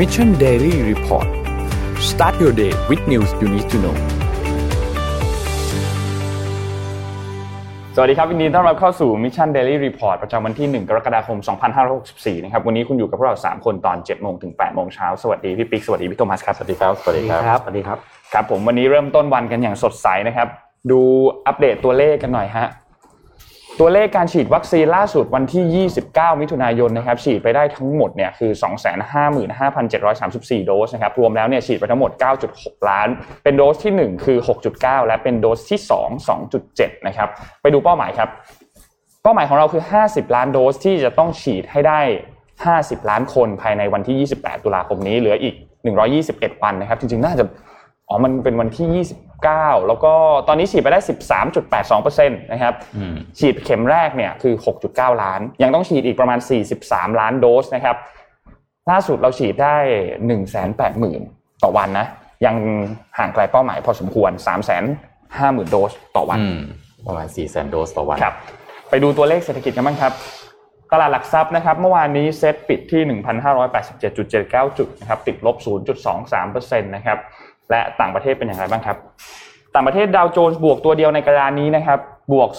Mission Daily Report start your day with news you need to know สวัสดีครับ วันนี้ต้อนรับเข้าสู่ Mission Daily Report ประจำวันที่ 1 กรกฎาคม 2564 นะครับ วันนี้คุณอยู่กับพวกเรา 3 คนตอน 7 โมงถึง 8 โมงเช้า สวัสดีพี่ปิ๊ก สวัสดีพี่โทมัสครับ สวัสดีครับ สวัสดีครับ สวัสดีครับ ครับผมวันนี้เริ่มต้นวันกันอย่างสดใสนะครับ ดูอัปเดตตัวเลขกันหน่อยฮะ ตัวเลขการฉีดวัคซีนล่าสุดวันที่ 29 มิถุนายนนะครับฉีดไปได้ทั้งหมดเนี่ยคือ 255,734 โดสนะครับรวมแล้วเนี่ยฉีดไปทั้งหมด 9.6 ล้าน เป็นโดสที่ 1 คือ 6.9 และเป็นโดสที่ 2 2.7 นะครับไปดูเป้าหมายครับ เป้าหมายของเราคือ 50 ล้านโดสที่จะต้องฉีดให้ได้ 50 ล้านคนภายในวันที่ 28 ตุลาคมนี้เหลืออีก 121 วันนะครับจริงๆน่าจะ อ๋อมันเป็นวันที่ 29 แล้วก็ตอนนี้ฉีดไปได้ 13.82%นะครับอืมฉีดเข็มแรกเนี่ยคือ 6.9 ล้าน ยังต้องฉีดอีกประมาณ 43 ล้านโดสนะครับล่าสุดเราฉีดได้ 180,000 ต่อวันนะ ยังห่างไกลเป้าหมายพอสมควร 350,000 โดสต่อวันอืมประมาณ 4 0 0 0 0 0 โดสต่อวันครับไปดูตัวเลขเศรษฐกิจกันบ้างครับตลาดหลักทรัพย์นะครับเมื่อวานนี้เซ็ตปิดที่ 1,587.79 จุดนะครับติดลบ 0.23%นะครับ และต่างประเทศเป็นอย่างไรบ้างครับ ต่างประเทศดาวโจนส์บวกตัวเดียวในกระดานนี้นะครับบวก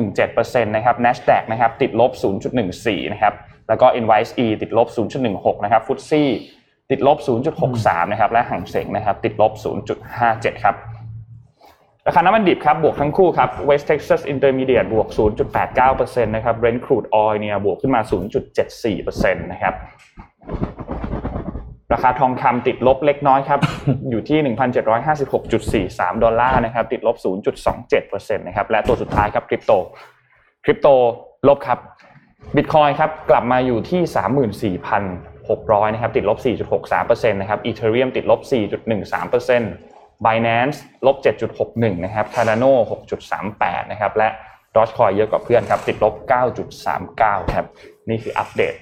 0.17%นะครับ NASDAQ นะครับติดลบ 0.14 นะครับ แล้วก็ NYSE ติดลบ 0.16 นะครับฟุตซี่ติดลบ 0.63 นะครับ และห่างเสงนะครับ ติดลบ 0.57 ครับ ราคาน้ำมันดิบครับ บวกทั้งคู่ครับ West Texas Intermediate บวก 0.89%นะครับ Brent Crude Oil เนี่ย บวกขึ้นมา 0.74%นะครับ ราคาทองคำติดลบเล็กน้อยครับ อยู่ที่ 1,756.43 ดอลลาร์นะครับ ติดลบ 0.27%นะครับ และตัวสุดท้ายครับคริปโต คริปโตลบครับบิตคอยครับกลับมาอยู่ที่ 34,600 นะครับ ติดลบ 4.63%นะครับอีเทเรียมติดลบ 4.13% Binance ลบ 7.61 นะครับ Cardano 6.38 นะครับ และ Dogecoin เยอะกว่าเพื่อนครับ ติดลบ 9.39 ครับ นี่คืออัปเดต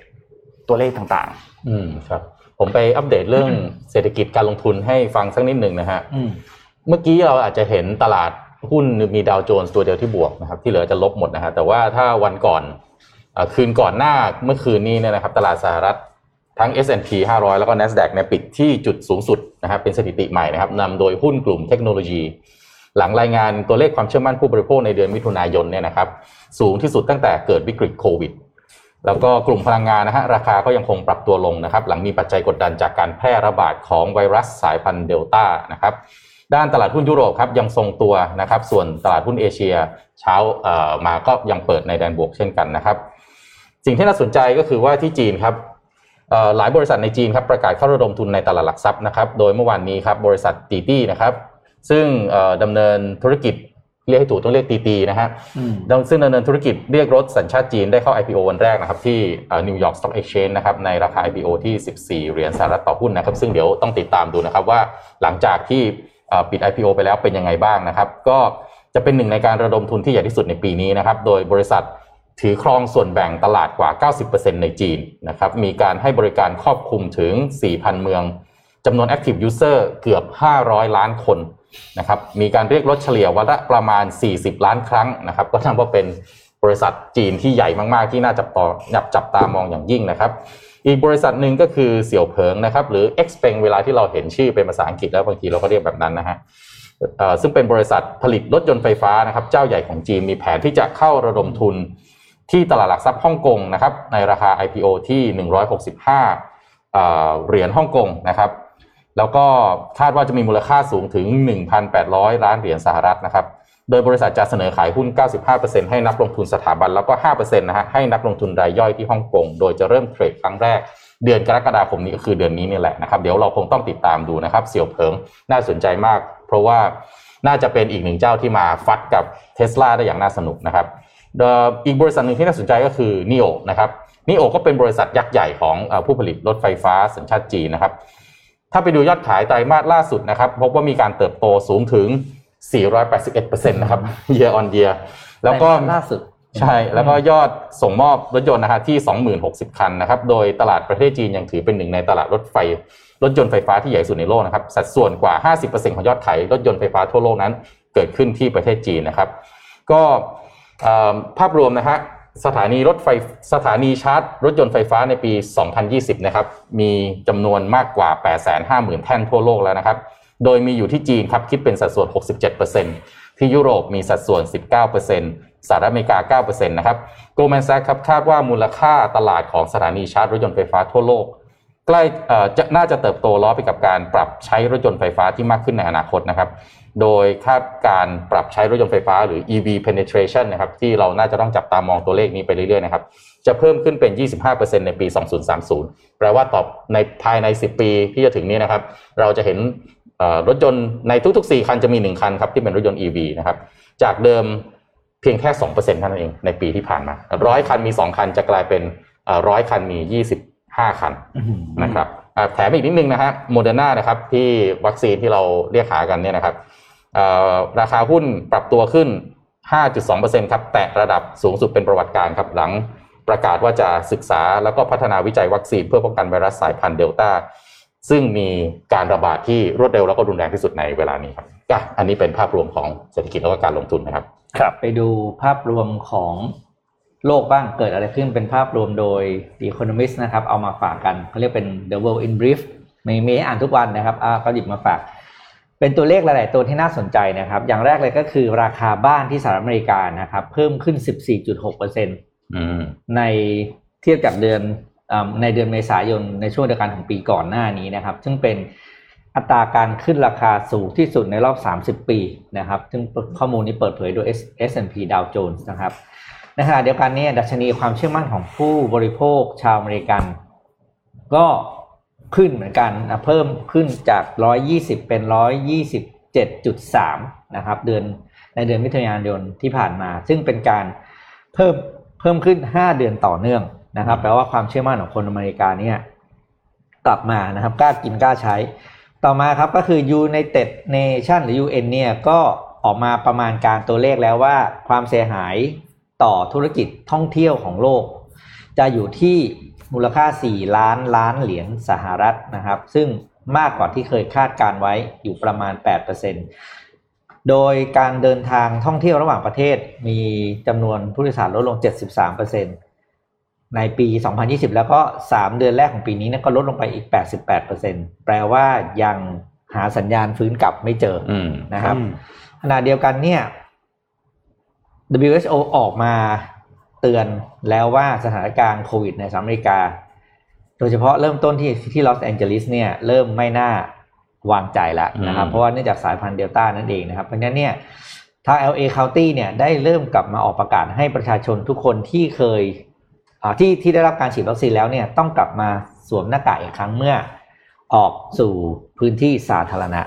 ตัวเลขต่างอืมครับ ผมไปอัปเดตเรื่องเศรษฐกิจการลงทุนให้ฟังสักนิดหนึ่งนะฮะอืมเมื่อกี้เราอาจจะเห็นตลาดหุ้นมีดาวโจนส์ตัวเดียวที่บวกนะครับ ที่เหลือจะลบหมดนะฮะแต่ว่าถ้าวันก่อนเออคืนก่อนหน้าเมื่อคืนนี้เนี่ยนะครับ ตลาดสหรัฐทั้ง S&P 500 แล้วก็ NASDAQ เนี่ยปิดที่จุดสูงสุดนะครับเป็นสถิติใหม่นะครับนำโดยหุ้นกลุ่มเทคโนโลยี หลังรายงานตัวเลขความเชื่อมั่นผู้บริโภคในเดือนมิถุนายนเนี่ยนะครับ สูงที่สุดตั้งแต่เกิดวิกฤตโควิด แล้วก็กลุ่มพลังงานนะฮะราคาก็ยังคงปรับตัวลงนะครับ หลังมีปัจจัยกดดันจากการแพร่ระบาดของไวรัสสายพันธุ์เดลต้านะครับด้านตลาดหุ้นยุโรปครับยังทรงตัวนะครับ ส่วนตลาดหุ้นเอเชียเช้าเอ่อมาก็ยังเปิดในแดนบวกเช่นกันนะครับ สิ่งที่น่าสนใจก็คือว่าที่จีนครับหลายบริษัทในจีนครับประกาศเข้าระดมทุนในตลาดหลักทรัพย์นะครับ โดยเมื่อวานนี้ครับบริษัทตีตี้นะครับ ซึ่งเอ่อดำเนินธุรกิจ เรียกให้ถูกต้องเรียก DiDi นะฮะอืมซึ่งดำเนินธุรกิจเรียกรถสัญชาติจีนได้เข้า IPO วันแรกนะครับที่ New York Stock Exchange นะครับในราคา IPO ที่ 14 เหรียญสหรัฐต่อหุ้นนะครับ ซึ่งเดี๋ยวต้องติดตามดูนะครับว่าหลังจากที่เอ่อปิด IPO ไปแล้วเป็นยังไงบ้างนะครับ ก็จะเป็นหนึ่งในการระดมทุนที่ใหญ่ที่สุดในปีนี้นะครับ โดยบริษัทถือครองส่วนแบ่งตลาดกว่า 90%ในจีนนะครับ มีการให้บริการครอบคลุมถึง 4,000 เมืองจำนวน Active User เกือบ 500 ล้านคน นะครับมีการเรียกรถเฉลี่ยวันละประมาณ 40 ล้านครั้งนะครับก็นับว่าเป็นบริษัทจีนที่ใหญ่มากๆ ที่น่าจับต่อจับจับตามองอย่างยิ่งนะครับ อีกบริษัทหนึ่งก็คือเสี่ยวเผิงนะครับหรือ Xpeng เวลาที่เราเห็นชื่อเป็นภาษาอังกฤษแล้วบางทีเราก็เรียกแบบนั้นนะฮะซึ่งเป็นบริษัทผลิตรถยนต์ไฟฟ้านะครับเจ้าใหญ่ของจีนมีแผนที่จะเข้าระดมทุนที่ตลาดหลักทรัพย์ฮ่องกงนะครับในราคา IPO ที่ 165เอ่อเหรียญฮ่องกงนะครับ แล้วก็คาดว่าจะมีมูลค่าสูงถึง 1,800 ล้านเหรียญสหรัฐนะครับ โดยบริษัทจะเสนอขายหุ้น 95%ให้นักลงทุนสถาบัน แล้วก็ 5%นะฮะให้นักลงทุนรายย่อยที่ฮ่องกง โดยจะเริ่มเทรดครั้งแรก เดือนกรกฎาคมนี้ก็คือเดือนนี้นี่แหละนะครับ เดี๋ยวเราคงต้องติดตามดูนะครับ เสี่ยวเผิงน่าสนใจมาก เพราะว่าน่าจะเป็นอีกหนึ่งเจ้าที่มาฟัดกับเทสลาได้อย่างน่าสนุกนะครับอีกบริษัทหนึ่งที่น่าสนใจก็คือ NIO นะครับ NIO ก็เป็นบริษัทยักษ์ใหญ่ของผู้ผลิตรถไฟฟ้าสัญชาติจีนนะครับ ถ้าไปดูยอดขายไตรมาสล่าสุดนะครับ พบว่ามีการเติบโตสูงถึง 481%นะครับ year on year แล้วก็ล่าสุดใช่ แล้วก็ยอดส่งมอบรถยนต์นะฮะที่20,060 คันนะครับ โดยตลาดประเทศจีนยังถือเป็นหนึ่งในตลาดรถไฟ รถยนต์ไฟฟ้าที่ใหญ่สุดในโลกนะครับ สัดส่วนกว่า 50%ของยอดขายรถยนต์ไฟฟ้าทั่วโลกนั้น เกิดขึ้นที่ประเทศจีนนะครับ ก็เอ่อภาพรวมนะฮะ สถานีรถไฟสถานีชาร์จ รถยนต์ไฟฟ้าในปี 2020 นะครับ มีจำนวนมากกว่า 850,000 แท่นทั่วโลกแล้วนะครับ โดยมีอยู่ที่จีนครับคิดเป็นสัดส่วน 67%ที่ยุโรปมีสัดส่วน 19%สหรัฐอเมริกา 9%นะครับโกลแมนแซกครับคาดว่ามูลค่าตลาดของสถานีชาร์จ รถยนต์ไฟฟ้าทั่วโลก ใกล้จะน่าจะเติบโตล้อไปกับการปรับใช้รถยนต์ไฟฟ้าที่มากขึ้นในอนาคตนะครับ โดยคาดการปรับใช้รถยนต์ไฟฟ้าหรือ EV penetration นะครับที่เราน่าจะต้องจับตามองตัวเลขนี้ไปเรื่อยๆนะครับจะเพิ่มขึ้นเป็น 25%ในปี 2030 แปลว่าต่อในภายใน 10 ปีที่จะถึงนี้นะครับ เราจะเห็นรถยนต์ในทุกๆ 4 คันจะมี 1 คันครับที่เป็นรถยนต์ EV นะครับ จากเดิมเพียงแค่ 2%เท่านั้นเองในปีที่ผ่านมาร้อยคันมี 2 คันจะกลายเป็นร้อยคันมี 25 คันนะครับแถมอีกนิดนึงนะฮะโมเดอร์นานะครับที่วัคซีนที่เราเรียกหากันเนี่ยนะครับ ราคาหุ้นปรับตัวขึ้น 5.2%ครับ แตะระดับสูงสุดเป็นประวัติการณ์ครับหลังประกาศว่าจะศึกษาแล้วก็พัฒนาวิจัยวัคซีนเพื่อป้องกันไวรัสสายพันธุ์เดลต้าซึ่งมีการระบาดที่รวดเร็วแล้วก็รุนแรงที่สุดในเวลานี้ครับก็อันนี้เป็นภาพรวมของเศรษฐกิจแล้วก็การลงทุนนะครับ ครับ ไปดูภาพรวมของโลกบ้างเกิดอะไรขึ้นเป็นภาพรวมโดย The Economist นะครับ เอามาฝากกันเขาเรียกเป็น The World in Brief ไมีมีอ่านทุกวันนะครับอ่าก็หยิบมาฝาก เป็นตัวเลขหลาย ๆ ตัวที่น่าสนใจนะครับ อย่างแรกเลยก็คือราคาบ้านที่สหรัฐอเมริกานะครับ เพิ่มขึ้น 14.6%ในเทียบกับเดือนในเดือนเมษายนในช่วงเดียวกันของปีก่อนหน้านี้นะครับ ซึ่งเป็นอัตราการขึ้นราคาสูงที่สุดในรอบ 30 ปีนะครับ ซึ่งข้อมูลนี้เปิดเผยโดย S&P Dow Jones นะครับ ในขณะเดียวกันเนี่ยดัชนีความเชื่อมั่นของผู้บริโภคชาวอเมริกัน ก็ ขึ้นเหมือนกันนะเพิ่มขึ้นจาก 120 เป็น 127.3 นะครับ เดือนในเดือนมิถุนายนที่ผ่านมา ซึ่งเป็นการเพิ่มเพิ่มขึ้น 5 เดือนต่อเนื่องนะครับ แปลว่าความเชื่อมั่นของคนอเมริกาเนี่ยกลับมานะครับกล้ากินกล้าใช้ ต่อมาครับก็คือ United Nation หรือ UN เนี่ยก็ออกมาประมาณการตัวเลขแล้วว่า ความเสียหายต่อธุรกิจท่องเที่ยวของโลก จะอยู่ที่ มูลค่า 4 ล้านล้านเหรียญสหรัฐนะครับ ซึ่งมากกว่าที่เคยคาดการไว้อยู่ประมาณ 8%โดยการเดินทางท่องเที่ยวระหว่างประเทศมีจำนวนผู้โดยสารลดลง 73%ในปี 2020 แล้วก็ 3 เดือนแรกของปีนี้ก็ลดลงไปอีก 88%แปลว่ายังหาสัญญาณฟื้นกลับไม่เจออนะครับขณะเดียวกันเนี่ย WHO ออกมา เตือนแล้วว่าสถานการณ์โควิดในสหรัฐอเมริกา โดยเฉพาะเริ่มต้นที่ที่ลอสแอนเจลิสเนี่ยเริ่มไม่น่าวางใจแล้วนะครับ เพราะว่าเนื่องจากสายพันธุ์เดลต้านั่นเองนะครับ เพราะฉะนั้นเนี่ยทาง LA County เนี่ยได้เริ่มกลับมาออกประกาศให้ประชาชนทุกคนที่เคยที่ที่ได้รับการฉีดวัคซีนแล้วเนี่ยต้องกลับมาสวมหน้ากากอีกครั้งเมื่อออกสู่พื้นที่สาธารณะ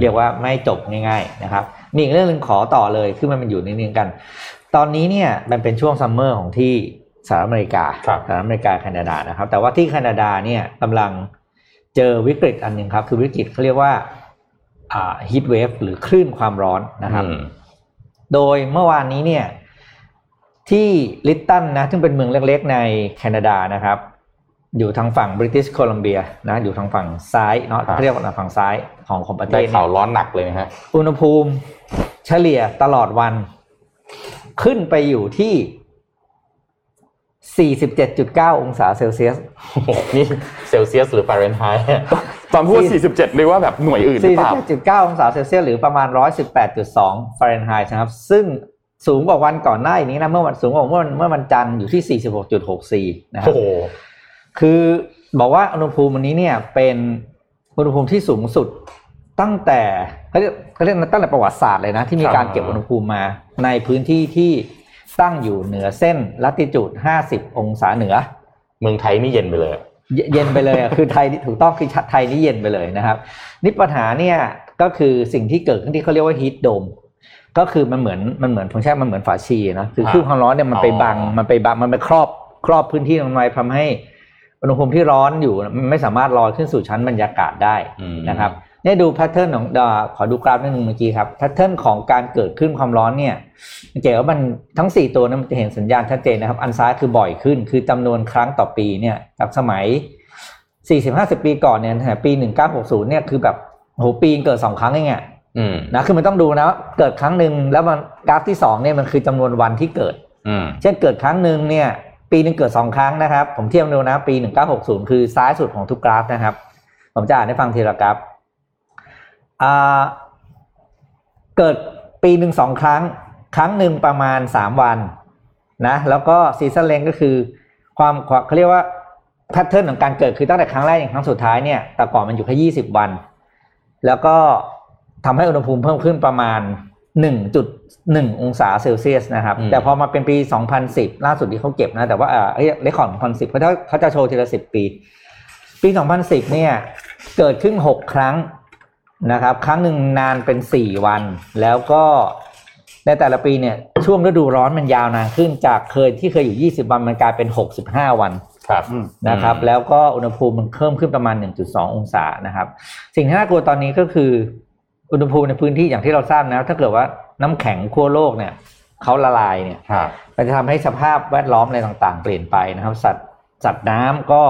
เรียกว่าไม่จบง่าย ๆ นะครับมีอีกเรื่องหนึ่งขอต่อเลยคือมันมันอยู่ในนึงกัน ตอนนี้เนี่ยมันเป็นช่วงซัมเมอร์ของที่สหรัฐอเมริกาสหรัฐอเมริกาแคนาดานะครับ แต่ว่าที่แคนาดาเนี่ยกำลังเจอวิกฤตอันหนึ่งครับ คือวิกฤตเขาเรียกว่าอ่าฮีทเวฟหรือคลื่นความร้อนนะครับ โดยเมื่อวานนี้เนี่ยที่ลิตตันนะซึ่งเป็นเมืองเล็กๆในแคนาดานะครับ อยู่ทางฝั่งบริติชโคลัมเบียนะอยู่ทางฝั่งซ้ายเนาะเรียกว่าฝั่งซ้ายของของประเทศได้ข่าวร้อนหนักเลยนะฮะอุณหภูมิเฉลี่ยตลอดวัน ขึ้นไปอยู่ที่ 47.9 องศาเซลเซียสนี่เซลเซียสหรือฟาเรนไฮต์ตอนพูด 47เรียกว่าแบบหน่วยอื่นหรือเปล่า47.9 องศาเซลเซียสหรือประมาณ 118.2 ฟาเรนไฮต์นะครับ ซึ่งสูงกว่าวันก่อนหน้านี้นะ เมื่อวันสูงกว่าเมื่อเมื่อวันจันทร์อยู่ที่ 46.64 นะครับคือบอกว่าอุณหภูมิวันนี้เนี่ยเป็นอุณหภูมิที่สูงสุด ตั้งแต่เขาเรียกเขาเรียกตั้งแต่ประวัติศาสตร์เลยนะ ที่มีการเก็บอุณหภูมิมาในพื้นที่ที่ตั้งอยู่เหนือเส้นลัติจูด 50 องศาเหนือ เมืองไทยนี่เย็นไปเลย เย็นไปเลยคือไทยถูกต้องคือไทยนี่เย็นไปเลยนะครับ นี่ปัญหาเนี่ยก็คือสิ่งที่เกิดขึ้นที่เขาเรียกว่า heat dome ก็คือมันเหมือนมันเหมือนฟังก์ชันมันเหมือนฝาชีนะคือคลื่นความร้อนเนี่ยมันไปบังมันไปบังมันไปครอบครอบพื้นที่มันไว้ทำให้อุณหภูมิที่ร้อนอยู่มันไม่สามารถลอยขึ้นสู่ชั้นบรรยากาศได้นะครับ นี่ดู pattern ของขอดูกราฟนิดนึงเมื่อกี้ครับ pattern ของการเกิดขึ้นความร้อนเนี่ยเจ๋ว่ามันทั้ง 4 ตัวนั้นมันจะเห็นสัญญาณชัดเจนนะครับ อันซ้ายคือบ่อยขึ้น คือจำนวนครั้งต่อปีเนี่ยจากสมัย 40-50 ปีก่อนเนี่ยปี 1960 เนี่ยคือแบบโหปีเกิด 2 ครั้งเองอะนะคือมันต้องดูนะเกิดครั้งหนึ่งแล้วมันกราฟที่ 2 เนี่ยมันคือจำนวนวันที่เกิดอืมเช่นเกิดครั้งหนึ่งเนี่ย ปีหนึ่งเกิดสองครั้งนะครับ ผมเทียบดูนะ ปีหนึ่งเก้าหกศูนย์คือซ้ายสุดของทุกกราฟนะครับ ผมจะอ่านให้ฟังทีละกราฟอ่า เกิดปีหนึ่งสองครั้ง ครั้งหนึ่งประมาณสามวันนะแล้วก็ season length ก็คือความความเขาเรียกว่า pattern ของการเกิดคือตั้งแต่ครั้งแรกอย่างครั้งสุดท้ายเนี่ยแต่ก่อนมันอยู่แค่ยี่สิบวัน แล้วก็ทำให้อุณหภูมิเพิ่มขึ้นประมาณ1.1องศาเซลเซียสนะครับอืมแต่พอมาเป็นปี2010ล่าสุดที่เขาเก็บนะ แต่ว่าเออเอ้ย record 2010เขาจะเขาจะโชว์ทีละ10ปี ปี2010เนี่ย เกิดขึ้น6ครั้ง นะครับ ครั้งหนึ่งนานเป็น4วัน แล้วก็ในแต่ละปีเนี่ยช่วงฤดูร้อนมันยาวนานขึ้นจากเคยที่เคยอยู่ 20 วันมันกลายเป็น65 วันครับนะครับอืมแล้วก็อุณหภูมิมันเพิ่มขึ้นประมาณ 1.2 องศานะครับ สิ่งที่น่ากลัวตอนนี้ก็คืออุณหภูมิในพื้นที่อย่างที่เราทราบนะถ้าเกิดว่าน้ำแข็งขั้วโลกเนี่ยเขาละลายเนี่ยครับมันจะทำให้สภาพแวดล้อมอะไรต่างๆ เปลี่ยนไปนะครับ สัตว์สัตว์น้ำก็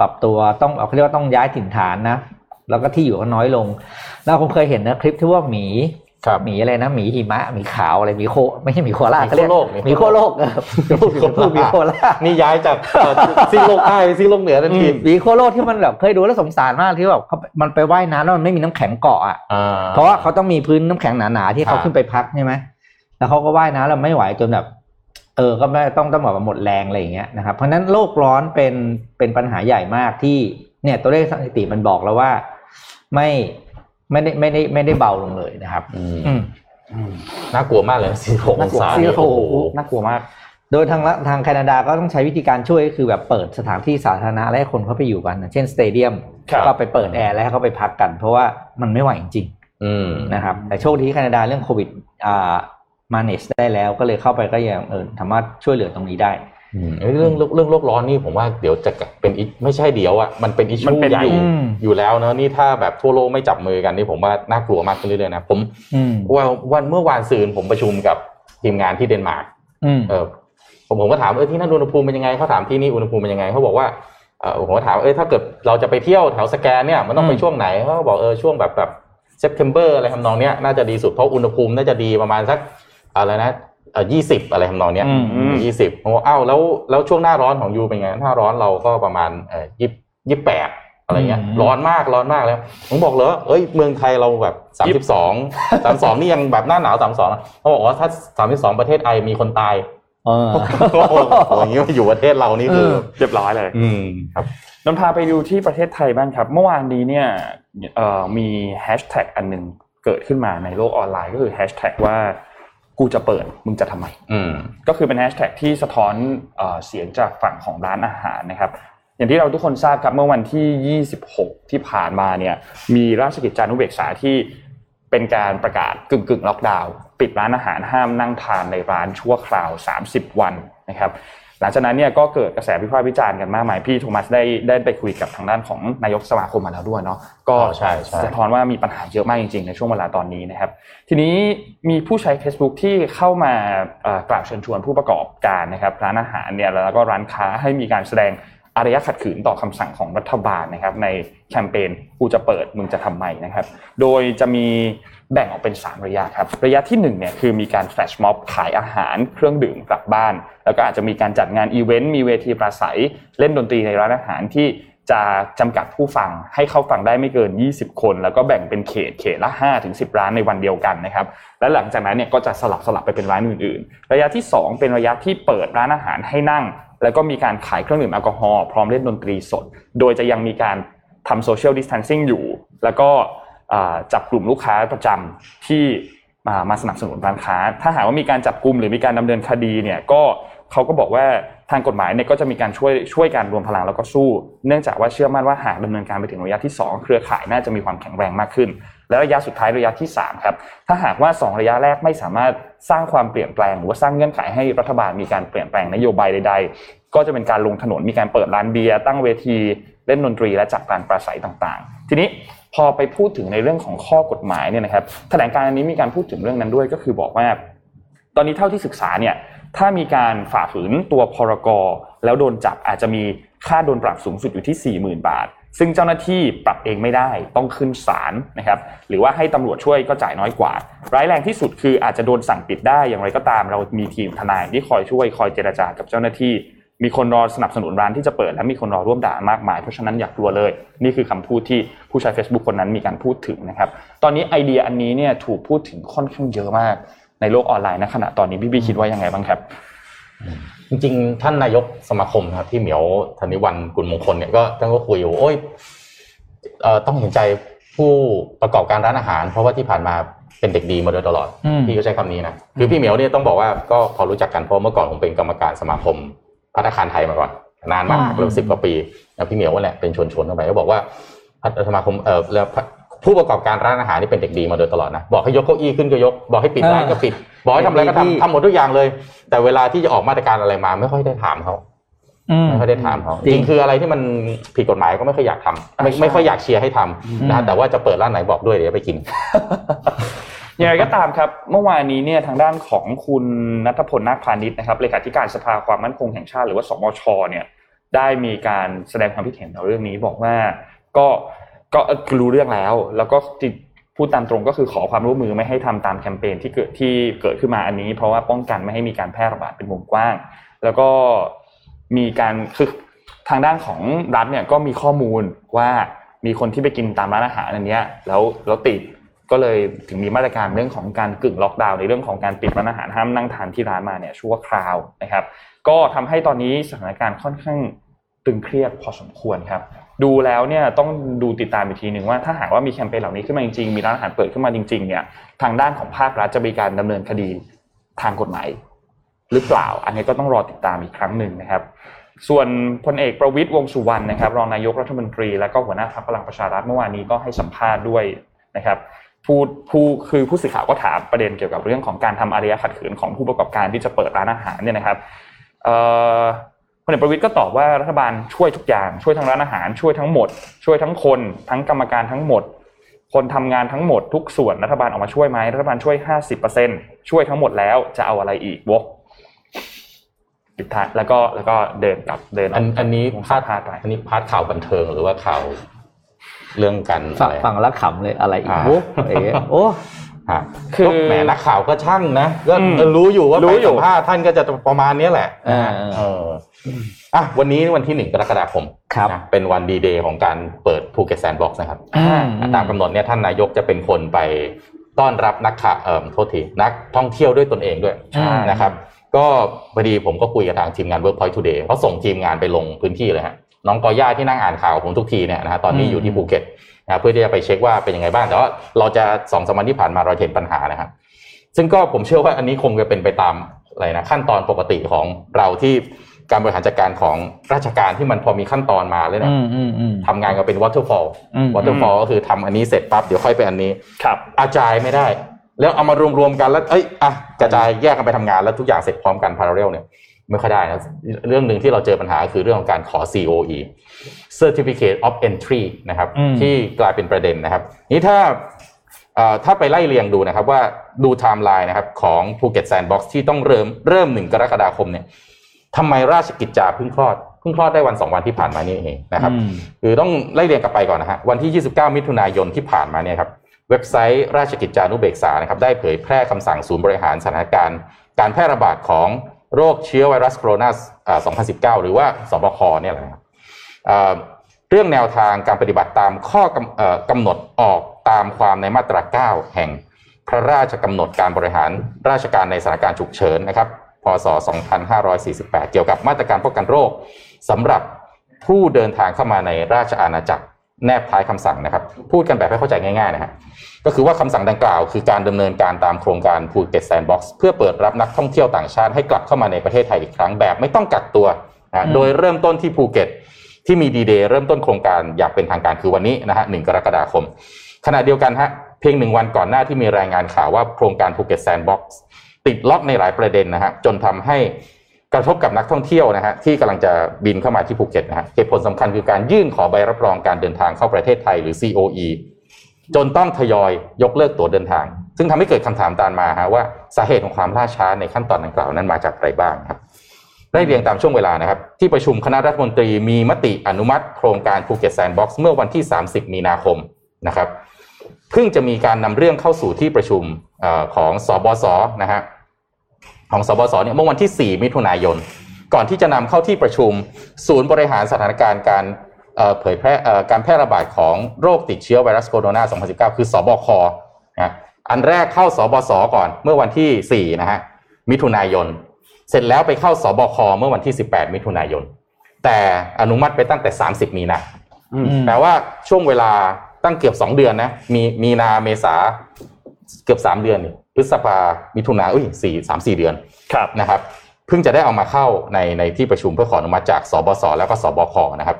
ปรับตัวต้องเขาเรียกว่าต้องย้ายถิ่นฐานนะ แล้วก็ที่อยู่ก็น้อยลงแล้วผมเคยเห็นนะคลิปที่ว่าหมีครับหมีอะไรนะหมีหิมะหมีขาวอะไรหมีโค ไม่ใช่หมีโคราชหมีเขาเรียกโคโลกหมีโคโลกเออพูดพูดหมีโคราชนี่ย้ายจากเอ่อซีกโลกใต้ไปซีกโลกเหนือทันทีหมีโคโลกที่มันแบบเคยดูแล้วสงสารมากที่แบบเขามันไปว่ายน้ำแล้วมันไม่มีน้ำแข็งเกาะอะอ่เพราะว่าเขาต้องมีพื้นน้ำแข็งหนาๆที่เขาครับขึ้นไปพักใช่ไหมแล้วเขาก็ว่ายน้ำแล้วไม่ไหวจนแบบ เออก็ไม่ต้องต้องแบบว่าหมดแรงอะไรอย่างเงี้ยนะครับเพราะฉะนั้นโลกร้อนเป็นเป็นปัญหาใหญ่มากที่เนี่ยตัวเลขสถิติมันบอกแล้วว่า ไม่ไม่ได้ไม่ได้ไม่ได้เบาลงเลยนะครับ อืมอืมน่ากลัวมากเลยสี่หกองศาน่ากลัวโอ้โหน่ากลัวมาก โดยทางละทางแคนาดาก็ต้องใช้วิธีการช่วยก็คือแบบเปิดสถานที่สาธารณะและให้คนเข้าไปอยู่กันนะเช่น stadium ครับก็ไปเปิดแอร์แล้วให้เขาไปพักกัน เพราะว่ามันไม่ไหวจริงๆอืมนะครับ แต่โชคดีที่แคนาดาเรื่องโควิดอ่า manage ได้แล้วก็เลยเข้าไปก็ยังเออสามารถช่วยเหลือตรงนี้ได้อืม เอ้ยเรื่องเรื่องโลกร้อนนี่ผมว่าเดี๋ยวจะเป็นอิไม่ใช่เดี๋ยวอะมันเป็นอิชมันชูเป็นใหญ่อยู่อยู่แล้วเนอะนี่ถ้าแบบทั่วโลกไม่จับมือกันนี่ผมว่าน่ากลัวมากขึ้นเรื่อยๆนะผมอืมวันวันเมื่อวานซืนผมประชุมกับทีมงานที่เดนมาร์กอืมเออผมผมก็ถามเออที่นั่นอุณหภูมิเป็นยังไงเขาถามที่นี่อุณหภูมิเป็นยังไงเขาบอกว่าเออผมก็ถามเออถ้าเกิดเราจะไปเที่ยวแถวสแกนเนี่ยมันต้องไปอืมช่วงไหนเขาก็บอกเออช่วงแบบแบบSeptember อะไรทำนองเนี้ยน่าจะดีสุดเพราะอุณหภูมิน่าจะดีประมาณสักอะไรนะเออ ยี่สิบอะไรทำนองเนี้ยอืมอืมยี่สิบผมบอกอ้าวแล้วแล้วช่วงหน้าร้อนของ you เป็นไงหน้าร้อนเราก็ประมาณเออยี่ยี่แปดอะไรเงี้ยร้อนมากร้อนมากแล้วผมบอกเลยเอ้ยเมืองไทยเราแบบสามสิบสองสามสองนี่ยังแบบหน้าหนาวสามสองเขาบอกว่าถ้าสามสิบสองประเทศ I มีคนตายเออโอ้โหอย่างนี้มาอยู่ประเทศเรานี่คือเออเรียบร้อยเลย อืมครับนนท์พาไปดูที่ประเทศไทยบ้างครับ เมื่อวานนี้เนี่ยเอ่อมีแฮชแท็กอันหนึ่งเกิดขึ้นมาในโลกออนไลน์ก็คือแฮชแท็กว่า กูจะเปิดมึงจะทำไมอืมก็คือเป็นแฮชแท็กที่สะท้อนเอ่อเสียงจากฝั่งของร้านอาหารนะครับ อย่างที่เราทุกคนทราบครับเมื่อวันที่ 26 ที่ผ่านมาเนี่ยมีราชกิจจานุเบกษาที่เป็นการประกาศกึ่งกึ่งๆล็อกดาวน์ปิดร้านอาหารห้ามนั่งทานในร้านชั่วคราว 30 วันนะครับ หลังจากนั้นเนี่ยก็เกิดกระแสวิพากษ์วิจารณ์กันมากมายพี่โทมัสได้ได้ไปคุยกับทางด้านของนายกสมาคมมาแล้วด้วยเนาะก็ชสะท้อนว่ามีปัญหาเยอะมากจริงๆ ในช่วงเวลาตอนนี้นะครับ ทีนี้มีผู้ใช้ Facebook ที่เข้ามากล่าวเชิญชวนผู้ประกอบการนะครับร้านอาหารเนี่ยแล้วก็ร้านค้าให้มีการแสดงอารยะขัดขืนต่อคำสั่งของรัฐบาลนะครับในแคมเปญกูจะเปิดมึงจะทำไมนะครับ โดยจะมี แบ่งออกเป็น 3 ระยะครับ ระยะที่1เนี่ยคือมีการแฟลชม็อบขายอาหารเครื่องดื่มกลับบ้าน แล้วก็อาจจะมีการจัดงานอีเวนต์มีเวทีปราศัย เล่นดนตรีในร้านอาหารที่จะจำกัดผู้ฟังให้เข้าฟังได้ไม่เกิน 20 คน แล้วก็แบ่งเป็นเขตเขตละ5ถึง10 ร้านในวันเดียวกันนะครับและหลังจากนั้นเนี่ยก็จะสลับสลับไปเป็นร้านอื่น ๆ ระยะที่ 2 เป็นระยะที่เปิดร้านอาหารให้นั่ง แล้วก็มีการขายเครื่องดื่มแอลกอฮอล์พร้อมเล่นดนตรีสด โดยจะยังมีการทำโซเชียลดิส a ทนซิ่งอยู่ แล้วก็ จับกลุ่มลูกค้าประจำที่มามาสนับสนุนร้านค้า ถ้าหากว่ามีการจับกลุ่มหรือมีการดำเนินคดีเนี่ยก็เขาก็บอกว่าทางกฎหมายเนี่ยก็จะมีการช่วยช่วยการรวมพลังแล้วก็สู้ เนื่องจากว่าเชื่อมั่นว่าหากดำเนินการไปถึงระยะที่ 2 เครือข่ายน่าจะมีความแข็งแรงมากขึ้น และระยะสุดท้ายระยะที่3ครับถ้าหากว่า 2 ระยะแรกไม่สามารถสร้างความเปลี่ยนแปลง หรือว่าสร้างเงื่อนไขให้รัฐบาลมีการเปลี่ยนแปลงนโยบายใด ๆ ก็จะเป็นการลงถนนมีการเปิดร้านเบียร์ตั้งเวทีเล่นดนตรีและจัดการปราศัยต่างๆ ทีนี้ พอไปพูดถึงในเรื่องของข้อกฎหมายเนี่ยนะครับแถลงการอันนี้มีการพูดถึงเรื่องนั้นด้วยก็คือบอกว่า ตอนนี้เท่าที่ศึกษาเนี่ยถ้ามีการฝ่าฝืนตัวพรกรแล้วโดนจับอาจจะมีค่าโดนปรับสูงสุดอยู่ที่ 40,000 บาท ซึ่งเจ้าหน้าที่ปรับเองไม่ได้ต้องขึ้นศาลนะครับหรือว่าให้ตำรวจช่วยก็จ่ายน้อยกว่า ร้ายแรงที่สุดคืออาจจะโดนสั่งปิดได้อย่างไรก็ตาม เรามีทีมทนายที่คอยช่วยคอยเจรจากับเจ้าหน้าที่ มีคนรอสนับสนุนร้านที่จะเปิดและมีคนรอร่วมด่ามากมายเพราะฉะนั้นอย่ากลัวเลย นี่คือคำพูดที่ผู้ใช้ Facebook คนนั้นมีการพูดถึงนะครับ ตอนนี้ไอเดียอันนี้เนี่ยถูกพูดถึงค่อนข้างเยอะมากในโลกออนไลน์ณขณะตอนนี้พี่บีคิดว่ายังไงบ้างครับ จริงๆ ท่านนายกสมาคมครับที่เหมียวธนิวันกุลมงคลเนี่ยก็ท่านก็คุยอยู่โอ้ยเอ่อต้องเห็นใจผู้ประกอบการร้านอาหาร เพราะว่าที่ผ่านมาเป็นเด็กดีมาโดยตลอดอืมพี่ก็ใช้คำนี้นะคือพี่เหมียวเนี่ยต้องบอกว่าก็พอรู้จักกันเพราะเมื่อก่อนผมเป็นกรรมการสมาคม พัฒนาคารไทยมาก่อน นานมากเลยสิบกว่าปีแล้วพี่เหมียวว่าแหละเป็นชวนชวนๆเข้าไปก็บอกว่าพัฒสมาคมเออแล้วผู้ประกอบการร้านอาหารนี่เป็นเด็กดีมาโดยตลอดนะบอกให้ยกเก้าอี้ขึ้นก็ยก บอกให้ปิดร้านก็ปิด บอกให้ทำอะไรก็ที่ทำทำหมดทุกอย่างเลย แต่เวลาที่จะออกมาตรการอะไรมา ไม่ค่อยได้ถามเขาอืมไม่ค่อยได้ถามเขาจริงจริงคืออะไรที่มันผิดกฎหมายก็ไม่ค่อยอยากทำไม่ใช่ไม่ค่อยอยากเชียร์ให้ทำนะฮะแต่ว่าจะเปิดร้านไหนบอกด้วยเดี๋ยวไปกิน อย่างไรก็ตามครับ เมื่อวานนี้เนี่ยทางด้านของคุณนัทพลนาคพาณิชย์นะครับเลขาธิการสภาความมั่นคงแห่งชาติหรือว่าสมชเนี่ยได้มีการแสดงความคิดเห็นในเรื่องนี้บอกว่าก็ก็รู้เรื่องแล้ว แล้วก็พูดตามตรงก็คือขอความร่วมมือไม่ให้ทำตามแคมเปญที่เกิดที่เกิดขึ้นมาอันนี้ เพราะว่าป้องกันไม่ให้มีการแพร่ระบาดเป็นวงกว้าง แล้วก็มีการคือทางด้านของรัฐเนี่ยก็มีข้อมูลว่ามีคนที่ไปกินตามร้านอาหารอันนี้แล้วแล้วติด ก็เลยถึงมีมาตรการเรื่องของการกึ่งล็อกดาวน์ในเรื่องของการปิดร้านอาหารห้ามนั่งทานที่ร้านมาเนี่ยชั่วคราวนะครับ ก็ทำให้ตอนนี้สถานการณ์ค่อนข้างตึงเครียดพอสมควรครับ ดูแล้วเนี่ยต้องดูติดตามอีกทีหนึ่งว่าถ้าหากว่ามีแคมเปญเหล่านี้ขึ้นมาจริงๆมีร้านอาหารเปิดขึ้นมาจริงๆเนี่ยทางด้านของภาครัฐจะมีการดำเนินคดีทางกฎหมายหรือเปล่า อันนี้ก็ต้องรอติดตามอีกครั้งหนึ่งนะครับส่วนพลเอกประวิตยวงสุวรรณนะครับรองนายกรัฐมนตรี และก็หัวหน้าพรรคพลังประชารัฐเมื่อวานนี้ก็ให้สัมภาษณ์ด้วยนะครับ พูดผู้คือผู้สื่อข่าวก็ถามประเด็นเกี่ยวกับเรื่องของการทำอารยะขัดขืนของผู้ประกอบการที่จะเปิดร้านอาหารเนี่ยนะครับเอ่อพลเอกประวิตยก็ตอบว่ารัฐบาลช่วยทุกอย่างช่วยทั้งร้านอาหารช่วยทั้งหมด ช่วยทั้งคน ทั้งกรรมการทั้งหมด คนทำงานทั้งหมดทุกส่วนรัฐบาลออกมาช่วยไหมรัฐบาลช่วยห้าสิบเปอร์เซ็นช่วยทั้งหมดแล้วจะเอาอะไรอีกวะปิดท้ายแล้วก็แล้วก็เดินกลับเดินกอันอันนี้วงพาสัดมภาษณ์ไปอันนี้พาดข่าวบันเทิงหรือว่าข่าว เรื่องกันฟัอะงไรฟังแล้วขำเลยอะไรอีกอ่าโอ้เอ๋โอ้ฮะคือก็แหมนักข่าวก็ช่างนะก็อืมรู้อยู่ว่ารู้ไปอยู่สัมภาษณ์ท่านก็จะประมาณนี้แหละอ่าเอออะวันนี้วันที่หนึ่งกรกฎาคมครับนะเป็นวันดีเดย์ของการเปิดภูเก็ตแซนด์บ็อกซ์นะครับอืมตามกำหนดเนี่ยท่านนายกจะเป็นคนไปต้อนรับนักข่าวเอ่อโทษทีนักท่องเที่ยวด้วยตนเองด้วยใช่นะครับ ก็พอดีผมก็คุยกับทางทีมงาน Workpoint Today เขาส่งทีมงานไปลงพื้นที่เลยฮะ น้องกอย่าที่นั่งอ่านข่าวผมทุกทีเนี่ยนะฮะตอนนี้อยู่ที่ภูเก็ตนะเพื่อที่จะไปเช็คว่าเป็นยังไงบ้างแต่ว่าเราจะสองสามวันที่ผ่านมาเราเห็นปัญหานะครับซึ่งก็ผมเชื่อว่าอันนี้คงจะเป็นไปตามอะไรนะขั้นตอนปกติของเราที่การบริหารจัดการของราชการที่มันพอมีขั้นตอนมาเลยนะอืมอืมอืมทำงานกันเป็น waterfall อืม waterfall ก็คือทำอันนี้เสร็จปั๊บเดี๋ยวค่อยไปอันนี้ครับอาจายไม่ได้ แล้วเอามารวมๆกันแล้วเอ้ยอะกระจายแยกกันไปทำงานแล้วทุกอย่างเสร็จพร้อมกัน parallel เนี่ย ไม่ค่อยได้นะเรื่องหนึ่งที่เราเจอปัญหาคือเรื่องของการขอ COE Certificate of Entry นะครับอืมที่กลายเป็นประเด็นนะครับ นี่ถ้าเอ่อถ้าไปไล่เรียงดูนะครับว่าดูไทม์ไลน์นะครับของภูเก็ตแซนด์บ็อกซ์ที่ต้องเริ่มเริ่มหนึ่งกรกฎาคมเนี่ยทำไมราชกิจจาเพิ่งคลอดเพิ่งคลอดได้วันสองวันที่ผ่านมานี่เองนะครับอืมคือต้องไล่เรียงกลับไปก่อนนะฮะวันที่ 29 มิถุนายนที่ผ่านมาเนี่ยครับเว็บไซต์ราชกิจจานุเบกษานะครับได้เผยแพร่คำสั่งศูนย์บริหารสถานการณ์ การแพร่ระบาดของ โรคเชื้อไวรัสโคโรนา2019 หรือว่าสบคเนี่ยแหละครับเรื่องแนวทางการปฏิบัติตามข้อกำเอ่อกำหนดออกตามความในมาตรา 9 แห่งพระราชกำหนดการบริหารราชการในสถานการณ์ฉุกเฉินนะครับ พศ 2548 เกี่ยวกับมาตรการป้องกันโรคสำหรับผู้เดินทางเข้ามาในราชอาณาจักร แนบท้ายคำสั่งนะครับ พูดกันแบบให้เข้าใจง่ายๆนะฮะก็คือว่าคำสั่งดังกล่าวคือการดำเนินการตามโครงการภูเก็ตแซนด์บ็อกซ์เพื่อเปิดรับนักท่องเที่ยวต่างชาติให้กลับเข้ามาในประเทศไทยอีกครั้งแบบไม่ต้องกักตัวนะโดยเริ่มต้นที่ภูเก็ตที่มีดีเดย์เริ่มต้นโครงการอย่างเป็นทางการคือวันนี้นะฮะหนึ่งกรกฎาคม ขณะเดียวกันฮะเพียงหนึ่งวันก่อนหน้าที่มีรายงานข่าวว่าโครงการภูเก็ตแซนด์บ็อกซ์ติดล็อกในหลายประเด็นนะฮะจนทำให้ กระทบกับนักท่องเที่ยวนะฮะที่กำลังจะบินเข้ามาที่ภูเก็ตนะฮะเหตุผลสำคัญคือการยื่นขอใบรับรองการเดินทางเข้าประเทศไทยหรือ COE จนต้องทยอยยกเลิกตั๋วเดินทาง ซึ่งทำให้เกิดคำถามตามมาฮะว่าสาเหตุของความล่าช้าในขั้นตอนดังกล่าวนั้นมาจากอะไรบ้างครับได้เรียงตามช่วงเวลานะครับ ที่ประชุมคณะรัฐมนตรีมีมติอนุมัติโครงการภูเก็ตแซนด์บ็อกซ์เมื่อวันที่ 30 มีนาคมนะครับเพิ่งจะมีการนำเรื่องเข้าสู่ที่ประชุมของ ศบศ นะฮะ ของ ศบศ เนี่ยเมื่อวันที่ 4 มิถุนายน ก่อนที่จะนำเข้าที่ประชุม ศูนย์บริหารสถานการณ์การเอ่อเผยแพร่เอ่อการแพร่ระบาดของโรคติดเชื้อไวรัสโคโรนา 2019 คือสบคนะอันแรกเข้าสบสก่อนเมื่อวันที่ 4 นะฮะมิถุนายน เสร็จแล้วไปเข้าสบคเมื่อวันที่ 18 มิถุนายน แต่อนุมัติไปตั้งแต่ 30 มีนาอืมแปลว่าช่วงเวลาตั้งเกือบ 2 เดือนนะมีมีนาเมษา เกือบ3เดือนนี่พฤษภามิถุนาอุ้ยสี่สามสี่เดือนครับนะครับเพิ่งจะได้เอามาเข้าในในที่ประชุมเพื่อขออนุมัติจากศบศ แล้วก็ ศบคนะครับ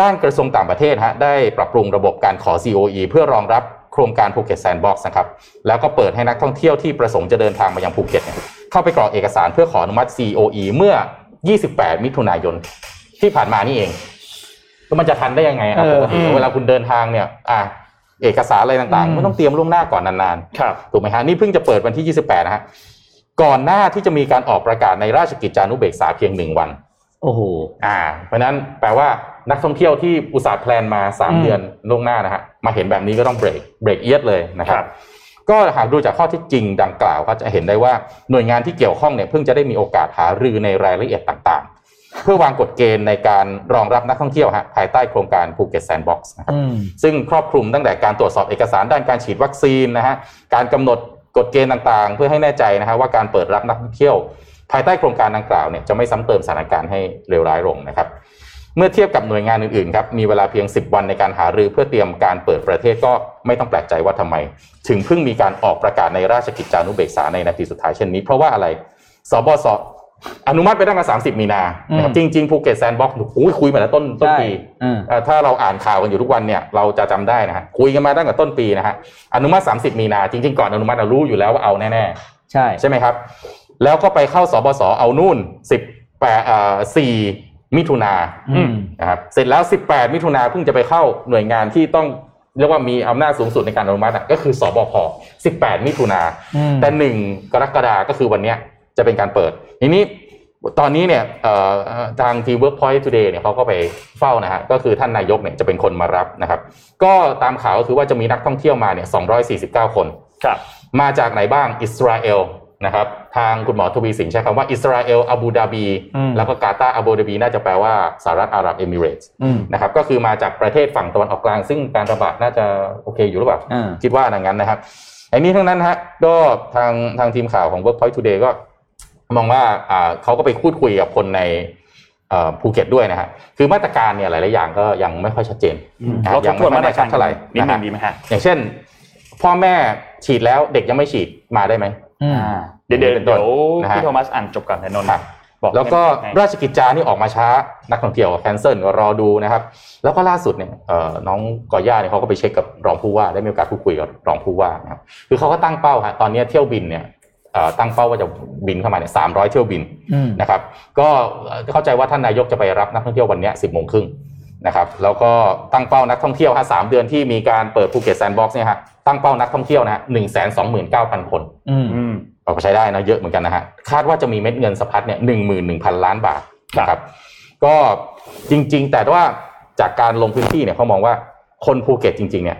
ด้านกระทรวงต่างประเทศฮะได้ปรับปรุงระบบการขอ COE เพื่อรองรับโครงการภูเก็ตแซนด์บ็อกซ์นะครับแล้วก็เปิดให้นักท่องเที่ยวที่ประสงค์จะเดินทางมายังภูเก็ตเนี่ยเข้าไปกรอกเอกสารเพื่อขออนุมัติ COE เมื่อ 28 มิถุนายนที่ผ่านมานี่เองแล้วมันจะทันได้ยังไงครับเอ๊ะปกติเวลาคุณเดินทางเนี่ย อะ เอกสารอะไรต่างๆอืมไม่ต้องเตรียมล่วงหน้าก่อนนานๆครับถูกไหมฮะนี่เพิ่งจะเปิดวันที่ 28 นะฮะก่อนหน้าที่จะมีการออกประกาศในราชกิจจานุเบกษาเพียงหนึ่งวัน โอ้โหอ่า เพราะฉะนั้นแปลว่านักท่องเที่ยวที่อุตสาห์ plan มาอืม3เดือนล่วงหน้านะฮะมาเห็นแบบนี้ก็ต้องเบรกเบรกเอียดเลยนะครับครับก็หากดูจากข้อเท็จจริงดังกล่าวก็จะเห็นได้ว่าหน่วยงานที่เกี่ยวข้องเนี่ยเพิ่งจะได้มีโอกาสหารือในรายละเอียดต่างๆ เพื่อวางกฎเกณฑ์ในการรองรับนักท่องเที่ยวฮะภายใต้โครงการภูเก็ตแซนด์บ็อกซ์นะครับอืมซึ่งครอบคลุมตั้งแต่การตรวจสอบเอกสารด้านการฉีดวัคซีนนะฮะการกำหนดกฎเกณฑ์ต่างๆ เพื่อให้แน่ใจนะฮะว่าการเปิดรับนักท่องเที่ยว ภายใต้โครงการดังกล่าวเนี่ยจะไม่ซ้ำเติมสถานการณ์ให้เลวร้ายลงนะครับเมื่อเทียบกับหน่วยงานอื่นๆครับมีเวลาเพียง 10 วันในการหารือเพื่อเตรียมการเปิดประเทศก็ไม่ต้องแปลกใจว่าทำไม ถึงเพิ่งมีการออกประกาศในราชกิจจานุเบกษาในนาทีสุดท้ายเช่นนี้ เพราะว่าอะไรศบศ อนุมัติไปตั้งแต่30มีนานะครับอืจริงๆภูเก็ตแซนด์บ็อกซ์คุยมาแล้วต้นต้นปีใช่อืมเอ่อถ้าเราอ่านข่าวกันอยู่ทุกวันเนี่ยเราจะจำได้นะฮะคุยกันมาตั้งแต่ต้นปีนะฮะอนุมัติ30มีนาจริง ๆ ก่อนอนุมัติเรารู้อยู่แล้วว่าเอาแน่ใช่ๆใช่ไหมครับ แล้วก็ไปเข้าสบสเอานู่น10แปดเอ่อ4มิถุนาอืมนะครับเสร็จแล้ว18มิถุนาเพิ่งจะไปเข้าหน่วยงานที่ต้องเรียกว่ามีอำนาจสูงสุดในการอนุมัติอะก็คือสบค18 มิถุนาอืมแต่หนึ่งกรกฎาก็คือวันเนี้ยจะเป็นการเปิด ทีนี้ตอนนี้เนี่ยเอ่อเอ่อทางที Workpoint Today เนี่ยเขาก็ไปเฝ้านะฮะก็คือท่านนายกเนี่ยจะเป็นคนมารับนะครับ ก็ตามข่าวก็คือว่าจะมีนักท่องเที่ยวมาเนี่ย249 คนครับมาจากไหนบ้างอิสราเอลนะครับ ทางคุณหมอทวีสินใช้คำว่าอิสราเอลอาบูดาบีอืมแล้วก็กาตาร์อาบูดาบี น่าจะแปลว่าสหรัฐอาหรับเอมิเรตส์อืมนะครับก็คือมาจากประเทศฝั่งตะวันออกกลาง ซึ่งการระบาดน่าจะโอเคอยู่หรือเปล่าอ่าคิดว่าอย่างนั้นนะครับไอ้นี้ทั้งนั้นนะฮะก็ทางทางทีมข่าวของ Workpoint Today ก็ มองว่าอ่าเขาก็ไปพูดคุยกับคนในเอ่อภูเก็ตด้วยนะฮะคือมาตรการเนี่ยหลาย ๆ อย่างก็ยังไม่ค่อยชัดเจนนะฮะเราทยับงทวนไม่มาค่อยตรแน่ชักาดรเท่าไหร่นิดนะนึฮะงดีไหมฮะอย่างเช่น พ่อแม่ฉีดแล้วเด็กยังไม่ฉีดมาได้ไหมอืมอ่าเดี๋ยวเดี๋ยวเป็นต้นเดี๋ยวนะฮะพี่โทมัสอ่านจบก่อนแต่นนท์ครับบอกแล้วก็ให้ราชกิจจานี่ออกมาช้านักท่องเที่ยวแคนเซิลก็รอดูนะครับ แล้วก็ล่าสุดเนี่ยเอ่อน้องกอย่าเนี่ยเขาก็ไปเช็คกับรองผู้ว่าได้มีโอกาสพูดคุยกับรองผู้ว่านะครับคือเขาก็ตั้งเป้าฮะตอนนี้เที่ยวบินเนี่ยเอ่อ ตั้งเป้าว่าจะบินเข้ามาเนี่ยสามร้อยเที่ยวบินอืมนะครับ ก็เข้าใจว่าท่านนายกจะไปรับนักท่องเที่ยววันเนี้สิบโมงครึ่งนะครับ แล้วก็ตั้งเป้านักท่องเที่ยวฮะสามเดือนที่มีการเปิดภูเก็ตแซนด์บ็อกซ์เนี่ยฮะตั้งเป้านักท่องเที่ยวนะฮะหนึ่งแสนสองหมื่นเก้าพันคนอืมอืมเอาไปใช้ได้นะเยอะเหมือนกันนะฮะคาดว่าจะมีเม็ดเงินสะพัดเนี่ยหนึ่งหมื่นหนึ่งพันล้านบาทนะครับก็จริง ๆ แต่ว่าจากการลงพื้นที่เนี่ยเขามองว่าคนภูเก็ตจริง ๆ เนี่ย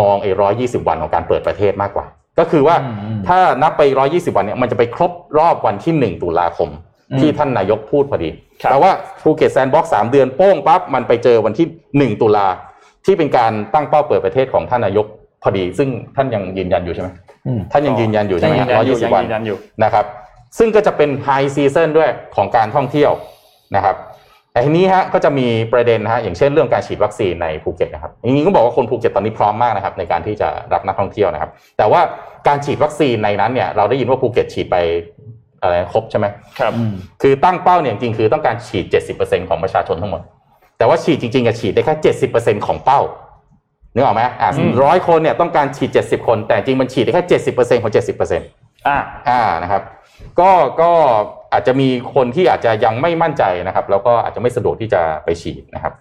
มองไอ้ร้อยยี่สิบวันของการเปิดประเทศมากกว่า ก็คือว่าอืมอืมถ้านับไปร้อยยี่สิบวันเนี่ยมันจะไปครบรอบวันที่หนึ่งตุลาคมอืมที่ท่านนายกพูดพอดีครับแต่ว่าภูเก็ตแซนด์บ็อกซ์สามเดือนโป้งปั๊บมันไปเจอวันที่หนึ่งตุลาที่เป็นการตั้งเป้าเปิดประเทศของท่านนายกพอดี ซึ่งท่านยังยืนยันอยู่ใช่ไหมอืมท่านยังยืนยันอยู่ใช่ไหมยังยืนยันอยู่ร้อยยี่สิบวันยังยืนยันอยู่นะครับ ซึ่งก็จะเป็น high season ด้วยของการท่องเที่ยวนะครับ แต่ทีนี้ฮะก็จะมีประเด็นนะฮะอย่างเช่นเรื่องการฉีดวัคซีนในภูเก็ตนะครับจริงๆก็บอกว่าคนภูเก็ตตอนนี้พร้อมมากนะครับในการที่จะรับนักท่องเที่ยวนะครับ แต่ว่าการฉีดวัคซีนในนั้นเนี่ยเราได้ยินว่าภูเก็ตฉีดไปอะไรครบใช่ไหมครับอืมคือตั้งเป้าเนี่ยจริงๆคือต้องการฉีด 70%ของประชาชนทั้งหมด แต่ว่าฉีดจริงๆอะฉีดได้แค่ 70%ของเป้านึกออกไหมอ่าอืมร้อยคนเนี่ยต้องการฉีด 70 คน แต่จริงมันฉีดได้แค่ 70%ของ 70%อ่าอ่านะครับ ก็ก็อาจจะมีคนที่อาจจะยังไม่มั่นใจนะครับ แล้วก็อาจจะไม่สะดวกที่จะไปฉีดนะครับ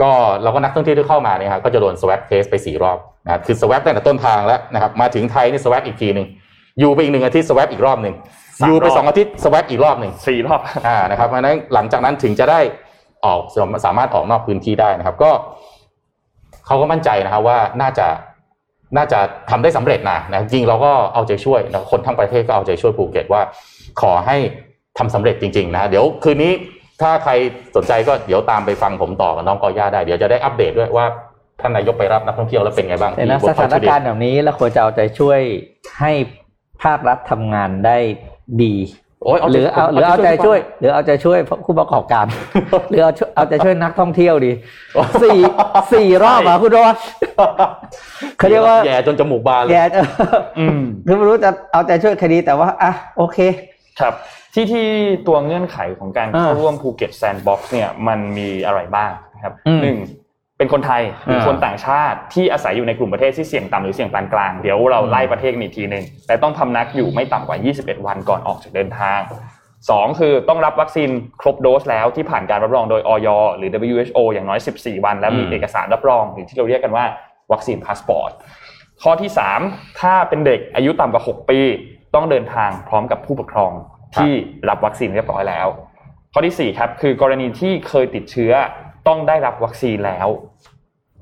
ก็เราก็นักท่องเที่ยวที่เข้ามาเนี่ยครับก็จะโดน swab test ไปสี่รอบนะครับคือ swab ตั้งแต่ต้นทางแล้วนะครับ มาถึงไทยนี่ swab อีกทีหนึ่งอยู่ไปอีกหนึ่งอาทิตย์สว a ปอีกรอบหนึ่งสามอยู่ไปรอบสองอาทิตย์สว a ปอีกรอบหนึ่งสี่รอบอ่านะครับเพราะฉะนั้นหลังจากนั้นถึงจะได้ออกสามารถออกนอกพื้นที่ได้นะครับ ก็เขาก็มั่นใจนะครับว่าน่าจะ น่าจะทำได้สำเร็จนะนะจริงเราก็เอาใจช่วยนะคนทั้งประเทศก็เอาใจช่วยภูเก็ตว่า ขอให้ทำสำเร็จจริงๆนะเดี๋ยวคืนนี้ถ้าใครสนใจก็เดี๋ยวตามไปฟังผมต่อกับน้องกอย่าได้เดี๋ยวจะได้อัปเดตด้วยว่าท่านนายกไปรับนักท่องเที่ยวแล้วเป็นไงบ้างแต่นะที่สถานการณ์แบบนี้เราควรจะเอาใจช่วยให้ภาครัฐทำงานได้ดีโอ้ย หรือเอาหรือเอาใจช่วย หรือเอาใจช่วยผู้ประกอบการ หรือเอาช่วยเอาใจช่วยนักท่องเที่ยวดีสี่สี่รอบอะคุณโรสเขาเรียกว่าแย่จนจมูกบานเลยแย่จะอืมคือไม่รู้จะเอาใจช่วยคดีแต่ว่าอะโอเค ครับ ที่ที่ตัวเงื่อนไขของการอ่าเข้าร่วมภูเก็ตแซนด์บ็อกซ์เนี่ยมันมีอะไรบ้างนะครับอืมหนึ่ง เป็นคนไทยหรืออ่าคนต่างชาติที่อาศัยอยู่ในกลุ่มประเทศที่เสี่ยงต่ำหรือเสี่ยงปานกลางเดี๋ยวเราไล่ประเทศกันอีกทีหนึ่งแต่ต้องพำนักอยู่ไม่ต่ำกว่า 21 วันก่อนออกจากเดินทางสองคือต้องรับวัคซีนครบโดสแล้วที่ผ่านการรับรองโดย อยหรือ WHO อย่างน้อย 14 วัน และมีอืมเอกสารรับรองหรือที่เราเรียกกันว่า vaccine passport ข้อที่ 3 ถ้าเป็นเด็กอายุต่ำกว่า 6 ปี ต้องเดินทางพร้อมกับผู้ปกครองที่รับวัคซีนเรียบร้อยแล้ว ข้อที่4ครับคือกรณีที่เคยติดเชื้อ ต้องได้รับวัคซีนแล้ว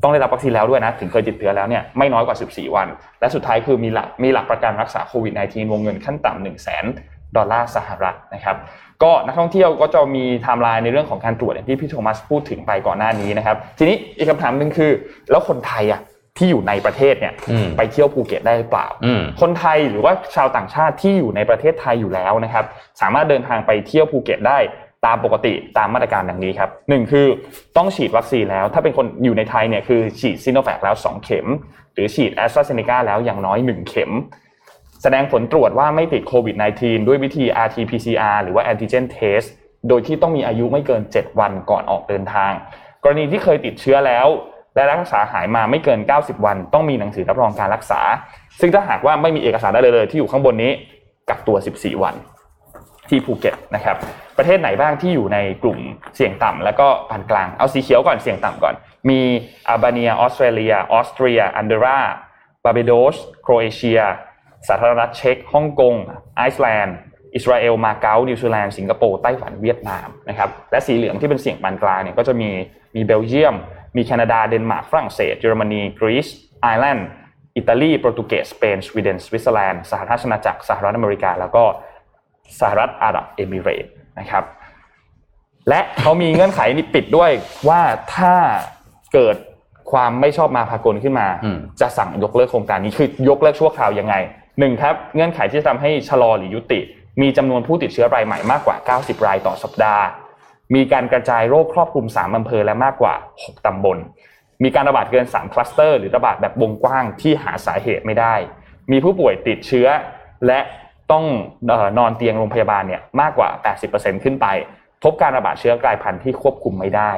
ต้องได้รับวัคซีนแล้วด้วยนะ ถึงเคยติดเชื้อแล้วเนี่ยไม่น้อยกว่า 14 วัน และสุดท้ายคือมีหลักมีหลักประกันรักษาโควิด -19 วงเงินขั้นต่ำ1 0 0 0 0แสนดอลลาร์สหรัฐนะครับก็นักท่องเที่ยวก็จะมีไทม์ไลน์ในเรื่องของการตรวจอย่างที่พี่โทมัสพูดถึงไปก่อนหน้านี้นะครับ ทีนี้อีกคำถามหนึ่งคือ แล้วคนไทยอะที่อยู่ในประเทศเนี่ยอืมไปเที่ยวภูเก็ตได้หรือเปล่าอืมคนไทยหรือว่าชาวต่างชาติที่อยู่ในประเทศไทยอยู่แล้วนะครับ สามารถเดินทางไปเที่ยวภูเก็ตได้ ตามปกติตามมาตรการดังนี้ครับหนึ่งคือต้องฉีดวัคซีนแล้ว ถ้าเป็นคนอยู่ในไทยเนี่ยคือฉีดซิโนแวคแล้ว 2 เข็ม หรือฉีดแอสตราเซเนกาแล้วอย่างน้อย 1 เข็ม แสดงผลตรวจว่าไม่ติดโควิด -19 ด้วยวิธี RT-PCR หรือว่า antigen test โดยที่ต้องมีอายุไม่เกิน 7 วันก่อนออกเดินทาง กรณีที่เคยติดเชื้อแล้ว และรักษาหายมาไม่เกิน 90 วัน ต้องมีหนังสือรับรองการรักษา ซึ่งถ้าหากว่าไม่มีเอกสารได้เลยเลยที่อยู่ข้างบนนี้กักตัว 14 วัน ที่ภูเก็ตนะครับประเทศไหนบ้างที่อยู่ในกลุ่มเสี่ยงต่ำแล้วก็ปานกลางเอาสีเขียวก่อนเสี่ยงต่ำก่อน มีอาร์เบเนียออสเตรเลียออสเตรียอันเดราบาร์เบโดสโครเอเชีย สาธารณรัฐเช็กฮ่องกงไอซ์แลนด์อิสราเอลมาเก๊านิวซีแลนด์สิงคโปร์ไต้หวันเวียดนามนะครับและสีเหลืองที่เป็นเสี่ยงปานกลางเนี่ยก็จะมีมีเบลเยียม มีแคนาดาเดนมาร์กฝรั่งเศสเยอรมนีกรีซไอร์แลนด์อิตาลีโปรตุเกสสเปนสวีเดนสวิตเซอร์แลนด์สหราชอาณาจักรสหรัฐอเมริกา แล้วก็ สหรัฐอาหรับเอมิเรตส์นะครับ และเขามีเงื่อนไขนี่ปิดด้วยว่าถ้าเกิดความไม่ชอบมาพากลขึ้นมาอืมจะสั่งยกเลิกโครงการนี้คือยกเลิกชั่วคราวยังไงหนึ่งครับเงื่อนไขที่จะทำให้ชะลอหรือยุติ มีจำนวนผู้ติดเชื้อรายใหม่มากกว่า 90 รายต่อสัปดาห์ มีการกระจายโรคครอบคลุม 3อำเภอและมากกว่า 6ตำบล มีการระบาดเกิน 3 คลัสเตอร์ หรือระบาดแบบวงกว้างที่หาสาเหตุไม่ได้ มีผู้ป่วยติดเชื้อและ ต้องเออนอนเตียงโรงพยาบาลเนี่ยมากกว่า 80%ขึ้นไปพบการระบาดเชื้อกลายพันธุ์ที่ควบคุมไม่ได้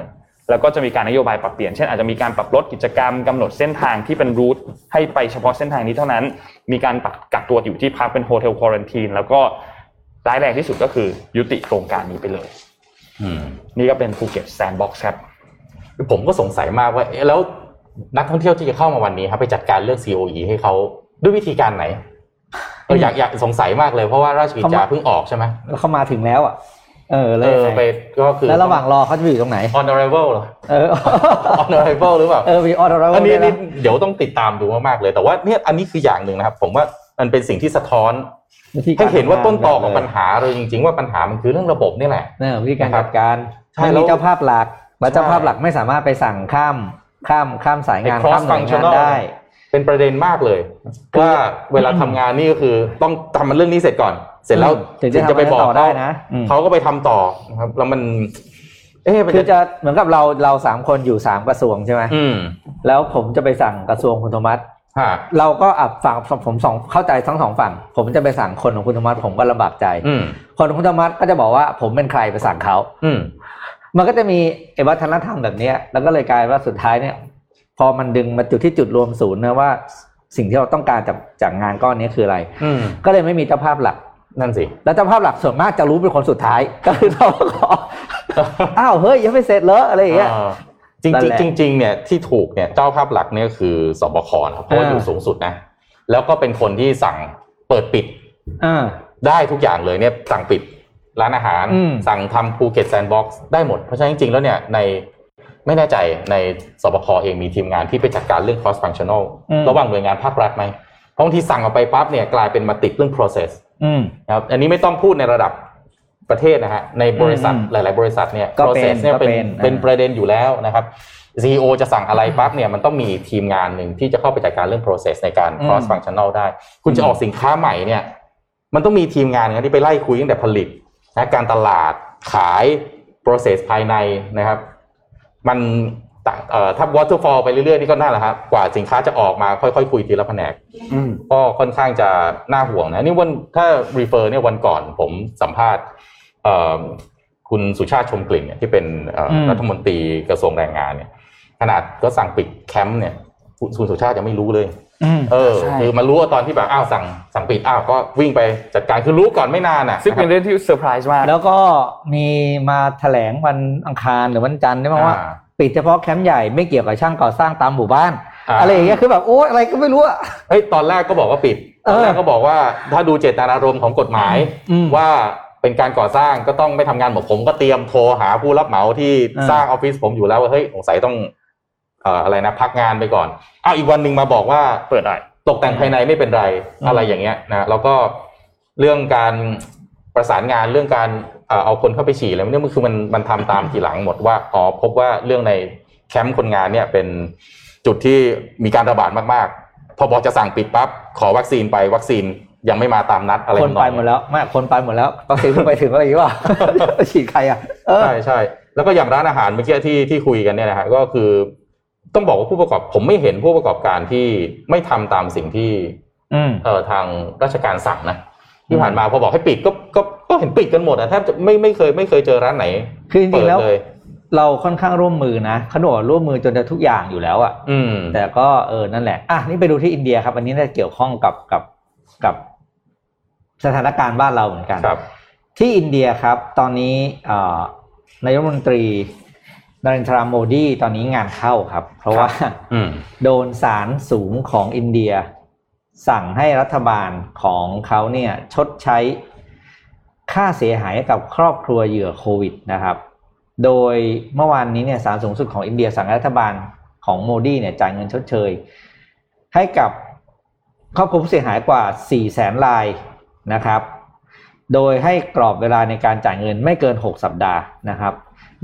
แล้วก็จะมีการนโยบายปรับเปลี่ยน เช่นอาจจะมีการปรับลดกิจกรรมกำหนดเส้นทางที่เป็น route ให้ไปเฉพาะเส้นทางนี้เท่านั้น มีการปักกักตัวอยู่ที่พักเป็น hotel quarantine แล้วก็ร้ายแรงที่สุดก็คือยุติโครงการนี้ไปเลยอืมนี่ก็เป็นภูเก็ตแซนด์บ็อกซ์ครับผมก็สงสัยมากว่าเอ๊ะแล้วนักท่องเที่ยวที่จะเข้ามาวันนี้ครับไปจัดการเรื่อง COE ให้เขาด้วยวิธีการไหน เอออยากอยากสงสัยมากเลยเพราะว่าราชกิจจาเขามาเพิ่งออกใช่ไหมแล้วเขามาถึงแล้วอะเออเลเอยอไปก็คือแล้วระหว่างรอเขาจะไปอยู่ตรงไหน on arrival เหรอเออ on arrival หรือเปล่าเออมีออเดอร์อันนี้นี่เดี๋ยวต้องติดตามดูมากๆเลย แต่ว่าเนี่ยอันนี้คืออย่างหนึ่งนะครับ ผมว่ามันเป็นสิ่งที่สะท้อนให้เห็นว่าต้นตอของปัญหาเลยจริง ๆ ว่าปัญหามันคือเรื่องระบบนี่แหละเนี่ยวิธีการจัดการใช่ไม่แล้มีวเจ้าภาพหลักและเจ้าใช่ภาพหลักไม่สามารถไปสั่งข้ามข้ามข้ามสายงานไอ้ cross ข้ามหน่วยงาน functional ได้ เป็นประเด็นมากเลย ว่าเวลาทำงานนี่ก็คือต้องทำมันเรื่องนี้เสร็จก่อน เสร็จแล้วถึงจะไปบอกทำอะไรต่อได้เขานะอืมเขาก็ไปทำต่อนะครับแล้วมันเอ๊ะมันคือจะเหมือนกับเราเราสามคนอยู่สามกระทรวงใช่ไหมอืมแล้วผมจะไปสั่งกระทรวงคุณโทมัสฮะเราก็อับฝั่งผมสองเข้าใจทั้งสองฝั่ง ผมจะไปสั่งคนของคุณโทมัสผมก็ลำบากใจอืมคนของคุณโทมัสก็จะบอกว่าผมเป็นใครไปสั่งเขาอืมมันก็จะมีไอ้วัฒนธรรมแบบเนี้ยแล้วก็เลยกลายว่าสุดท้ายเนี่ย พอมันดึงมาจุดที่จุดรวมศูนย์นะว่าสิ่งที่เราต้องการจากจากงานก้อนนี้คืออะไร อืมก็เลยไม่มีเจ้าภาพหลัก นั่นสิ แล้วเจ้าภาพหลักส่วนมากจะรู้เป็นคนสุดท้าย ก็คือเราขออ้าวเฮ้ยยังไม่เสร็จเลยอะไรอย่างเงี้ยอ่าจริงนั่นแหละๆจริงๆเนี่ยที่ถูกเนี่ยเจ้าภาพหลักเนี่ยคือสบคนะครับเพราะว่าอ่าอยู่สูงสุดนะ แล้วก็เป็นคนที่สั่งเปิดปิดอ่า ได้ทุกอย่างเลยเนี่ยสั่งปิดร้านอาหาร อืม สั่งทำภูเก็ตแซนด์บ็อกซ์ได้หมด เพราะฉะนั้นจริงๆแล้วเนี่ยใน ไม่แน่ใจในสบคเองมีทีมงานที่ไปจัดการเรื่อง cross functional ระหว่างหน่วยงานภาครัฐไหมเพราะบางทีสั่งออกไปปั๊บเนี่ยกลายเป็นมาติดเรื่อง process อืมนะครับอันนี้ไม่ต้องพูดในระดับประเทศนะฮะในบริษัทอืมหลาย ๆ บริษัทเนี่ยก็เป็น process เนี่ยเป็นก็เป็นเป็นอ่าประเด็นอยู่แล้วนะครับ CEO จะสั่งอะไรปั๊บเนี่ยมันต้องมีทีมงานหนึ่งที่จะเข้าไปจัดการเรื่อง process ในการ cross functional ได้ คุณจะออกสินค้าใหม่เนี่ย มันต้องมีทีมงานอย่างนั้นที่ไปไล่คุยตั้งแต่ผลิตนะการตลาดขาย process ภายในนะครับ มันต่างเอ่อถ้า waterfall ไปเรื่อยๆนี่ก็น่าแหละครับกว่าสินค้าจะออกมาค่อยๆคุยทีละแผนกอืมก็ค่อนข้างจะน่าห่วงนะนี่วันถ้า refer เนี่ยวันก่อนผมสัมภาษณ์เอ่อคุณสุชาติชมกลิ่นเนี่ยที่เป็นเอ่ออมรัฐมนตรีกระทรวงแรงงานเนี่ยขนาดก็สั่งปิดแคมป์เนี่ยคุณคุณสุชาติยังไม่รู้เลยอืม เออใช่คือมารู้ว่าตอนที่แบบอ้าวสั่งสั่งปิดอ้าวก็วิ่งไปจัดการคือรู้ก่อนไม่นานอะซึ่งเป็นเรื่องที่เซอร์ไพรส์มากแล้วก็มีมาแถลงวันอังคารหรือวันจันทร์ได้ไหมว่าอ่า ปิดเฉพาะแคมป์ใหญ่ไม่เกี่ยวกับช่างก่อสร้างตามหมู่บ้านอ่าอะไรอย่างเงี้ยคือแบบโอ้ยอะไรก็ไม่รู้อะเฮ้ยตอนแรกก็บอกว่าปิดเอตอนแรกก็บอกว่าถ้าดูเจตนารมณ์ของกฎหมายอืมว่าเป็นการก่อสร้างก็ต้องไม่ทำงานหมดผมก็เตรียมโทรหาผู้รับเหมาที่อ่าสร้างออฟฟิศผมอยู่แล้วว่าเฮ้ยสงสัยต้องเอ่ออะไรนะพักงานไปก่อนอ้าวอีกวันหนึ่งมาบอกว่าเปิดได้ตกแต่งภายในไม่เป็นไรอืมอะไรอย่างเงี้ยนะแล้วก็เรื่องการประสานงานเรื่องการเอ่อเอาคนเข้าไปฉี่อะไรเนี่ยมันคือมันมันทำตามทีหลังหมดว่าอ๋อพบว่าเรื่องในแคมป์คนงานเนี่ยเป็นจุดที่มีการระบาดมากๆ พอบอกจะสั่งปิดปั๊บขอวัคซีนไปวัคซีนยังไม่มาตามนัดอะไรคนไปทำองหมดแล้วไม่คนไปหมดแล้วก็ซื้อไปถึงอะไรอย่างเงี้ยว่าฉีดใครอะเออใช่ใช่แล้วก็อย่างร้านอาหารเมื่อกี้ที่ที่คุยกันเนี่ยนะฮะก็คือ ต้องบอกว่าผู้ประกอบผมไม่เห็นผู้ประกอบการที่ไม่ทำตามสิ่งที่อืมเอ่อทางราชการสั่งนะที่ผ่านมาพอบอกให้ปิดก็ก็ก็เห็นปิดกันหมดอะแทบจะไม่ไม่เคยไม่เคยเจอร้านไหน คือจริเปิงดๆแล้วเลยเราค่อนข้างร่วมมือนะเขาบอกว่าร่วมมือจนจะทุกอย่างอยู่แล้วอะอืมแต่ก็เออนั่นแหละอะนี่ไปดูที่อินเดียครับ อันนี้น่าจะเกี่ยวข้องกับกับกับสถานการณ์บ้านเราเหมือนกันครับที่อินเดียครับ ตอนนี้เอ่อนายกรัฐมนตรี นรินทราโมดีตอนนี้งานเข้าครับ เพราะว่าอืมโดนศาลสูงของอินเดีย สั่งให้รัฐบาลของเขาเนี่ยชดใช้ค่าเสียหายให้กับครอบครัวเหยื่อโควิดนะครับ โดยเมื่อวานนี้เนี่ยศาลสูงสุดของอินเดียสั่งให้รัฐบาลของโมดีเนี่ยจ่ายเงินชดเชย ให้กับครอบครัวผู้เสียหายกว่า4แสนรายนะครับ โดยให้กรอบเวลาในการจ่ายเงินไม่เกิน 6 สัปดาห์นะครับ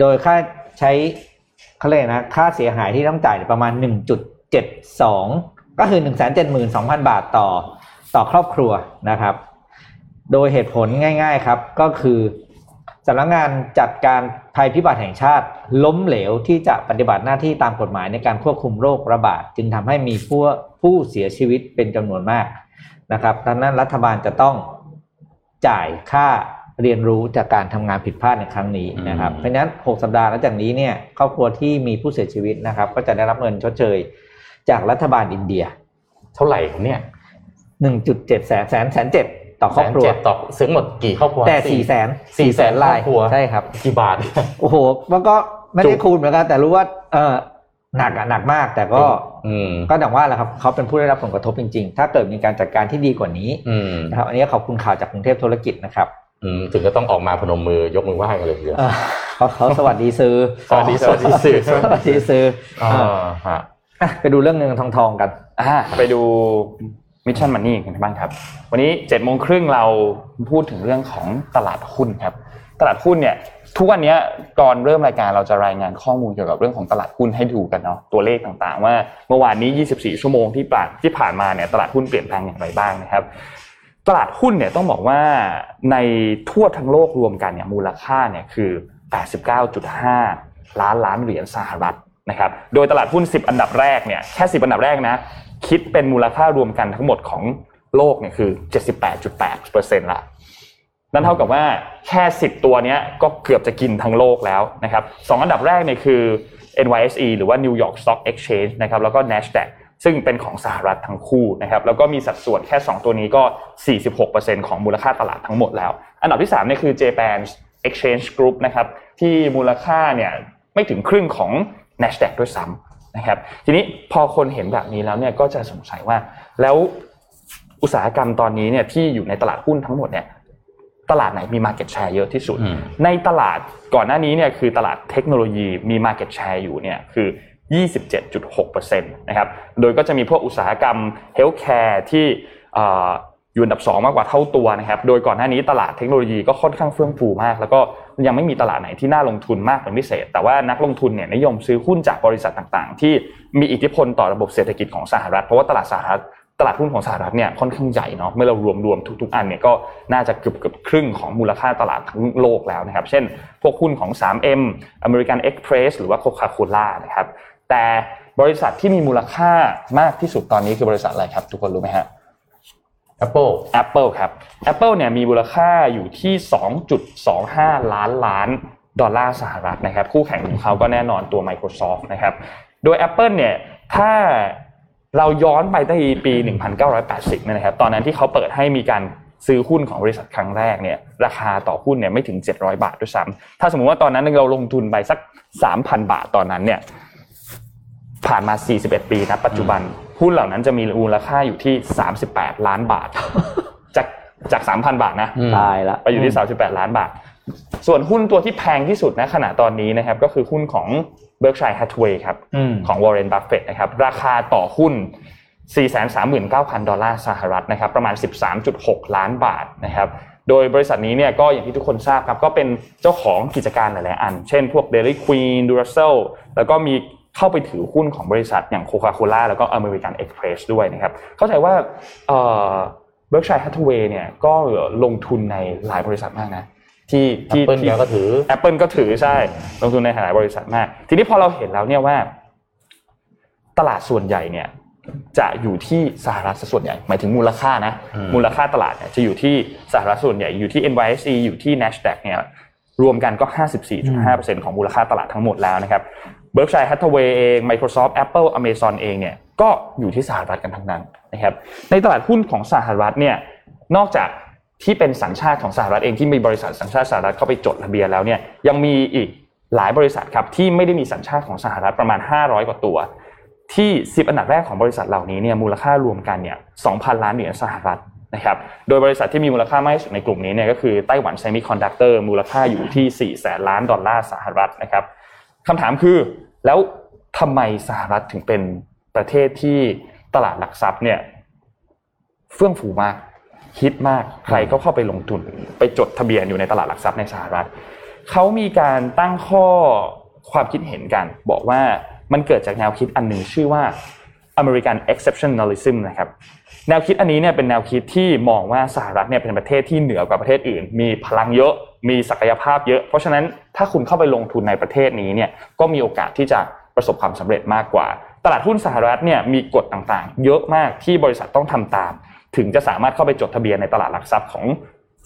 โดยค่า ใช้เขาเรียกนะค่าเสียหายที่ต้องจ่ายประมาณ 1.72 ก็คือ 172,000 บาทต่อต่อครอบครัวนะครับ โดยเหตุผลง่ายๆครับก็คือสำนักงานจัดการภัยพิบัติแห่งชาติ ล้มเหลวที่จะปฏิบัติหน้าที่ตามกฎหมายในการควบคุมโรคระบาด จึงทำให้มีผู้ผู้เสียชีวิตเป็นจำนวนมากนะครับดังนั้นรัฐบาลจะต้องจ่ายค่า เรียนรู้จากการทำงานผิดพลาดในครั้งนี้นะครับอืมเพราะฉะนั้น 6 สัปดาห์หลังจากนี้เนี่ยครอบครัวที่มีผู้เสียชีวิตนะครับ ก็จะได้รับเงินชดเชย จากรัฐบาลอินเดีย เท่าไหร่ครับเนี่ย1.7แสนแสนแสนเจ็ดต่อครอบครัวแสนเจ็ดต่อซึ้งหมดกี่ครอบครัวแต่สี่แสนสี่แสนลายครอบครัวใช่ครับ กี่บาท โอ้โหมันก็ไม่จุได้กคูณเหมือนกันแต่รู้ว่าเออหนักอะหนักมากแต่ก็อืมก็อย่างว่าแหละครับเขาเป็นผู้ได้รับผลกระทบจริง ๆ ถ้าเกิดมีการจัดการที่ดีกว่านี้อืมนะครับอันนี้ขอบคุณข่าวจากกรุงเทพธุรกิจนะครับอืม ถึงก็ต้องออกมาพนมมือยกมือไหว้กันเลยทีเดียวเออเขาเขาสวัสดีซื้อสวัสดีสวัสดีสื่อสวัสดีซื้ออ่าเออฮะอะไปดูเรื่องเงินทองทองกันอ่าไปดูมิชชั่นมันนี่กันบ้างครับ วันนี้7จ็ดโมงครึ่งเราพูดถึงเรื่องของตลาดหุ้นครับ ตลาดหุ้นเนี่ย ทุกวันเนี้ยก่อนเริ่มรายการเราจะรายงานข้อมูลเกี่ยวกับเรื่องของตลาดหุ้นให้ดูกันเนาะตัวเลขต่างๆ ว่าเมื่อวานนี้ 24 ชั่วโมงที่ผ่านที่ผ่านมาเนี่ยตลาดหุ้นเปลี่ยนแปลงอย่างไรบ้างนะครับ ตลาดหุ้นเนี่ยต้องบอกว่าในทั่วทั้งโลกรวมกันเนี่ยมูลค่าเนี่ยคือ 89.5 ล้านล้านเหรียญสหรัฐนะครับ โดยตลาดหุ้น 10 อันดับแรกเนี่ยแค่ 10 อันดับแรกนะ คิดเป็นมูลค่ารวมกันทั้งหมดของโลกเนี่ยคือ 78.8%ละนั่นเท่ากับว่าแค่ 10 ตัวเนี้ยก็เกือบจะกินทั้งโลกแล้วนะครับสองอันดับแรกเนี่ยคือ NYSE หรือว่า New York Stock Exchange นะครับแล้วก็ NASDAQ ซึ่งเป็นของสหรัฐทั้งคู่นะครับแล้วก็มีสัดส่วนแค่ 2 ตัวนี้ก็ 46%ของมูลค่าตลาดทั้งหมดแล้ว อันดับที่3เนี่ยคือ Japan Exchange Group นะครับที่มูลค่าเนี่ยไม่ถึงครึ่งของ NASDAQ ด้วยซ้ำนะครับทีนี้พอคนเห็นแบบนี้แล้วเนี่ยก็จะสงสัยว่าแล้วอุตสาหกรรมตอนนี้เนี่ยที่อยู่ในตลาดหุ้นทั้งหมดเนี่ยตลาดไหนมี Market Share เยอะที่สุดอืมในตลาดก่อนหน้านี้เนี่ยคือตลาดเทคโนโลยีมี Market Share อยู่เนี่ยคือ 27.6%นะครับ โดยก็จะมีพวกอุตสาหกรรม Healthcare ที่อยู่อันดับ 2 มากกว่าเท่าตัวนะครับ โดยก่อนหน้านี้ตลาดเทคโนโลยีก็ค่อนข้างเฟื่องฟูมาก แล้วก็ยังไม่มีตลาดไหนที่น่าลงทุนมากเป็นพิเศษ แต่ว่านักลงทุนเนี่ยนิยมซื้อหุ้นจากบริษัทต่างๆ ที่มีอิทธิพลต่อระบบเศรษฐกิจของสหรัฐ เพราะว่าตลาดสหรัฐตลาดหุ้นของสหรัฐเนี่ยค่อนข้างใหญ่เนาะเมื่อเรารวมรวมทุกๆ อันเนี่ยก็น่าจะเกือบเกือบครึ่งของมูลค่าตลาดทั้งโลกแล้วนะครับ เช่น พวกหุ้นของ 3M American Express หรือว่า Coca-Cola นะครับ แต่บริษัทที่มีมูลค่ามากที่สุดตอนนี้คือบริษัทอะไรครับ ทุกคนรู้ไหมฮะ Apple Apple ครับ Apple เนี่ยมีมูลค่าอยู่ที่ 2.25 ล้านล้านดอลลาร์สหรัฐนะครับคู่แข่งของเขาก็แน่นอนตัว Microsoft นะครับ โดย Apple เนี่ยถ้าเราย้อนไปตั้งแต่ปี 1980เนี่ยนะครับ ตอนนั้นที่เขาเปิดให้มีการซื้อหุ้นของบริษัทครั้งแรกเนี่ยราคาต่อหุ้นเนี่ยไม่ถึง 700 บาทด้วยซ้ำถ้าสมมติว่าตอนนั้นเราลงทุนไปสัก 3,000 บาทตอนนั้นเนี่ย ผ่านมา 41 ปีนะปัจจุบันหุ้นเหล่านั้นจะมีมูลค่าอยู่ที่ 38 ล้านบาท จากจาก 3,000 บาทนะอืมตายละไปอยู่ที่ 38 ล้านบาท ส่วนหุ้นตัวที่แพงที่สุดนะขณะตอนนี้นะครับ ก็คือหุ้นของ Berkshire Hathaway ครับอืมของ Warren Buffett นะครับ ราคาต่อหุ้น 439,000 ดอลลาร์สหรัฐนะครับ ประมาณ 13.6 ล้านบาทนะครับโดยบริษัทนี้เนี่ยก็อย่างที่ทุกคนทราบครับก็เป็นเจ้าของกิจการหลาย ๆ อัน เช่นพวก Dairy Queen Duracell แล้วก็มี เข้าไปถือหุ้นของบริษัทอย่าง Coca-Cola แล้วก็ American Express ด้วยนะครับ เข้าใจว่าเอ่อ Berkshire Hathaway เนี่ยก็ลงทุนในหลายบริษัทมากนะที่ที่ Apple ที่เนี่ยก็ถือ Apple ก็ถือใช่ ลงทุนในหลายบริษัทมาก ทีนี้พอเราเห็นแล้วเนี่ยว่า ตลาดส่วนใหญ่เนี่ย จะอยู่ที่สหรัฐซะส่วนใหญ่ หมายถึงมูลค่านะอืมมูลค่าตลาดเนี่ยจะอยู่ที่สหรัฐส่วนใหญ่อยู่ที่ NYSE อยู่ที่ NASDAQ เนี่ย รวมกันก็ 54.5%ของมูลค่าตลาดทั้งหมดแล้วนะครับ Berkshire Hathaway เอง Microsoft Apple Amazon เองเนี่ยก็อยู่ที่สหรัฐกันทั้งนั้นนะครับ ในตลาดหุ้นของสหรัฐเนี่ยนอกจากที่เป็นสัญชาติของสหรัฐเองที่มีบริษัทสัญชาติสหรัฐเข้าไปจดทะเบียนแล้วเนี่ยยังมีอีกหลายบริษัทครับที่ไม่ได้มีสัญชาติของสหรัฐประมาณ 500 กว่าตัว ที่ 10 อันดับแรกของบริษัทเหล่านี้เนี่ยมูลค่ารวมกันเนี่ย2,000 ล้านเหรียญสหรัฐ นะครับโดยบริษัทที่มีมูลค่ามากที่สุดในกลุ่มนี้เนี่ยก็คือ Taiwan Semiconductor มูลค่าอยู่ที่ 4 แสนล้านดอลลาร์สหรัฐนะครับคำถามคือแล้วทำไมสหรัฐถึงเป็นประเทศที่ตลาดหลักทรัพย์เนี่ยเฟื่องฟูมากฮิตมากใครก็เข้าไปลงทุนไปจดทะเบียนอยู่ในตลาดหลักทรัพย์ในสหรัฐเขามีการตั้งข้อความคิดเห็นกัน บอกว่ามันเกิดจากแนวคิดอันหนึ่งชื่อว่า American Exceptionalism นะครับ แนวคิดอันนี้เนี่ยเป็นแนวคิดที่มองว่าสหรัฐเนี่ยเป็นประเทศที่เหนือกว่าประเทศอื่น มีพลังเยอะ มีศักยภาพเยอะ เพราะฉะนั้นถ้าคุณเข้าไปลงทุนในประเทศนี้เนี่ยก็มีโอกาสที่จะประสบความสำเร็จมากกว่า ตลาดหุ้นสหรัฐเนี่ยมีกฎต่างๆ เยอะมากที่บริษัทต้องทำตาม ถึงจะสามารถเข้าไปจดทะเบียนในตลาดหลักทรัพย์ของ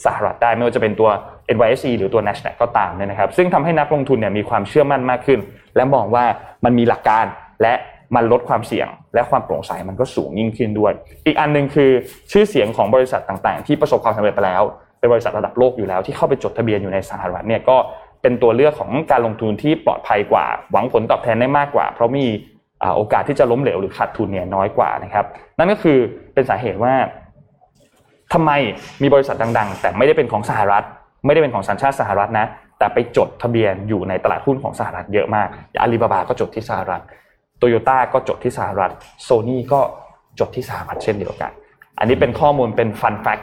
สหรัฐได้ไม่ว่าจะเป็นตัว NYSE หรือตัว NASDAQ ก็ตามเนี่ยนะครับ ซึ่งทำให้นักลงทุนเนี่ยมีความเชื่อมั่นมากขึ้น และมองว่ามันมีหลักการและ มันลดความเสี่ยง และความโปร่งใสมันก็สูงยิ่งขึ้นด้วย อีกอันหนึ่งคือชื่อเสียงของบริษัทต่างๆ ที่ประสบความสำเร็จไปแล้ว เป็นบริษัทระดับโลกอยู่แล้วที่เข้าไปจดทะเบียนอยู่ในสหรัฐเนี่ยก็เป็นตัวเลือกของการลงทุนที่ปลอดภัยกว่า หวังผลตอบแทนได้มากกว่า เพราะมีโอกาสที่จะล้มเหลวหรือขาดทุนเนี่ยน้อยกว่านะครับ นั่นก็คือเป็นสาเหตุว่าทำไมมีบริษัทดัง ๆ แต่ไม่ได้เป็นของสหรัฐ ไม่ได้เป็นของสัญชาติสหรัฐนะ แต่ไปจดทะเบียนอยู่ในตลาดหุ้นของสหรัฐเยอะมากอาลีบาบาก็จดที่สหรัฐ โตโยต้าก็จดที่สหรัฐโซนี่ก็จดที่สหรัฐเช่นเดียวกัน อันนี้เป็นข้อมูลเป็นฟันแฟก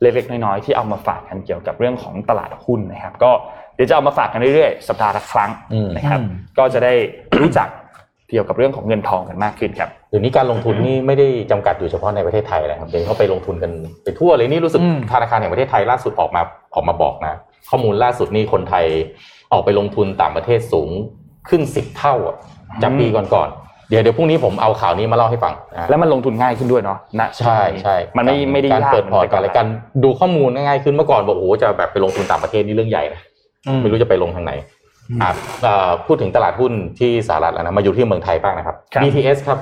เล็กๆน้อยๆที่เอามาฝากกันเกี่ยวกับเรื่องของตลาดหุ้นนะครับ ก็เดี๋ยวจะเอามาฝากกันเรื่อยๆสัปดาห์ละครั้งอืมนะครับอืมก็จะได้รู้จักเกี่ยวกับเรื่องของเงินทองกันมากขึ้นครับเดี๋ยวนี้การลงทุนนี่ไม่ได้จำกัดอยู่เฉพาะในประเทศไทยนะครับเดี๋ยวนี้เขาไปลงทุนกันไปทั่วเลยนี่รู้สึกอืมธนาคารแห่งประเทศไทยล่าสุดออกมาออกมาบอกนะ ข้อมูลล่าสุดนี่คนไทยออกไปลงทุนต่างประเทศสูงขึ้นสิบเท่าอะ จากปีก่อนๆเดี๋ยวเดี๋ยวพรุ่งนี้ผมเอาข่าวนี้มาเล่าให้ฟังนะแล้วมันลงทุนง่ายขึ้นด้วยเนาะณใช่ใช่มันไม่ไม่ได้การยากเปิดพอร์ตหมืการอะไรการดูข้อมูลง่ายขึ้นเมื่อก่อนบอกโอ้โหจะแบบไปลงทุนต่างประเทศนี่เรื่องใหญ่นะไม่รู้จะไปลงทางไหนอะเอ่อพูดถึงตลาดหุ้นที่สหรัฐแล้วนะมาอยู่ที่เมืองไทยบ้างนะครับครับ BTS ครับ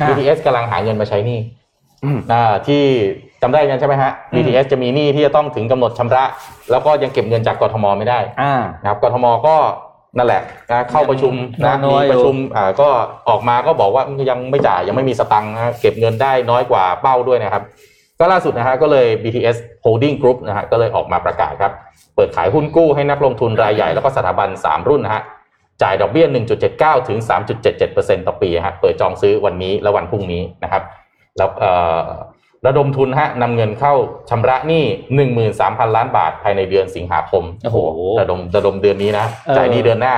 อ่า BTS กำลังหาเงินมาใช้หนี้อืมอ่าที่จำได้กันใช่ไหมฮะอืม BTS จะมีหนี้ที่จะต้องถึงกำหนดชำระ แล้วก็ยังเก็บเงินจากกทมไม่ได้อ่านะครับกทมก็ นั่นแหละนะเข้าประชุมนะน้มีอยๆอยู่ประชุมอ่าก็ออกมาก็บอกว่ายังไม่จ่ายยังไม่มีสตังค์นะเก็บเงินได้น้อยกว่าเป้าด้วยนะครับ ก็ล่าสุดนะฮะก็เลย BTS Holding Group นะฮะก็เลยออกมาประกาศครับ เปิดขายหุ้นกู้ให้นักลงทุนรายใหญ่แล้วก็สถาบัน 3 รุ่นนะฮะจ่ายดอกเบี้ย 1.79 ถึง 3.77%ต่อปีฮะเปิดจองซื้อวันนี้และวันพรุ่งนี้นะครับ แล้วเอ่อ ระดมทุนฮะนำเงินเข้าชำระหนี้13,000ล้านบาทภายในเดือนสิงหาคมโอ้โหระดมระดมเดือนนี้นะเออจ่ายหนี้เดือนหน้า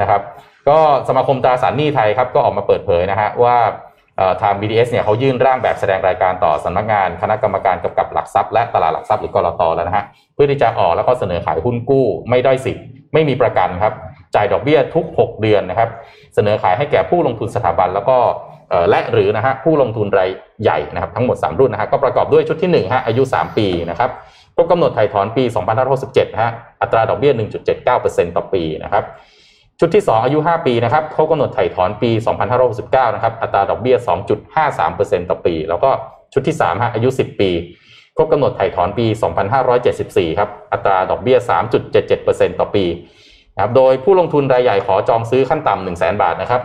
นะครับ ก็สมาคมตราสารหนี้ไทยครับก็ออกมาเปิดเผยนะฮะว่าเอ่อทาง BDS เนี่ยเขายื่นร่างแบบแสดงรายการต่อสำนักงานคณะกรรมการกำกับหลักทรัพย์และตลาดหลักทรัพย์หรือกรตแล้วนะฮะเพื่อที่จะออกแล้วก็เสนอขายหุ้นกู้ ไม่ด้อยสิทธิ์ไม่มีประกันครับ จ่ายดอกเบี้ยทุก 6 เดือนนะครับ เสนอขายให้แก่ผู้ลงทุนสถาบันแล้วก็เอ่อ และหรือนะฮะผู้ลงทุนรายใหญ่นะครับทั้งหมด 3 รุ่นนะฮะก็ประกอบด้วยชุดที่1ฮะอายุ 3 ปีนะครับครบกำหนดไถ่ถอนปี 2567นะฮะอัตราดอกเบี้ย 1.79%ต่อปีนะครับชุดที่ 2 อายุ 5 ปีนะครับครบกำหนดไถ่ถอนปี 2569นะครับอัตราดอกเบี้ย 2.53%ต่อปี แล้วก็ชุดที่3ฮะอายุ 10 ปีครบกำหนดไถ่ถอนปี 2574ครับอัตราดอกเบี้ย 3.77%ต่อปีนะครับโดยผู้ลงทุนรายใหญ่ขอจองซื้อขั้นต่ำ1 0 0 0 0แบาทนะครับ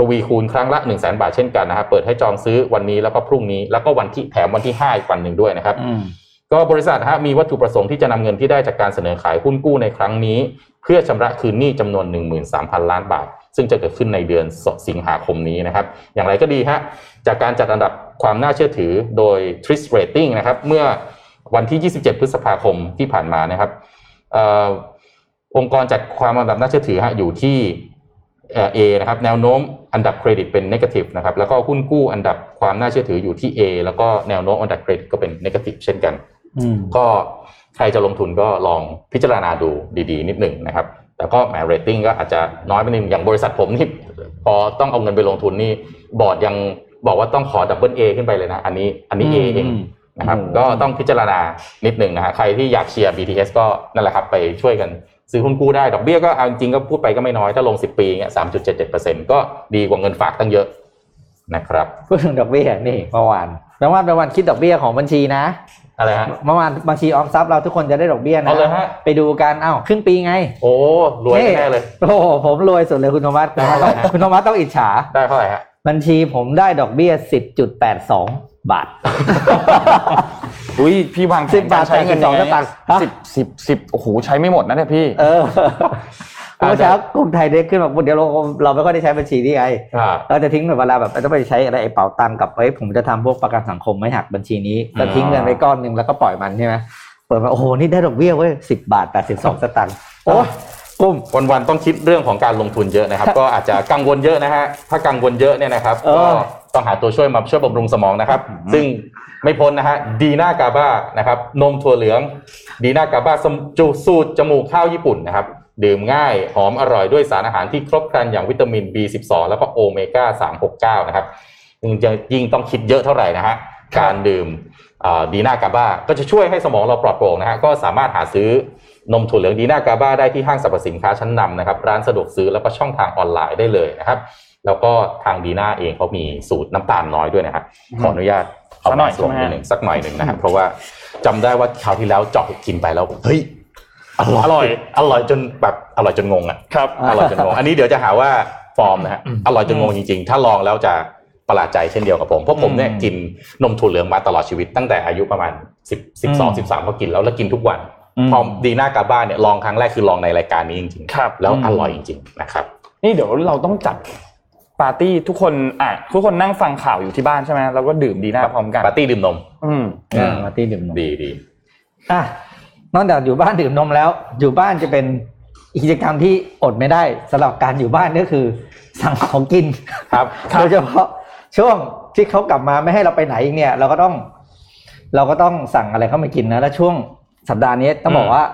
ทวีคูณครั้งละ 1 0 0 0 0แบาทเช่นกันนะครับเปิดให้จองซื้อวันนี้แล้วก็พรุ่งนี้แล้วก็วันที่แถมวันที่5อีกวันหนึ่งด้วยนะครับอืมก็บริษัทฮะมีวัตถุประสงค์ที่จะนำเงินที่ได้จากการเสนอขายหุ้นกู้ในครั้งนี้ เพื่อชำระคืนหนี้จำนวน 13,000 ล้านบาท ซึ่งจะเกิดขึ้นในเดือนสิงหาคมนี้นะครับ อย่างไรก็ดีฮะจากการจัดอันดับความน่าเชื่อถือโดย TRIS Rating นะครับ เมื่อวันที่ 27 พฤษภาคมที่ผ่านมานะครับเอ่อองค์กรจัดความอันดับน่าเชื่อถือฮะอยู่ที่เอ่อ A นะครับ แนวโน้ม อันดับเครดิตเป็น negative นะครับแล้วก็หุ้นกู้อันดับความน่าเชื่อถืออยู่ที่ A แล้วก็แนวโน้มอันดับเครดิตก็เป็น negative เช่นกันอืมก็ใครจะลงทุนก็ลองพิจารณาดูดีๆ นิดหนึ่งนะครับ แต่ก็แหมเรตติ้งก็อาจจะน้อยไปนิดนึงอย่างบริษัทผมนี่พอต้องเอาเงินไปลงทุนนี่บอร์ดยังบอกว่าต้องขอ double A ขึ้นไปเลยนะอันนี้อันนี้ A อืมเองนะครับอืมก็ต้องพิจารณานิดหนึ่งนะฮะใครที่อยากเชียร์ BTS ก็นั่นแหละครับไปช่วยกัน ซื้อหุ้นกู้ได้ดอกเบี้ยก็เอาจริงๆก็พูดไปก็ไม่น้อยถ้าลง 10 ปีเงี้ย3.77%ก็ดีกว่าเงินฝากตั้งเยอะนะครับพูดถึงดอกเบี้ยนี่เมื่อวานเมื่อวานเป็นวันคิดดอกเบี้ยของบัญชีนะอะไรฮะเมื่อวานบัญชีออมทรัพย์เราทุกคนจะได้ดอกเบี้ยนะเอาเลยฮะไปดูกันอ้าวครึ่งปีไง โอ้รวยแน่เลยโอ้โหผมรวยสุดเลยคุณโทมัสได้เท่าไหร่ฮะคุณโทมัสต้องอิจฉาได้เท่าไหร่ฮะบัญชีผมได้ดอกเบี้ย 10.82 บาท อุ้ยพี่วางแผนสิบบาทกรใช้เงินแปดสิบสองยังไงสตางค์ฮะ สิบสิบสิบโอ้โหใช้ไม่หมดนะเนี่ยพี่ เออเมื่อเช้ากรุงไทยได้ขึ้นมาเดี๋ยวเราเราไม่ค่อยได้ใช้บัญชีนี่ไง ครับ เราจะทิ้งแบบเวลาแบบต้องไปใช้อะไรไอ้เป๋าตังค์กับไอ้ยผมจะทำพวกประกันสังคมไม่หักบัญชีนี้ก็ทิ้งเงินไปก้อนหนึ่งแล้วก็ปล่อยมันใช่ไหมเปิดมาโอ้โหนี่ได้ดอกเบี้ยเว้ยสิบบาทแปดสิบสองสตางค์โอ้ยกุ้ม วันๆต้องคิดเรื่องของการลงทุนเยอะนะครับ ก็อาจจะกังวลเยอะนะฮะถ้ากังวลเยอะเนี่ยนะครับเออ ก็ ต้องหาตัวช่วยมาช่วยบำรุงสมองนะครับ ซึ่งไม่พ้นนะฮะดีน่ากาบ้านะครับ นมถั่วเหลือง ดีน่ากาบ้าจูสูตรจมูกข้าวญี่ปุ่นนะครับ ดื่มง่ายหอมอร่อยด้วยสารอาหารที่ครบครันอย่างวิตามิน B12 แล้วก็โอเมก้า 369 นะครับยิ่งจะยิ่งต้องคิดเยอะเท่าไหร่นะฮะการดื่มดีน่ากาบ้าก็จะช่วยให้สมองเราปลอดโปร่งนะฮะก็สามารถหาซื้อนมถั่วเหลืองดีน่ากาบ้าได้ที่ห้างสรรพสินค้าชั้นนำนะครับ ร้านสะดวกซื้อแล้วก็ช่องทางออนไลน์ได้เลยนะครับ แล้วก็ทางดีน่าเองเขามีสูตรน้ำตาลน้อยด้วยนะครับขออนุญาตเอาสักหน่อยมาสวมใช่ไหมนิดหนึ่งสักหน่อยหนึ่งนะครับเพราะว่าจำได้ว่าคราวที่แล้วเจาะกินไปแล้วเฮ้ยอร่อยอร่อย อร่อยจนแบบอร่อยจนงงอะครับอร่อยจนงงอันนี้เดี๋ยวจะหาว่าฟอร์มนะฮะอร่อยจนงงจริง ๆ ถ้าลองแล้วจะประหลาดใจเช่นเดียวกับผมเพราะผมเนี่ยอืมกินนมถั่วเหลืองมาตลอดชีวิตตั้งแต่อายุประมาณสิบสิบสองอืมสิบสามพอกินแล้วแล้วกินทุกวันอืมพอดีน่ากาบ้านเนี่ยลองครั้งแรกคือลองในรายการนี้จริงๆครับแล้วอืมอร่อยจริงๆนะครับนี่เดี๋ยวเราต้องจัด ปาร์ตี้ทุกคนอะทุกคนนั่งฟังข่าวอยู่ที่บ้านใช่ไหมแล้วก็ดื่มดีน่าพร้อมกันปาร์ตี้ดื่มนม อืมอ่ามาร์ตี้ดื่มนมดีดีอะนอกจากอยู่บ้านดื่มนมแล้ว อยู่บ้านจะเป็นกิจกรรมที่อดไม่ได้สำหรับการอยู่บ้านก็คือ สั่งของกินครับโดยเฉพาะช่วงที่เขากลับมาไม่ให้เราไปไหนอีกเนี่ย เราก็ต้อง เราก็ต้องสั่งอะไรเข้ามากินนะ แล้วช่วงสัปดาห์นี้ต้องบอกว่า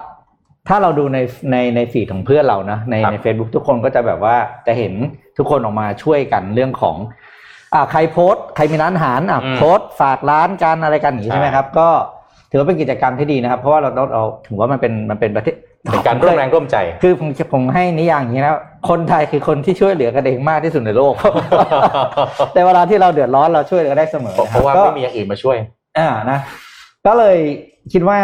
ถ้าเราดูในในในฟีดของเพื่อนเรานะในครับใน Facebook ทุกคนก็จะแบบว่าจะเห็นทุกคนออกมาช่วยกันเรื่องของอ่าใครโพสต์ใครมีร้านอาหารอะอืมโพสต์ฝากร้านกันอะไรกันอย่างนี้ใช่ใช่ไหมครับ ก็ถือว่าเป็นกิจกรรมที่ดีนะครับ เพราะว่าเราเราเราถือว่ามันเป็นมันเป็นประเทศเป็นการร่วมแรงร่วมใจ คือผมผมให้นิยามอย่างนี้นะคนไทยคือคนที่ช่วยเหลือกันเองมากที่สุดในโลก แต่เวลาที่เราเดือดร้อนเราช่วยเหลือกันได้เสมอเพราะว่าก็ไม่มีอย่างอื่นมาช่วย อ่านะก็เลย คิดว่า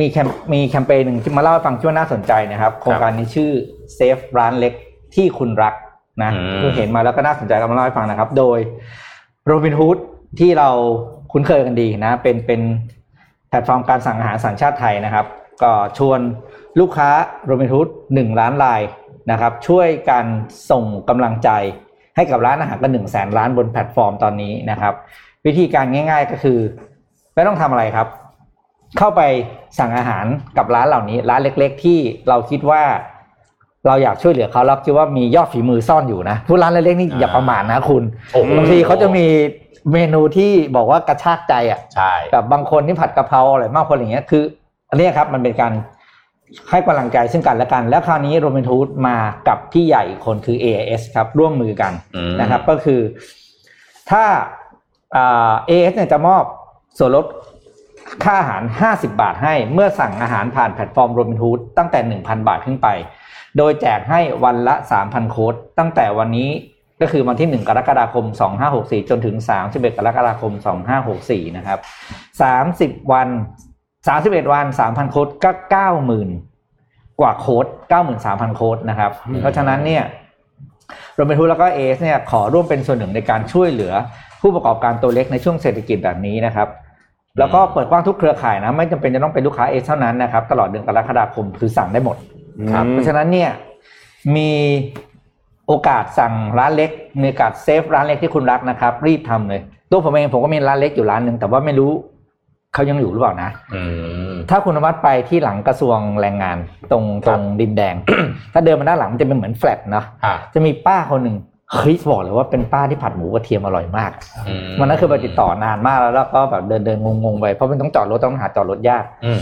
มีแคมมีแคมเปญหนึ่งที่มาเล่าให้ฟังที่ว่าน่าสนใจนะครับ โครงการนี้ชื่อเซฟร้านเล็กที่คุณรักนะอืมคือเห็นมาแล้วก็น่าสนใจก็มาเล่าให้ฟังนะครับ โดยโรบินฮูดที่เราคุ้นเคยกันดีนะ เป็นเป็นแพลตฟอร์มการสั่งอาหารสัญชาติไทยนะครับ ก็ชวนลูกค้าโรบินทูดหนึ่งล้านรายนะครับ ช่วยกันส่งกำลังใจให้กับร้านอาหารกันหนึ่งแสนร้านบนแพลตฟอร์มตอนนี้นะครับ วิธีการง่าย ๆ ก็คือ ไม่ต้องทำอะไรครับ เข้าไปสั่งอาหารกับร้านเหล่านี้ ร้านเล็ก ๆ ที่เราคิดว่าเราอยากช่วยเหลือเขาแล้วคิดว่ามียอดฝีมือซ่อนอยู่นะผู้ร้านเล็กๆนี่อย่าประมาทนะคุณโอ้โหบางทีเขาจะมีเมนูที่บอกว่ากระชากใจอะใช่แบบบางคนที่ผัดกะเพราอะไรมากคนอย่างเงี้ยคือ อันเนี้ยครับมันเป็นการให้กำลังใจซึ่งกันและกัน แล้วคราวนี้โรเมนทูดมากับพี่ใหญ่อีกคนคือ AIS ครับ ร่วมมือกันอืมนะครับ ก็คือ ถ้าอ่า AIS เนี่ยจะมอบส่วนลด ค่าอาหาร 50 บาทให้เมื่อสั่งอาหารผ่านแพลตฟอร์มโร b ิน h ูดตั้งแต่ 1,000 บาทขึ้นไป โดยแจกให้วันละ 3,000 โค้ดตั้งแต่วันนี้ก็คือวันที่ 1 กรกฎาคม 2564 จนถึง 31 กรกฎาคม 2564 นะครับ 30 วัน 31 วัน 3,000 โค้ดก็ 90,000 กว่าโค้ด 93,000 โค้ดนะครับอืมเพราะฉะนั้นเนี่ยโรเบนทูแล้วก็เอสเนี่ยขอร่วมเป็นส่วนหนึ่งในการช่วยเหลือผู้ประกอบการตัวเล็กในช่วงเศรษฐกิจแบบนี้นะครับ แล้วก็เปิดกว้างทุกเครือข่ายนะไม่จำเป็นจะต้องเป็นลูกค้าเอสเท่านั้นนะครับ ตลอดเดือนกรกฎาคมคือสั่งได้หมดครับเพราะฉะนั้นเนี่ยมีโอกาสสั่งร้านเล็กมีโอกาส save ร้านเล็กที่คุณรักนะครับ รีบทำเลยตัวผมเองผมก็มีร้านเล็กอยู่ร้านหนึ่งแต่ว่าไม่รู้เขายังอยู่หรือเปล่านะอืมถ้าคุณอนุมัติไปที่หลังกระทรวงแรงงานตรงตรงดินแดง ถ้าเดินมาด้านหลังมันจะเป็นเหมือนแฟลตเนาะอะจะมีป้าคนหนึ่ง เฮ้ยบอกเลยว่าเป็นป้าที่ผัดหมูกระเทียมอร่อยมากอืมวันนั้นคือไปติดต่อนานมากแล้วแล้วก็แบบเดินเดินงงๆไปเพราะมันต้องจอดรถต้องหาจอดรถยากอืม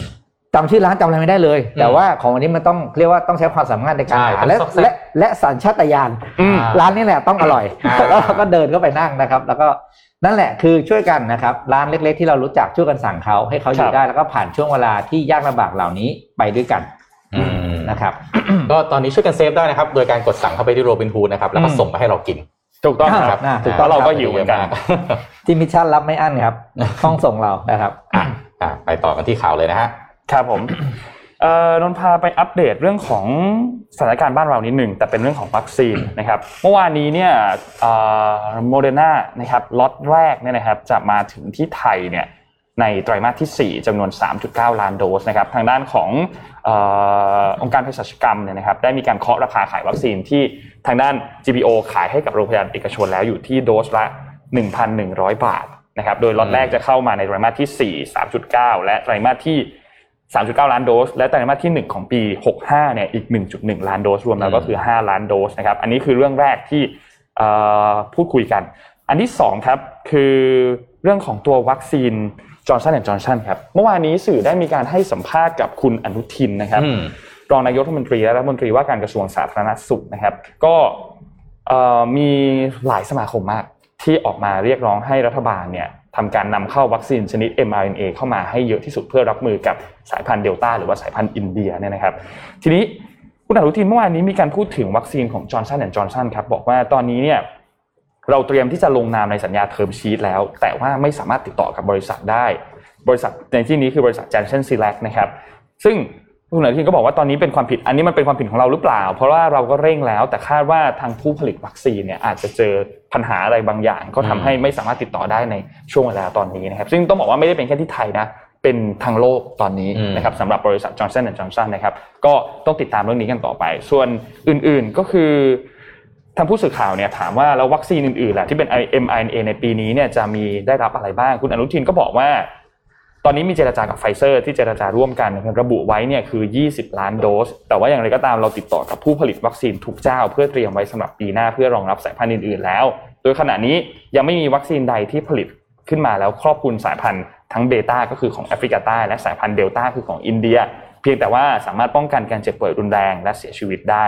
จำชื่อร้านจำอะไรไม่ได้เลย แต่ว่าของวันนี้มันต้องเรียกว่าต้องใช้ความสามารถในการใช้หาต้องและซอกแซกและและสัญชาตญาณอืมร้านนี้แหละต้องอร่อยอ่าแล้วเราก็เดินเข้าไปนั่งนะครับ แล้วก็นั่นแหละคือช่วยกันนะครับ ร้านเล็ก ๆ ที่เรารู้จักช่วยกันสั่งเขาให้เขาอยู่รอดได้แล้วก็ผ่านช่วงเวลาที่ยากลำบากเหล่านี้ไปด้วยกันอืม นะครับก็ตอนนี้ช่วยกัน save ได้นะครับ โดยการกดสั่งเข้าไปที่ Robinhood นะครับแล้วก็อืมส่งมาให้เรากินถูกต้องครับอ่าถูกต้องเราก็หิวเหมือนกันที่ Mission รับไม่อั้นครับห้องส่งเรานะครับอะอะไปต่อกันที่ข่าวเลยนะฮะครับผมเอ่อนนท์พาไปอัปเดตเรื่องของสถานการณ์บ้านเรานิดหนึ่งแต่เป็นเรื่องของวัคซีนนะครับเมื่อวานนี้เนี่ยโมเดอร์นานะครับล็อตแรกเนี่ยนะครับจะมาถึงที่ไทยเนี่ย ในไตรมาสที่ 4จำนวน 3.9 ล้านโดสนะครับทางด้านขององค์การเภสัชกรรมเนี่ยนะครับได้มีการเคาะราคาขายวัคซีนที่ทางด้าน GPO ขายให้กับโรงพยาบาลเอกชนแล้วอยู่ที่โดสละ 1,100 บาทนะครับโดยล็อตแรกจะเข้ามาในไตรมาสที่ 4 3.9 และไตรมาสที่ 3.9 ล้านโดส และไตรมาสที่ 1 ของปี 65 เนี่ยอีก 1.1 ล้านโดส รวมแล้วก็คือ 5 ล้านโดสนะครับ อันนี้คือเรื่องแรกที่พูดคุยกัน อันที่ 2 ครับ คือเรื่องของตัววัคซีน Johnson & Johnson ครับเมื่อวานนี้สื่อได้มีการให้สัมภาษณ์กับคุณอนุทินนะครับอืมรองนายกรัฐมนตรีและรัฐมนตรีว่าการกระทรวงสาธารณสุขนะครับ ก็เอ่อมีหลายสมาคมมากที่ออกมาเรียกร้องให้รัฐบาลเนี่ยทำการนำเข้าวัคซีนชนิด mRNA เข้ามาให้เยอะที่สุดเพื่อรับมือกับสายพันธุ์เดลต้าหรือว่าสายพันธุ์อินเดียเนี่ยนะครับ ทีนี้คุณอนุทินเมื่อวานนี้มีการพูดถึงวัคซีนของ Johnson & Johnson ครับบอกว่าตอนนี้เนี่ย เราเตรียมที่จะลงนามในสัญญา term sheet แล้ว แต่ว่าไม่สามารถติดต่อกับบริษัทได้ บริษัทในที่นี้คือบริษัท Janssen-Cilag นะครับซึ่งคุณอนุทินก็บอกว่าตอนนี้เป็นความผิดอันนี้มันเป็นความผิดของเราหรือเปล่า เพราะว่าเราก็เร่งแล้ว แต่คาดว่าทางผู้ผลิตวัคซีนเนี่ยอาจจะเจอปัญหาอะไรบางอย่าง ก็ทำให้ไม่สามารถติดต่อได้ในช่วงเวลาตอนนี้นะครับ ซึ่งต้องบอกว่าไม่ได้เป็นแค่ที่ไทยนะเป็นทางโลกตอนนี้อืมนะครับสำหรับบริษัท Johnson Johnson นะครับก็ต้องติดตามเรื่องนี้กันต่อไป ส่วนอื่นๆก็คือ ทางผู้สื่อข่าวเนี่ยถามว่าแล้ววัคซีนอื่นๆล่ะที่เป็น mRNA ในปีนี้เนี่ยจะมีได้รับอะไรบ้าง คุณอนุทินก็บอกว่า ตอนนี้มีเจรจากับไฟเซอร์ ที่เจรจาร่วมกันระบุไว้เนี่ยคือ 20 ล้านโดส แต่ว่าอย่างไรก็ตามเราติดต่อกับผู้ผลิตวัคซีนทุกเจ้า เพื่อเตรียมไว้สำหรับปีหน้าเพื่อรองรับสายพันธุ์อื่นๆแล้ว โดยขณะนี้ยังไม่มีวัคซีนใดที่ผลิตขึ้นมาแล้วครอบคลุมสายพันธุ์ทั้งเบต้าก็คือของแอฟริกาใต้และสายพันธุ์เดลต้าคือของอินเดีย เพียงแต่ว่าสามารถป้องกันการเจ็บป่วยรุนแรงและเสียชีวิตได้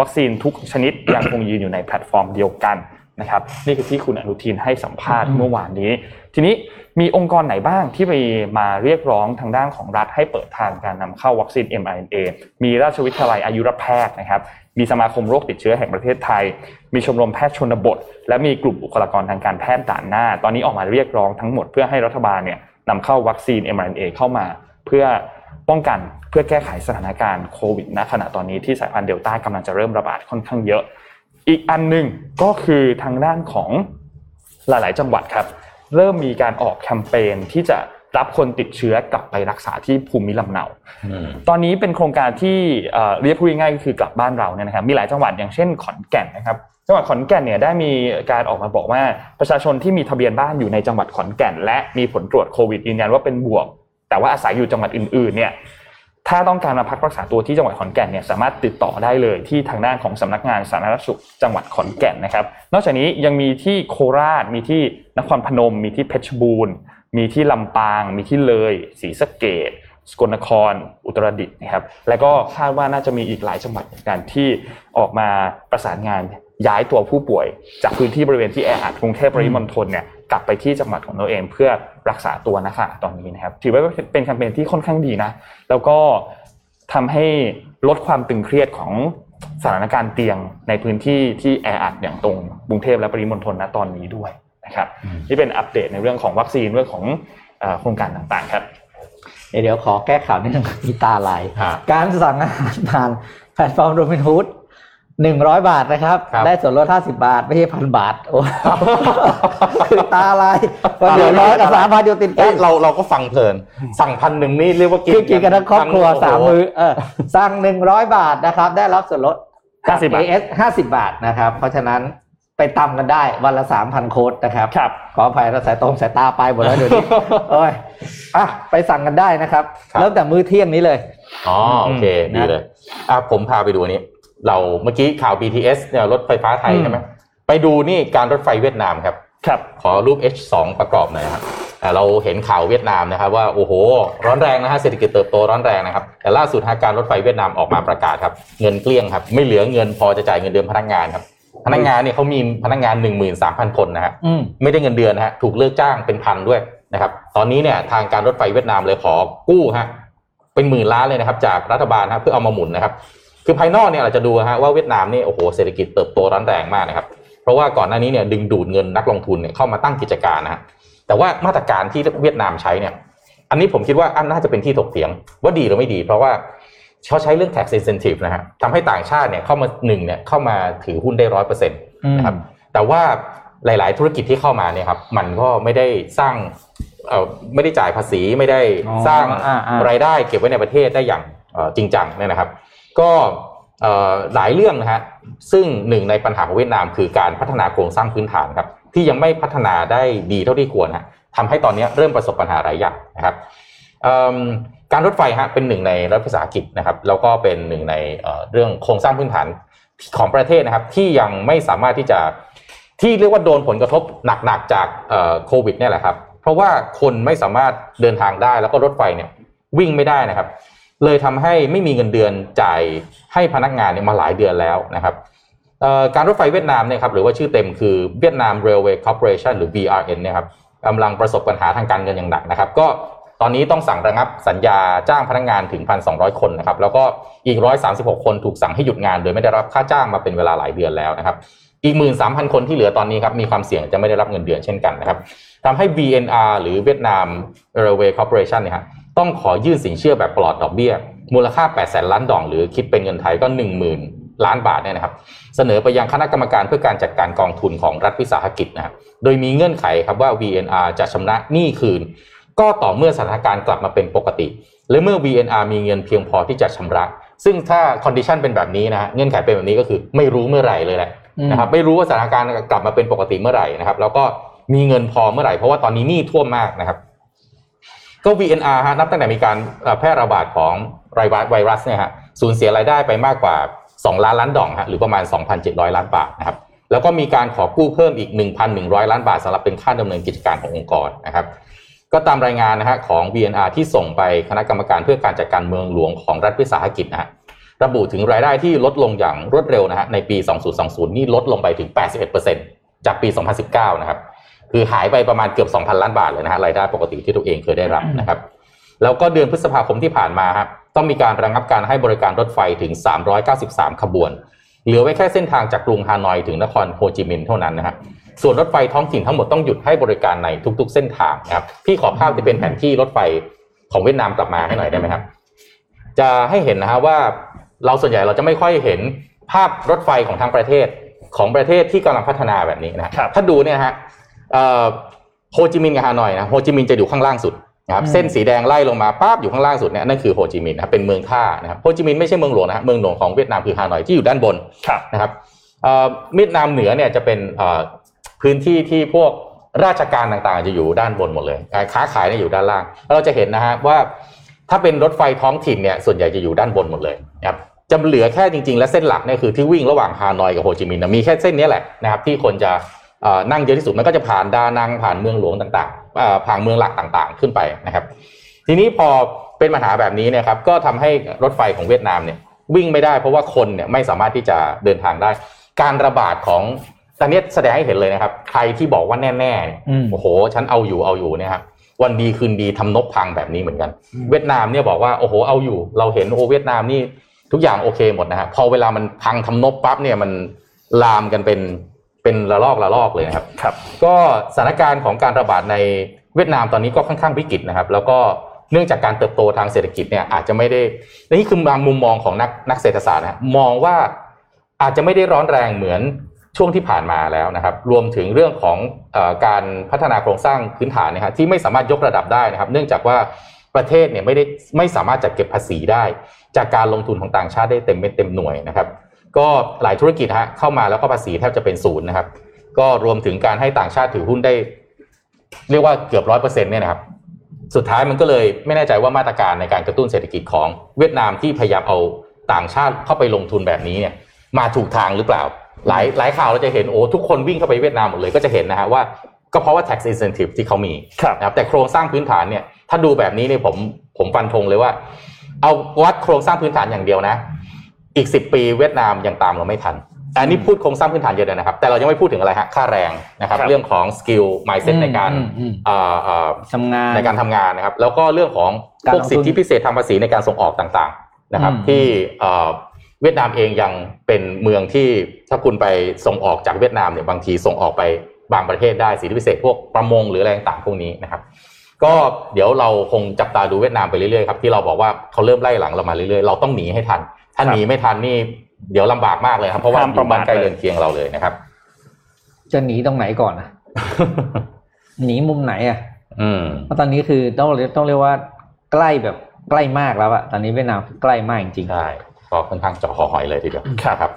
วัคซีนทุกชนิดยังคงยืนอยู่ในแพลตฟอร์มเดียวกันนะครับนี่คือที่คุณอนุทินให้สัมภาษณ์เมื่อวานนี้ ทีนี้มีองค์กรไหนบ้างที่ไปมาเรียกร้องทางด้านของรัฐให้เปิดทางการนำเข้าวัคซีน mRNA มีราชวิทยาลัยอายุรแพทย์นะครับ มีสมาคมโรคติดเชื้อแห่งประเทศไทย มีชมรมแพทย์ชนบท และมีกลุ่มบุคลากรทางการแพทย์ด่านหน้า ตอนนี้ออกมาเรียกร้องทั้งหมดเพื่อให้รัฐบาลเนี่ยนำเข้าวัคซีน mRNA เข้ามา เพื่อ ป้องกันเพื่อแก้ไขสถานการณ์โควิดณขณะตอนนี้ที่สายพันธุ์เดลต้ากำลังจะเริ่มระบาดค่อนข้างเยอะ อีกอันหนึ่งก็คือทางด้านของหลาย ๆ จังหวัดครับ เริ่มมีการออกแคมเปญที่จะรับคนติดเชื้อกลับไปรักษาที่ภูมิลำเนาอืมตอนนี้เป็นโครงการที่เอ่อเรียกพูดง่ายๆก็คือกลับบ้านเราเนี่ยนะครับ มีหลายจังหวัดอย่างเช่นขอนแก่นนะครับ จังหวัดขอนแก่นเนี่ยได้มีการออกมาบอกว่าประชาชนที่มีทะเบียนบ้านอยู่ในจังหวัดขอนแก่น และมีผลตรวจโควิดยืนยันว่าเป็นบวก แต่ว่าอาศัยอยู่จังหวัดอื่นๆเนี่ยถ้าต้องการมาพักรักษาตัวที่จังหวัดขอนแก่นเนี่ยสามารถติดต่อได้เลยที่ทางด้านของสำนักงานสาธารณสุขจังหวัดขอนแก่นนะครับ นอกจากนี้ยังมีที่โคราช มีที่นครพนม มีที่เพชรบูรณ์ มีที่ลำปาง มีที่เลยศรีสะเกษสกลนคร อุตรดิตถ์นะครับ แล้วก็คาดว่าน่าจะมีอีกหลายจังหวัดเหมือนกันที่ออกมาประสานงานย้ายตัวผู้ป่วย จากพื้นที่บริเวณที่แออัดกรุงเทพปริมณฑลเนี่ย กลับไปที่จังหวัดของตัวเอง เพื่อรักษาตัวนะคะตอนนี้นะครับ ถือว่าเป็นแคมเปญที่ค่อนข้างดีนะ แล้วก็ทำให้ลดความตึงเครียดของสถานการณ์เตียงในพื้นที่ที่แออัดอย่างตรงกรุงเทพและปริมณฑลณตอนนี้ด้วยนะครับนี่เป็นอัปเดตในเรื่องของวัคซีนเรื่องของเอ่อโครงการต่างๆครับเดี๋ยวเดี๋ยวขอแก้ข่าวนิดนึงมีตาลายฮะการสั่งอาหารผ่านแพลตฟอร์มโดมินฮูด หนึ่งร้อยบาทนะครับครับ ได้ส่วนลดห้าสิบบาท ไม่ใช่พันบาท โอ้คือตาลายวันเดี๋ยวร้อยกับสามพันอยู่ติดกันเอ้ยเราเราก็ฟังเพลิน สั่งพันหนึ่งนี่เรียกว่ากินคือกินกันทั้งครอบครัวทั้งสามโโหมือเออสั่งหนึ่งร้อยบาทนะครับ ได้รับส่วนลด50บาท AS ห้าสิบาทนะครับ เพราะฉะนั้นไปตำกันได้วันละสามพันโค้ดนะครับครับขออภัยเราสายตรงสายตาไปหมดแล้วเดี๋ยวนี้โอ้ยอะไปสั่งกันได้นะครับครับเริ่มแต่มื้อเที่ยงนี้เลยอ๋อโอเคอืมดีเลยอะผมพาไปดูอันนี้ เราเมื่อกี้ข่าว BTS เนี่ยรถไฟฟ้าไทยอืมใช่ไหมไปดูนี่การรถไฟเวียดนามครับครับ ขอรูป H2 ประกอบหน่อยนะครับอ่าเราเห็นข่าวเวียดนามนะครับว่าโอ้โห ร้อนแรงนะฮะเศรษฐกิจเติบโตร้อนแรงนะครับ แต่ล่าสุดทางการรถไฟเวียดนามออกมาประกาศครับเงินเกลี้ยงครับไม่เหลือเงินพอจะจ่ายเงินเดือนพนักงานครับพนักงานเนี่ยเขามีพนักงาน13,000คนนะฮะอืมไม่ได้เงินเดือนนะฮะถูกเลิกจ้างเป็นพันด้วยนะครับ ตอนนี้เนี่ยทางการรถไฟเวียดนามเลยขอกู้ฮะเป็นหมื่นล้านเลยนะครับ จากรัฐบาลฮะเพื่อเอามาหมุนนะครับ คือภายนอกเนี่ยเราจะดูฮะว่าเวียดนามนี่โอ้โหเศรษฐกิจเติบโตร้อนแรงมากนะครับ เพราะว่าก่อนหน้านี้เนี่ยดึงดูดเงินนักลงทุนเนี่ยเข้ามาตั้งกิจการนะฮะแต่ว่ามาตรการที่เวียดนามใช้เนี่ย อันนี้ผมคิดว่าอันน่าจะเป็นที่ถกเถียงว่าดีหรือไม่ดี เพราะว่าเขาใช้เรื่อง tax incentive นะฮะทำให้ต่างชาติเนี่ยเข้ามาหนึ่งเนี่ยเข้ามาถือหุ้นได้ร้อยเปอร์เซ็นต์นะครับแต่ว่าหลาย ๆ ธุรกิจที่เข้ามาเนี่ยครับมันก็ไม่ได้สร้างเอ่อไม่ได้จ่ายภาษีไม่ได้อ๋อสร้างอ่าอ่ารายได้เก็บไว้ในประเทศได้อย่างเอ่อจริงจังเนี่ยนะครับ ก็หลายเรื่องนะฮะซึ่งหนึ่งในปัญหาของเวียดนามคือการพัฒนาโครงสร้างพื้นฐานครับที่ยังไม่พัฒนาได้ดีเท่าที่ควรฮะทำให้ตอนนี้เริ่มประสบปัญหาหลายอย่างนะครับการรถไฟฮะเป็นหนึ่งในรัฐวิสาหกิจนะครับแล้วก็เป็นหนึ่งในเรื่องโครงสร้างพื้นฐานของประเทศนะครับที่ยังไม่สามารถที่จะที่เรียกว่าโดนผลกระทบหนักๆจากโควิดเนี่ยแหละครับเพราะว่าคนไม่สามารถเดินทางได้แล้วก็รถไฟเนี่ยวิ่งไม่ได้นะครับ เลยทำให้ไม่มีเงินเดือนจ่ายให้พนักงานเนี่ยมาหลายเดือนแล้วนะครับการรถไฟเวียดนามเนี่ยครับหรือว่าชื่อเต็มคือเวียดนาม Railway Corporation หรือ VRN เนี่ยครับกำลังประสบปัญหาทางการเงินอย่างหนักนะครับ ก็ตอนนี้ต้องสั่งระงับสัญญาจ้างพนักงานถึง 1,200 คนนะครับแล้วก็อีก 136 คนถูกสั่งให้หยุดงาน โดยไม่ได้รับค่าจ้างมาเป็นเวลาหลายเดือนแล้วนะครับอีก 13,000 คนที่เหลือตอนนี้ครับมีความเสี่ยงจะไม่ได้รับเงินเดือนเช่นกันนะครับทำให้ VNR หรือเวียดนาม Railway Corporation เนี่ยฮะ ต้องขอยื่นสินเชื่อแบบปลอดดอกเบี้ย มูลค่า8แสนล้านดองหรือคิดเป็นเงินไทยก็ 10,000 ล้านบาทเนี่ยนะครับ เสนอไปยังคณะกรรมการเพื่อการจัดการกองทุนของรัฐวิสาหกิจนะครับโดยมีเงื่อนไขครับว่า VNR จะชำระหนี้คืน ก็ต่อเมื่อสถานการณ์กลับมาเป็นปกติ และเมื่อ VNR มีเงินเพียงพอที่จะชำระ ซึ่งถ้าคอนดิชันเป็นแบบนี้นะฮะเงื่อนไขเป็นแบบนี้ก็คือไม่รู้เมื่อไหร่เลยแหละนะครับไม่รู้ว่าสถานการณ์กลับมาเป็นปกติเมื่อไหร่นะครับ แล้วก็มีเงินพอเมื่อไหร่เพราะว่าตอนนี้หนี้ท่วมมากนะครับ ก็ VNR ฮะนับตั้งแต่มีการแพร่ระบาดของไวรัสไวรัสเนี่ยฮะสูญเสียรายได้ไปมากกว่า 2 ล้านล้านดองฮะหรือประมาณ 2,700 ล้านบาทนะครับแล้วก็มีการขอกู้เพิ่มอีก 1,100 ล้านบาทสำหรับเป็นค่าดำเนินกิจการขององค์กรนะครับก็ตามรายงานนะฮะของ VNR ที่ส่งไปคณะกรรมการเพื่อการจัดการเมืองหลวงของรัฐวิสาหกิจนะฮะระบุถึงรายได้ที่ลดลงอย่างรวดเร็วนะฮะในปี 2020 นี่ลดลงไปถึง 81%จากปี 2019 นะครับ คือหายไปประมาณเกือบ 2,000 ล้านบาทเลยนะฮะรายได้ปกติที่ตัวเองเคยได้รับนะครับ แล้วก็เดือนพฤษภาคมที่ผ่านมาฮะต้องมีการระงับการให้บริการรถไฟถึง 393 ขบวน เหลือไว้แค่เส้นทางจากกรุงฮานอยถึงนครโฮจิมินห์เท่านั้นนะฮะส่วนรถไฟท้องถิ่นทั้งหมดต้องหยุดให้บริการในทุก ๆ เส้นทางนะครับพี่ขอภาพที่เป็นแผนที่รถไฟของเวียดนามกลับมาให้หน่อยได้ไหมครับ จะให้เห็นนะฮะว่าเราส่วนใหญ่เราจะไม่ค่อยเห็นภาพรถไฟของทางประเทศของประเทศที่กำลังพัฒนาแบบนี้นะฮะครับถ้าดูเนี่ยฮะเอ่อ โฮจิมินห์กับฮานอยนะโฮจิมินห์จะอยู่ข้างล่างสุดนะครับเส้นสีแดงไล่ลงมาปั๊บอยู่ข้างล่างสุดเนี่ยนั่นคือโฮจิมินห์นะครับเป็นเมืองท่านะครับโฮจิมินห์ไม่ใช่เมืองหลวงนะฮะเมืองหลวงของเวียดนามคือฮานอยที่อยู่ด้านบนครับนะครับเอ่อเวียดนามเหนือเนี่ยจะเป็นเอ่อพื้นที่ที่พวกราชการต่างๆ จะอยู่ด้านบนหมดเลยการค้าขายเนี่ยอยู่ด้านล่างแล้วเราจะเห็นนะฮะว่าถ้าเป็นรถไฟท้องถิ่นเนี่ยส่วนใหญ่จะอยู่ด้านบนหมดเลยนะครับจะเหลือแค่จริงๆ และเส้นหลักเนี่ยคือที่วิ่งระหว่างฮานอยกับโฮจิมินห์นะมีแค่เส้นนี้แหละนะครับที่คนจะเอ่อ นั่งเยอะที่สุดมันก็จะผ่านดานังผ่านเมืองหลวงต่างๆเอ่อผ่านเมืองหลักต่างๆ ขึ้นไปนะครับ ทีนี้พอเป็นปัญหาแบบนี้เนยครับ ก็ทำให้รถไฟของเวียดนามเนี่ยวิ่งไม่ได้เพราะว่าคนเนี่ยไม่สามารถที่จะเดินทางได้ การระบาดของตอนนี้แสดงให้เห็นเลยนะครับ ใครที่บอกว่าแน่ๆเนี่ยอืมโอ้โห ฉันเอาอยู่เอาอยู่เนี่ยครับวันดีคืนดีทำนบพังแบบนี้เหมือนกัน เวียดนามเนี่ยบอกว่าโอ้โหเอาอยู่ เราเห็นโอ้เวียดนามนี่ทุกอย่างโอเคหมดนะฮะพอเวลามันพังทำนบปั๊บเนี่ยมันลามกันเป็น เป็นระลอกระลอกเลยนะครับครับ ก็สถานการณ์ของการระบาดในเวียดนามตอนนี้ก็ค่อนข้างวิกฤตนะครับ แล้วก็เนื่องจากการเติบโตทางเศรษฐกิจเนี่ยอาจจะไม่ได้นี่คือบางมุมมองของนักนักเศรษฐศาสตร์นะฮะมองว่าอาจจะไม่ได้ร้อนแรงเหมือนช่วงที่ผ่านมาแล้วนะครับ รวมถึงเรื่องของเออการพัฒนาโครงสร้างพื้นฐานนะครับที่ไม่สามารถยกระดับได้นะครับ เนื่องจากว่าประเทศเนี่ยไม่ได้ไม่สามารถจัดเก็บภาษีได้ จากการลงทุนของต่างชาติได้เต็มเม็ดเต็มหน่วยนะครับ ก็หลายธุรกิจฮะเข้ามาแล้วก็ภาษีแทบจะเป็นศูนย์นะครับ ก็รวมถึงการให้ต่างชาติถือหุ้นได้ เรียกว่าเกือบร้อยเปอร์เซ็นต์เนี่ยนะครับ สุดท้ายมันก็เลยไม่แน่ใจว่ามาตรการในการกระตุ้นเศรษฐกิจของเวียดนามที่พยายามเอาต่างชาติเข้าไปลงทุนแบบนี้เนี่ย มาถูกทางหรือเปล่า หลายหลายข่าวเราจะเห็นโอ้ทุกคนวิ่งเข้าไปเวียดนามหมดเลยก็จะเห็นนะฮะว่าก็เพราะว่า tax incentive ที่เขามีครับนะครับแต่โครงสร้างพื้นฐานเนี่ย ถ้าดูแบบนี้เนี่ยผมผมฟันธงเลยว่า เอาวัดโครงสร้างพื้นฐานอย่างเดียวนะ อีกสิปีเวียดนามยังตามเราไม่ทัน อันนี้พูดโครงสร้างพื้นฐานเยอะเลยนะครับ แต่เรายังไม่พูดถึงอะไรฮะค่าแรงนะครับครับเรื่องของสกิล mindset อืมในการอืมอืมเอ่อเอ่อทำงานในการทำงานนะครับ แล้วก็เรื่องของการพวกลงทุนสิทธิพิเศษทางภาษีในการส่งออกต่างๆนะครับอืมที่เอ่อเวียดนามเองยังเป็นเมืองที่ถ้าคุณไปส่งออกจากเวียดนามเนี่ยบางทีส่งออกไปบางประเทศได้สิทธิพิเศษพวกประมงหรืออะไรต่างๆพวกนี้นะครับก็เดี๋ยวเราคงจับตาดูเวียดนามไปเรื่อยๆครับที่เราบอกว่าเขาเริ่มไล่หลังเรามาเรื่อยๆ เราต้องหนีให้ทัน ถ้าครับหนีไม่ทันนี่เดี๋ยวลำบากมากเลยครับ เพราะว่าห้ามอประยู่มาบ้าทนใกล้เลยเรือนเคียงเราเลยนะครับ จะหนีตรงไหนก่อนนะหนีมุมไหนอะ อืมเพราะตอนนี้คือต้องเรียกต้องเรียกว่าใกล้แบบใกล้มากแล้วอะตอนนี้เวียดนามใกล้มากจริงๆใช่ก็ค่อนข้างเจาะคอหอยเลยทีเดียวครับครับ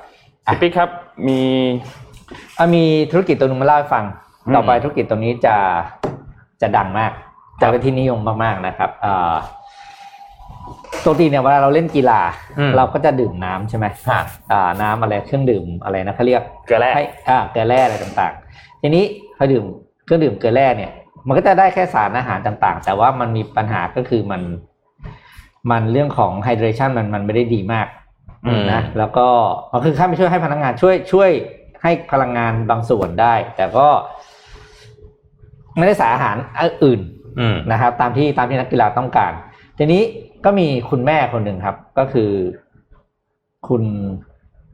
พี่ปิ๊กครับมีอะมีธุรกิจตัวหนึงมาเล่าให้ฟังอืมต่อไปธุรกิจตัวนี้จะจะดังมากจะเป็นที่นิยมมากๆนะครับอ่า ปกติเนี่ยเวลาเราเล่นกีฬา อืม เราก็จะดื่มน้ำใช่ไหมฮะ อ่าน้ำอะไรเครื่องดื่มอะไรนะเขาเรียกเกลือแร่ ให้อ่าเกลือแร่อะไรต่างๆ ทีนี้พอดื่มเครื่องดื่มเกลือแร่เนี่ย มันก็จะได้แค่สารอาหารต่างๆ แต่ว่ามันมีปัญหาก็คือมัน มันเรื่องของไฮเดรชันมันมันไม่ได้ดีมากอืม นะแล้วก็มันคือค่าไม่ช่วยให้พนักงานช่วยช่วยให้พลังงานบางส่วนได้ แต่ก็ ไม่ได้สารอาหารอื่น อืม นะครับตามที่ตามที่นักกีฬาต้องการ ทีนี้ ก็มีคุณแม่คนหนึ่งครับ ก็คือคุณ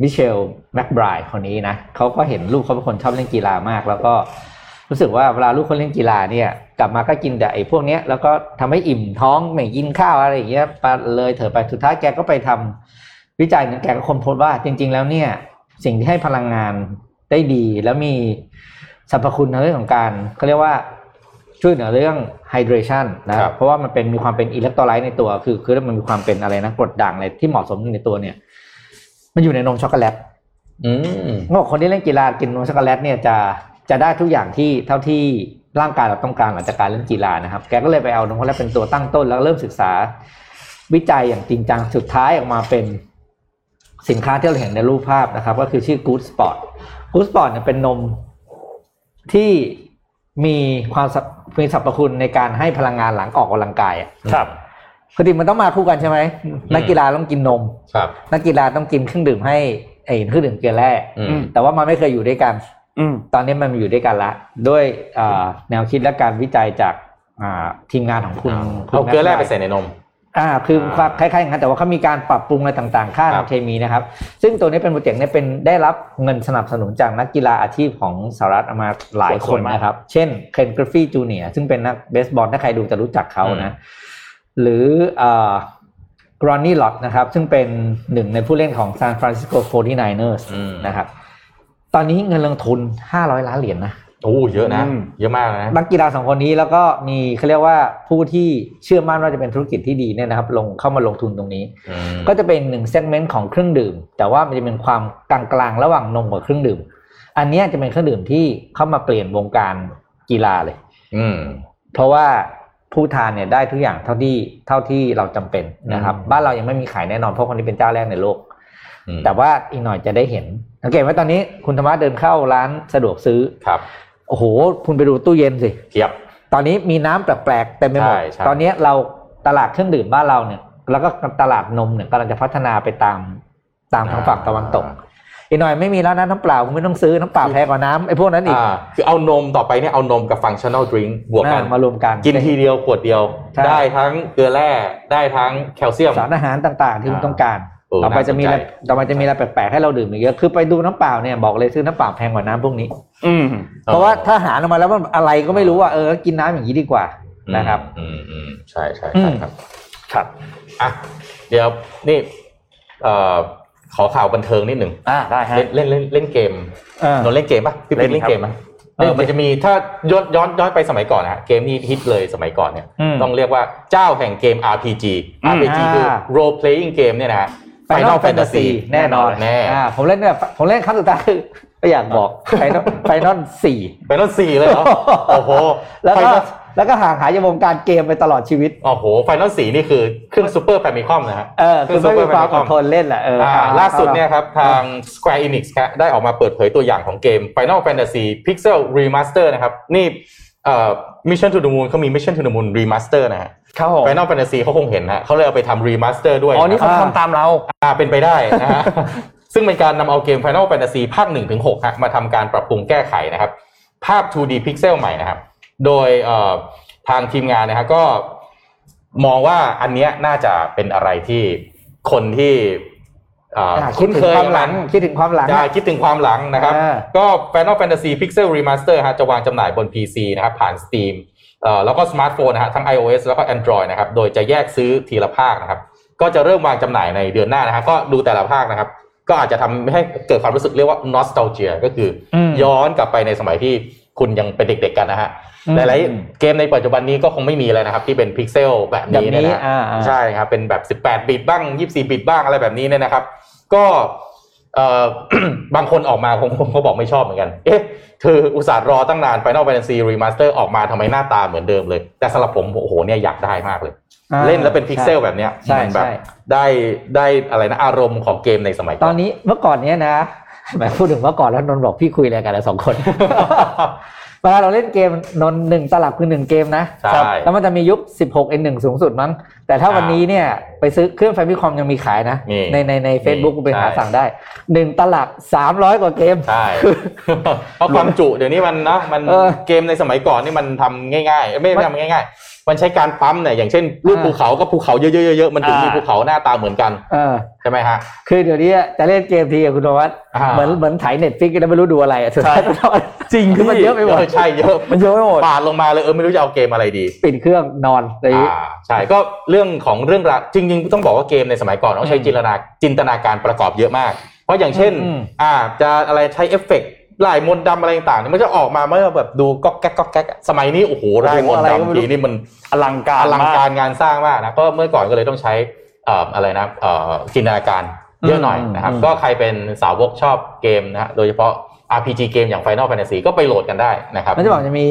มิเชลแม็กไบรด์คนนี้นะเขาก็เห็นลูกเขาเป็นคนชอบเล่นกีฬามาก แล้วก็รู้สึกว่าเวลาลูกเขาเล่นกีฬาเนี่ย กลับมาก็กินแต่ไอ้พวกเนี้ยแล้วก็ทำให้อิ่มท้องไม่กินข้าวอะไรอย่างเงี้ยไปเลยเถอะไปสุดท้ายแกก็ไปทำวิจัยหนึ่งแกก็ค้นพบว่า จริง ๆ แล้วเนี่ย สิ่งที่ให้พลังงานได้ดีแล้วมีสรรพคุณในเรื่องของการเขาเรียกว่า ช่วยเหลือเรื่อง hydration นะครับเพราะว่ามันเป็นมีความเป็น electrolyte ในตัว คือคือมันมีความเป็นอะไรนะกรดด่างอะไรที่เหมาะสมในตัวเนี่ย มันอยู่ในนมช็อกโกแลตอืมเขาบอกคนที่เล่นกีฬากินนมช็อกโกแลตเนี่ยจะจะได้ทุกอย่างที่เท่าที่ร่างกายเราต้องการหลังจากการเล่นกีฬานะครับ แกก็เลยไปเอานมช็อกโกแลตเป็นตัวตั้งต้นแล้วเริ่มศึกษา วิจัยอย่างจริงจังสุดท้ายออกมาเป็นสินค้าที่เราเห็นในรูปภาพนะครับ ก็คือชื่อ Good Sport Good Sport เนี่ยเป็นนมที่มีความ สรรพมีสรรพคุณในการให้พลังงานหลังออกกำลังกายอะครับปกติมันต้องมาคู่กันใช่ไหมนักกีฬาต้องกินนมครับนักกีฬาต้องกินเครื่องดื่มให้ไอ้เครื่องดื่มเกลือแร่อืมแต่ว่ามันไม่เคยอยู่ด้วยกันอืมตอนนี้มันมาอยู่ด้วยกันละ ด้วยอ่าแนวคิดและการวิจัยจากอ่าทีมงานของคุณคุณเอาเกลือแร่แม็ไปกซ์ใส่ในนม อ่าคืออ่าคล้ายๆอย่างนั้นแต่ว่าเขามีการปรับปรุงอะไรต่างๆ ค่าครับทางเคมีนะครับ ซึ่งตัวนี้เป็นโปรเจกต์เนี่ยเป็นได้รับเงินสนับสนุนจากนักกีฬาอาชีพของสหรัฐมาหลายคนนะครับ เช่นเคนกริฟฟี่จูเนียซึ่งเป็นนักเบสบอลถ้าใครดูจะรู้จักเขานะ หรืออ่ากรอนนี่ลอตนะครับ ซึ่งเป็นหนึ่งในผู้เล่นของ San Francisco 49ers อืมนะครับ ตอนนี้เงินลงทุน 500 ล้านเหรียญนะ โอ้เยอะนะอืมเยอะมากนะนักกีฬาสองคนนี้แล้วก็มีเขาเรียกว่าผู้ที่เชื่อมั่นว่าจะเป็นธุรกิจที่ดีเนี่ยนะครับ ลงเข้ามาลงทุนตรงนี้อืมก็จะเป็นหนึ่งเซกเมนต์ของเครื่องดื่ม แต่ว่ามันจะเป็นความกลางๆระหว่างนมกับเครื่องดื่ม อันเนี้ยจะเป็นเครื่องดื่มที่เข้ามาเปลี่ยนวงการกีฬาเลย อืมเพราะว่าผู้ทานเนี่ยได้ทุกอย่างเท่าที่เท่าที่เราจำเป็นนะครับอืมบ้านเรายังไม่มีขายแน่นอนเพราะคนนี้เป็นเจ้าแรกในโลกอืมแต่ว่าอีกหน่อยจะได้เห็นสังเกตว่าตอนนี้คุณธรรมะเดินเข้าร้านสะดวกซื้อครับโอ้โห คุณไปดูตู้เย็นสิเทียบ ตอนนี้มีน้ำแปลกๆเต็มไปหมด ใช่ใช่ ตอนนี้เราตลาดเครื่องดื่มบ้านเราเนี่ย แล้วก็ตลาดนมเนี่ยกำลังจะพัฒนาไปตามตามทางฝั่งตะวันตก อีกหน่อยไม่มีแล้วนะน้ำเปล่าคุณไม่ต้องซื้อน้ำเปล่าแพงกว่าน้ำไอ้พวกนั้นอีกอ่าคือเอานมต่อไปเนี่ยเอานมกับฟังชั่น a ลดริงก์บวกกันอ่ามารวมกัน กินทีเดียวขวดเดียว ใช่ ได้ทั้งเกลือแร่ได้ทั้งแคลเซียม สารอาหารต่างๆที่คุณต้องการเออ ต่อไปจะมีอะไรน่าสนใจต่อไปจะมีอะไรแปลกๆให้เราดื่มอีกเยอะคือไปดูน้ำเปล่าเนี่ยบอกเลยซื้อน้ำเปล่าแพงกว่าน้ำพวกนี้ อืมเพราะว่าถ้าหาออกมาแล้วมันอะไรก็ไม่รู้ว่าเออกินน้ำอย่างนี้ดีกว่านะครับ อืมอืมใช่ใช่อืใช่มครับ ครับอะเดี๋ยวนี่เอ่อขอข่าวบันเทิงนิดหนึ่งอ่าได้ฮะเล่นเล่นเล่นเล่นเกมเออนนท์เล่นเกมป่ะพี่ปิ๊กเล่เล่นนครับเกมไหมเล่นเออมันจะมีถ้าย้อนย้อนย้อนไปสมัยก่อนนะฮะเกมนี้ฮิตเลยสมัยก่อนเนี่ยอืมต้องเรียกว่าเจ้าแห่งเกม RPG อืม RPG คืออ่า role playing game เนี่ยนะฮะ Final Fantasy แน่นอนแน่อ่าผมเล่นเนี่ยผมเล่นครั้งสุดท้ายคือไม่อยากบอก Final Final สี่เป็นภาคสี่เลยเหรอโอ้โหแล้วก็ Final แล้วก็ห่างหายจากวงการเกมไปตลอดชีวิตโอ้โห Final สี่นี่คือเครื่อง Super Famicom นะฮะเออคือไม่มีความอดทนเล่นแหละเอออ่าอ่าล่าสุดเนี่ยครับทาง Square Enix ครับได้ออกมาเปิดเผยตัวอย่างของเกม Final Fantasy Pixel Remaster นะครับ นี่เอ่อ Mission to the Moon เขามี Mission to the Moon Remaster นะฮะ ครับผม Final Fantasy เขาคงเห็นฮะเขาเลยเอาไปทำ Remaster ด้วยอ๋อนี่เขาอ่าทำตามเรา อ่าเป็นไปได้นะฮะ ซึ่งเป็นการนำเอาเกม Final Fantasy ภาค1ถึง6ฮะมาทำการปรับปรุงแก้ไขนะครับ ภาพ 2D Pixel ใหม่นะครับ โดยเอ่อทางทีมงานนะฮะก็มองว่าอันเนี้ยน่าจะเป็นอะไรที่คนที่เอ่ออ่าคิคุ้ดนถึเคงยความหลังกับมันคิดถึงความหลัง จะคิดถึงความหลังนะครับ อ่า ก็ Final Fantasy Pixel Remaster ฮะจะวางจำหน่ายบน PC นะครับ ผ่าน Steam เอ่อ แล้วก็สมาร์ทโฟนนะฮะทั้ง iOS แล้วก็ Android นะครับโดยจะแยกซื้อทีละภาคนะครับก็จะเริ่มวางจำหน่ายในเดือนหน้านะฮะก็ดูแต่ละภาคนะครับ ก็อาจจะทำให้เกิดความรู้สึกเรียกว่า nostalgia ก็คืออมย้อนกลับไปในสมัยที่คุณยังเป็นเด็กๆกันนะฮะอืมหลายๆเกมในปัจจุบันนี้ก็คงไม่มีแล้วนะครับ ที่เป็นพิกเซลแบบนี้เนยแบบนี้นะอ่าอ่าใช่ครับเป็นแบบ 18 บิตบ้าง 24 บิตบ้างอะไรแบบนี้เนี่ยนะครับ ก็เอ่อ บางคนออกมาคงคงเขาบอกไม่ชอบเหมือนกัน เอ๊ะเธออุตส่าห์รอตั้งนาน Final Fantasy Remaster ออกมาทำไมหน้าตาเหมือนเดิมเลย แต่สำหรับผมโอ้โหเนี่ยอยากได้มากเลยอ่าเล่นแล้วเป็นพิกเซลแบบเนี้ยใช่มันแบบใช่ได้ได้อะไรนะอารมณ์ของเกมในสมัยก่อนตอนนี้เมื่อก่อนเนี้ยนะแหมพูดถึงเมื่อก่อนแล้วนนท์บอกพี่คุยอะไรกันแล้วสองคน เวลาเราเล่นเกมนนท์หนึ่งตลับคือหนึ่งเกมนะใช่ครับแล้วมันจะมียุค 16 in 1 สูงสุดมั้ง แต่ถ้าวันนี้เนี่ยไปซื้อเครื่อง Famicom ยังมีขายนะมีในในในเฟซบุ๊กมีไปหาใช่สั่งได้หนึ่งตลับ 300 กว่าเกม ใช่ เพราะความจุเดี๋ยวนี้มันนะมันเออเกมในสมัยก่อนนี่มันทำง่ายๆเอ้ยไม่ไม่ทำง่ายๆ มันใช้การปั๊มเนี่ยอย่างเช่นรูปอ่าภูเขาก็ภูเขาเยอะๆเยอะๆมันถึงมีอ่าภูเขาหน้าตาเหมือนกันเออใช่ไหมฮะคือเดี๋ยวนี้จะเล่นเกมทีอะคุณธวัฒน์อ่าเหมือนเหมือนไถ Netflix แล้วไม่รู้ดูอะไรอะสุดท้ายคุณธวัฒน์จริงคือมันเยอะไปหมดเออใช่เยอะมันเยอะไปหมดปาดลงมาเลยเออไม่รู้จะเอาเกมอะไรดีปิดเครื่องนอนอะไรอย่างงี้อ่าใช่ก็เรื่องของเรื่องราวจริง ๆ ต้องบอกว่าเกมในสมัยก่อนต้องใช้อืมจินตนาจินตนาการประกอบเยอะมาก เพราะอย่างเช่นอืมอ่าจะอะไรใช้เอฟเฟกต์ ร่ายมนต์ดำอะไรต่างๆเนี่ยมันจะออกมาเมื่อแบบดูก๊อกแก๊กก๊อกแก๊กสมัยนี้โอ้โหร่ายมนต์ดำทีนี่มันอลังการอลังมากการงานสร้างมากนะก็เมื่อก่อนก็เลยต้องใช้เอ่ออะไรนะเอ่อจินตนาการเยอะหน่อยนะครับอืมก็ใครเป็นสาวกชอบเกมนะฮะโดยเฉพาะ RPG เกมอย่าง Final Fantasy ก็ไปโหลดกันได้นะครับมันจะบอกจะมี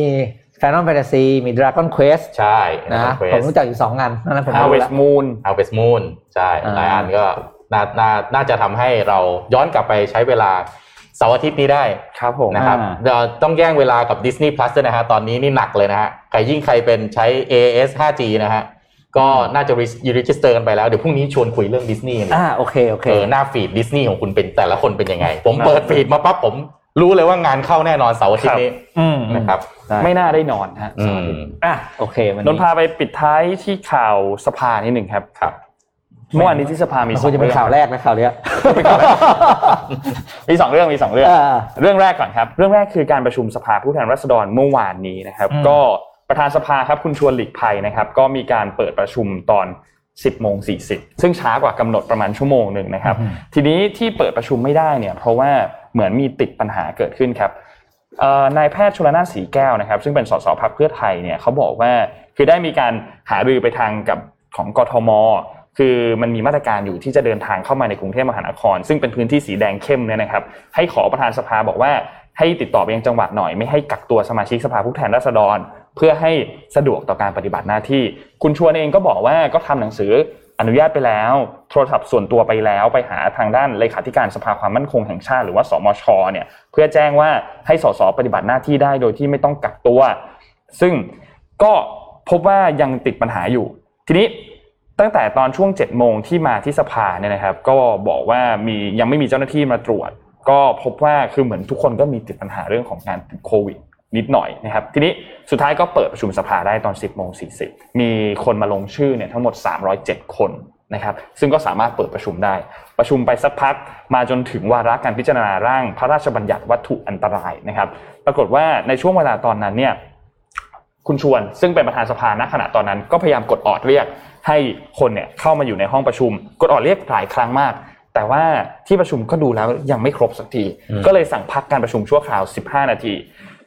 Final Fantasy มี Dragon Quest ใช่นะนะผมรู้จักอยู่สองอันนั่นนะผม Harvest แล้ว Moon เอา Harvest Moon ใช่อ่าหลายอันก็น่าน่าน่าจะทำให้เราย้อนกลับไปใช้เวลา เสาร์อาทิตย์นี้ได้ครับผมนะครับอ่าเราต้องแย่งเวลากับ Disney Plus ด้วยนะฮะตอนนี้นี่หนักเลยนะฮะใครยิ่งใครเป็นใช้ AIS 5G นะฮะก็น่าจะ register กันไปแล้ว เดี๋ยวพรุ่งนี้ชวนคุยเรื่องดิสนีย์กันอ่าโอเคโอเคเออหน้า feed Disney ของคุณเป็นแต่ละคนเป็นยังไง ผมเปิด feed มาปั๊บผมรู้เลยว่างานเข้าแน่นอนเสาร์อาทิตย์นี้อืมนะครับได้ไม่น่าได้นอนฮะอืมอะโอเควันนี้นนท์พาไปปิดท้ายที่ข่าวสภานิดหนึ่งครับครับ เมื่อวานนี้ที่สภามีมันสคองงจะเป็นเรื่องข่าวแรกนะข่าวเนี้ยมีสองเรื่องมีสองเรื่องอ่าเรื่องแรกก่อนครับ เรื่องแรกคือการประชุมสภาผู้แทนราษฎรเมื่อวานนี้นะครับอืมก็ประธานสภาครับคุณชวนหลีกภัยนะครับ ก็มีการเปิดประชุมตอน 10โมง40 ซึ่งช้ากว่ากำหนดประมาณชั่วโมงหนึ่งนะครับ ทีนี้ที่เปิดประชุมไม่ได้เนี่ยเพราะว่าเหมือนมีติดปัญหาเกิดขึ้นครับเอ่อนายแพทย์ชลนานสีแก้วนะครับ ซึ่งเป็นสสพักเพื่อไทยเนี่ยเขาบอกว่าคือได้มีการหารือไปทางกับของกทม คือมันมีมาตรการอยู่ที่จะเดินทางเข้ามาในกรุงเทพมหานคร ซึ่งเป็นพื้นที่สีแดงเข้มเนี่ยนะครับ ให้ขอประธานสภาบอกว่าให้ติดต่อไปยังจังหวัดหน่อยไม่ให้กักตัวสมาชิกสภาผู้แทนราษฎร เพื่อให้สะดวกต่อการปฏิบัติหน้าที่ คุณชวนเองก็บอกว่าก็ทำหนังสืออนุญาตไปแล้ว โทรศัพท์ส่วนตัวไปแล้วไปหาทางด้านเลขาธิการสภาความมั่นคงแห่งชาติหรือว่าสมชเนี่ยเพื่อแจ้งว่าให้สสปฏิบัติหน้าที่ได้โดยที่ไม่ต้องกักตัว ซึ่งก็พบว่ายังติดปัญหาอยู่ ทีนี้ ตั้งแต่ตอนช่วง7จ็ดโมงที่มาที่สภาเนี่ยนะครับ ก็บอกว่ามียังไม่มีเจ้าหน้าที่มาตรวจ ก็พบว่าคือเหมือนทุกคนก็มีติดปัญหาเรื่องของการติดโควิดนิดหน่อยนะครับ ทีนี้สุดท้ายก็เปิดประชุมสภาได้ตอน 10บโมงสีมีคนมาลงชื่อเนี่ยทั้งหมด 307 คนนะครับ ซึ่งก็สามารถเปิดประชุมได้ ประชุมไปสักพักมาจนถึงวาระการพิจารณาร่างพระราชบัญญัติวัตถุอันตรายนะครับ ปรากฏว่าในช่วงเวลาตอนนั้นเนี่ย คุณชวน ซึ่งเป็นประธานสภาณขณะตอนนั้น ก็พยายามกดออดเรียก ให้คนเนี่ยเข้ามาอยู่ในห้องประชุม กดออดเรียกหลายครั้งมาก แต่ว่าที่ประชุมก็ดูแล้วยังไม่ครบสักทีอืมก็เลยสั่งพักการประชุมชั่วคราว 15 นาที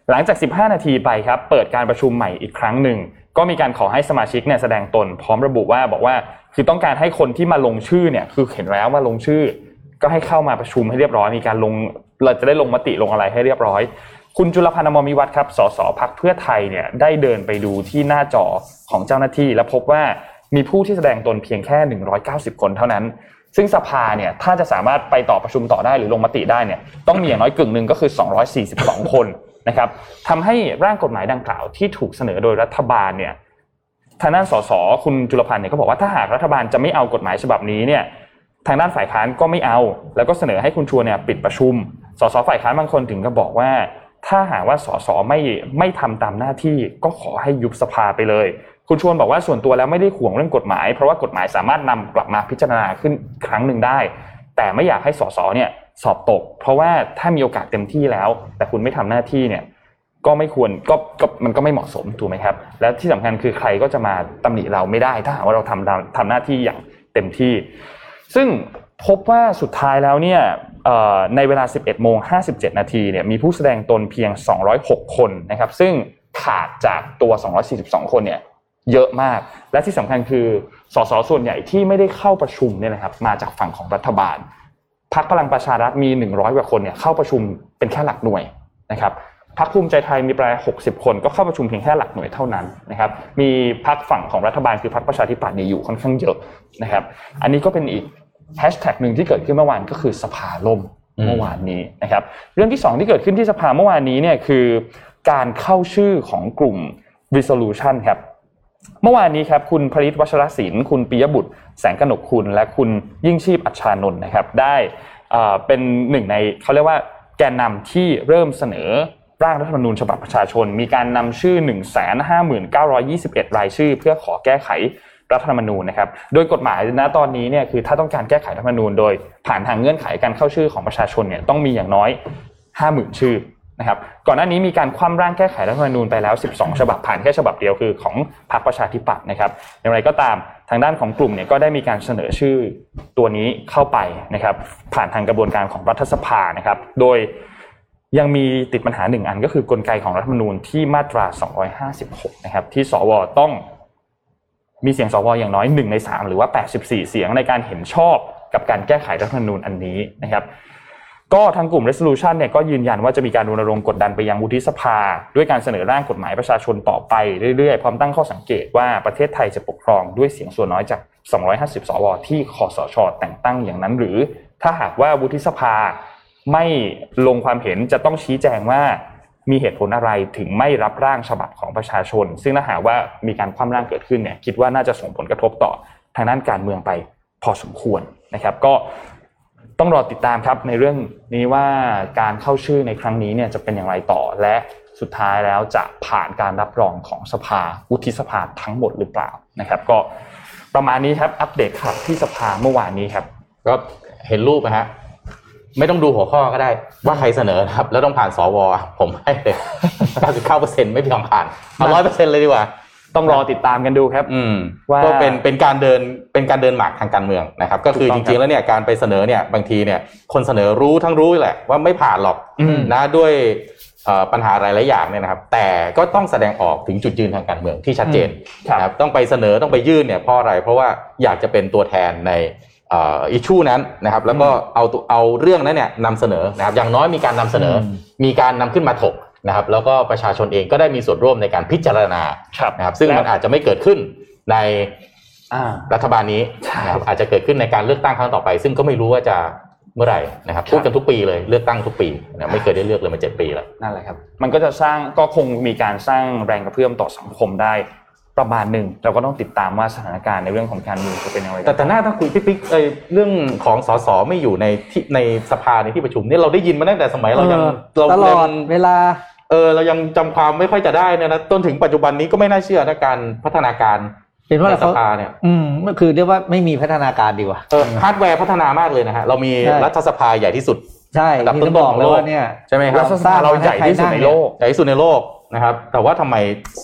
หลังจาก 15 นาทีไปครับ เปิดการประชุมใหม่อีกครั้งหนึ่งก็มีการขอให้สมาชิกเนี่ยแสดงตน พร้อมระบุว่าบอกว่าคือต้องการให้คนที่มาลงชื่อเนี่ยคือเห็นแล้วว่าลงชื่อ ก็ให้เข้ามาประชุมให้เรียบร้อยมีการลงเราจะได้ลงมติลงอะไรให้เรียบร้อย คุณจุลพันธ์อมรมิวัฒน์ครับ สสพักเพื่อไทยเนี่ยได้เดินไปดูที่หน้าจอของเจ้าหน้าที่ และพบว่ามีผู้ที่แสดงตนเพียงแค่ 190 คนเท่านั้น ซึ่งสภาเนี่ยถ้าจะสามารถไปต่อประชุมต่อได้หรือลงมติได้เนี่ยต้องมีอย่างน้อยกึ่งหนึ่งก็คือ 242 คนนะครับทำให้ร่างกฎหมายดังกล่าวที่ถูกเสนอโดยรัฐบาลเนี่ยทางด้านสสคุณจุลพันธ์เนี่ยก็บอกว่าถ้าหากรัฐบาลจะไม่เอากฎหมายฉบับนี้เนี่ยทางด้านฝ่ายค้านก็ไม่เอา แล้วก็เสนอให้คุณชวนเนี่ยปิดประชุม สสฝ่ายค้านบางคนถึงก็บอกว่า ถ้าหากว่าสสไม่ไม่ทำตามหน้าที่ก็ขอให้ยุบสภาไปเลย คุณชวนบอกว่าส่วนตัวแล้วไม่ได้ห่วงเรื่องกฎหมาย เพราะว่ากฎหมายสามารถนำกลับมาพิจารณาขึ้นครั้งหนึ่งได้ แต่ไม่อยากให้สสเนี่ยสอบตก เพราะว่าถ้ามีโอกาสเต็มที่แล้ว แต่คุณไม่ทำหน้าที่เนี่ยก็ไม่ควรก็ก็มันก็ไม่เหมาะสมถูกไหมครับ และที่สำคัญคือใครก็จะมาตำหนิเราไม่ได้ ถ้าหากว่าเราทำทำหน้าที่อย่างเต็มที่ ซึ่ง พบว่าสุดท้ายแล้วเนี่ยในเวลา 11โมง57 นาทีเนี่ยมีผู้แสดงตนเพียง 206 คนนะครับ ซึ่งขาดจากตัว 242 คนเนี่ยเยอะมาก และที่สำคัญคือสสส่วนใหญ่ที่ไม่ได้เข้าประชุมเนี่ยนะครับมาจากฝั่งของรัฐบาลพรรคพลังประชารัฐมี 100 กว่าคนเนี่ยเข้าประชุมเป็นแค่หลักหน่วยนะครับพรรคภูมิใจไทยมีประมาณ60 คนก็เข้าประชุมเพียงแค่หลักหน่วยเท่านั้นนะครับ มีพรรคฝั่งของรัฐบาลคือพรรคประชาธิปัตย์เนี่ยอยู่ค่อนข้างเยอะนะครับ อันนี้ก็เป็นอีก แฮชแท็กหนึ่งที่เกิดขึ้นเมื่อวานก็คือสภาล่มอืมเมื่อวานนี้นะครับ เรื่องที่สองที่เกิดขึ้นที่สภาเมื่อวานนี้เนี่ยคือการเข้าชื่อของกลุ่ม resolution ครับเมื่อวานนี้ครับคุณผลิตวัชรศิลป์คุณปิยบุตร แสงกนกคุณ และคุณยิ่งชีพอัชชานนท์นะครับ ได้เอ่อเป็นหนึ่งในเขาเรียกว่าแกนนำที่เริ่มเสนอร่างรัฐธรรมนูญฉบับประชาชน มีการนำชื่อ 159,21 รายชื่อ เพื่อขอแก้ไข รัฐธรรมนูญนะครับ โดยกฎหมายณตอนนี้เนี่ยคือถ้าต้องการแก้ไขรัฐธรรมนูญ โดยผ่านทางเงื่อนไขการเข้าชื่อของประชาชนเนี่ยต้องมีอย่างน้อย 50,000 ชื่อนะครับ ก่อนหน้านี้มีการคว่ำร่างแก้ไขรัฐธรรมนูญไปแล้ว 12 ฉบับผ่านแค่ฉบับเดียวคือของพรรคประชาธิปัตย์นะครับ อย่างไรก็ตามทางด้านของกลุ่มเนี่ยก็ได้มีการเสนอชื่อตัวนี้เข้าไปนะครับ ผ่านทางกระบวนการของรัฐสภานะครับ โดยยังมีติดปัญหาหนึ่งอันก็คือกลไกของรัฐธรรมนูญที่มาตรา 256 นะครับ ที่สวต้อง มีเสียงสวอย่างน้อย1ใน3 หรือว่า 84 เสียงในการเห็นชอบกับการแก้ไขรัฐธรรมนูญอันนี้นะครับก็ทางกลุ่ม resolution เนี่ยก็ยืนยันว่าจะมีการรณรงค์กดดันไปยังวุฒิสภา ด้วยการเสนอร่างกฎหมายประชาชนต่อไปเรื่อยๆ พร้อมตั้งข้อสังเกตว่าประเทศไทยจะปกครองด้วยเสียงส่วนน้อยจาก 250 สว ที่คอสช แต่งตั้งอย่างนั้น หรือถ้าหากว่าวุฒิสภาไม่ลงความเห็นจะต้องชี้แจงว่า มีเหตุผลอะไรถึงไม่รับร่างฉบับของประชาชน ซึ่งถ้าหากว่ามีการคว่ำร่างเกิดขึ้นเนี่ยคิดว่าน่าจะส่งผลกระทบต่อทางด้านการเมืองไปพอสมควรนะครับ ก็ต้องรอติดตามครับในเรื่องนี้ว่าการเข้าชื่อในครั้งนี้เนี่ยจะเป็นอย่างไรต่อและสุดท้ายแล้วจะผ่านการรับรองของสภาวุฒิสภาทั้งหมดหรือเปล่านะครับ ก็ประมาณนี้ครับอัปเดตข่าวที่สภาเมื่อวานนี้ครับก็เห็นรูปนะฮะ ไม่ต้องดูหัวข้อก็ได้ ว่าใครเสนอนะครับ แล้วต้องผ่านสวผมให้เลย99%ไม่ยอมผ่านเอาร้อยเปอร์เซ็นต์เลยดีกว่าต้องรอติดตามกันดูครับ อืมว่าก็เป็นเป็นการเดินเป็นการเดินหมากทางการเมืองนะครับ ก็คือถูกต้จองครับริงๆแล้วเนี่ยการไปเสนอเนี่ยบางทีเนี่ย คนเสนอรู้ทั้งรู้แหละว่าไม่ผ่านหรอกอืมนะด้วยเอ่อปัญหาหลายๆอย่างเนี่ยนะครับ แต่ก็ต้องแสดงออกถึงจุดยืนทางการเมืองที่ชัดเจนครับนะครับต้องไปเสนอต้องไปยื่นเนี่ยเพราะอะไรเพราะว่าอยากจะเป็นตัวแทนใน อิชชูนั้นนะครับแล้วก็เอาตัวเอาเรื่องนั้นเนี่ยนำเสนอนะครับอย่างน้อยมีการนำเสนออมมีการนำขึ้นมาถกนะครับแล้วก็ประชาชนเองก็ได้มีส่วนร่วมในการพิจารณาครับนะครับซึ่งมันแล้วอาจจะไม่เกิดขึ้นในอ่ารัฐบาลนี้ใช่นะครับอาจจะเกิดขึ้นในการเลือกตั้งครั้งต่อไป ซึ่งก็ไม่รู้ว่าจะเมื่อไหร่นะครับครับพูดกันทุกปีเลยเลือกตั้งทุกปีนะไม่เคยได้เลือกเลยมาเจ็ดปีแล้วนั่นแหละครับมันก็จะสร้างก็คงมีการสร้างแรงกระเพื่อมต่อสังคมได้ ประมาณหนึ่งเราก็ต้องติดตามว่าสถานการณ์ในเรื่องของการเมืองจะเป็นยังไงแต่แต่หน้าถ้าคุยพี่ปิ๊กเอยเรื่องของสสไม่อยู่ในที่ในสภาในที่ประชุมเนี่ยเราได้ยินมาตั้งแต่สมัยเรายังเออเราตลอดยังเวลาเออเรายังจำความไม่ค่อยจะได้เนี่ยนะจนถึงปัจจุบันนี้ก็ไม่น่าเชื่อนะการพัฒนาการเป็นว่าในสเขาภาเนี่ย อืมก็คือเรียกว่าไม่มีพัฒนาการดีกว่าเออฮาร์ดแวร์พัฒนามากเลยนะฮะเรามีใช่รัฐสภาใหญ่ที่สุดใช่อันดับที่ต้นๆจะบอกเลยว่าของโลกเนี่ยใช่ไหมครับรัฐสภาเราใหญ่ที่สุดในโลกใหญ่ที่สุดในโลก นะครับ แต่ว่าทำไม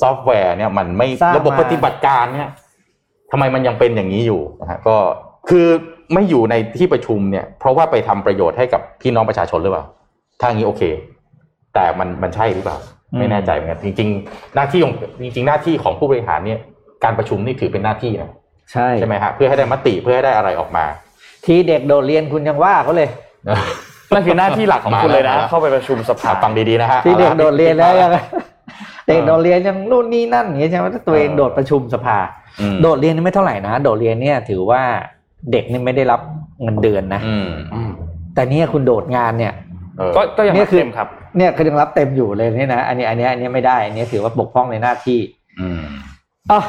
ซอฟต์แวร์เนี่ยมันไม่สร้างระบบมาปฏิบัติการเนี่ยทำไมมันยังเป็นอย่างนี้อยู่นะฮะก็คือไม่อยู่ในที่ประชุมเนี่ย เพราะว่าไปทำประโยชน์ให้กับพี่น้องประชาชนหรือเปล่าถ้างี้โอเค แต่มันมันใช่หรือเปล่า ไม่แน่ใจเหมือนกันจริง ๆ หน้าที่ของจริง ๆ หน้าที่ของผู้บริหารเนี่ย การประชุมนี่ถือเป็นหน้าที่นะใช่ใช่ไหมฮะเพื่อให้ได้มติเพื่อให้ได้อะไรออกมา ทีเด็กโดดเรียนคุณยังว่าเขาเลยนั่นคือหน้าที่หลักของคุณเลยนะมาแล้วเข้าไปประชุมสภาอะฟังดีๆนะฮะที่เด็กอาละโดดเรียนแล้วยัง เด็กโดดเรียนยังนู่นนี่นั่นอย่างเงี้ยใช่ไหมถ้าตัวเองโดดประชุมสภาอืมโดดเรียนนี่ไม่เท่าไหร่นะ โดดเรียนเนี่ยถือว่าเด็กนี่ไม่ได้รับเงินเดือนนะอืมอืมแต่เนี่ยคุณโดดงานเนี่ยเออก็ก็ยังเนี่ยคือเต็มครับ เนี่ยคือยังรับเต็มอยู่เลยนี่นะอันนี้อันนี้อันนี้ไม่ได้อันนี้ถือว่าบกพร่องในหน้าที่ อืมอะ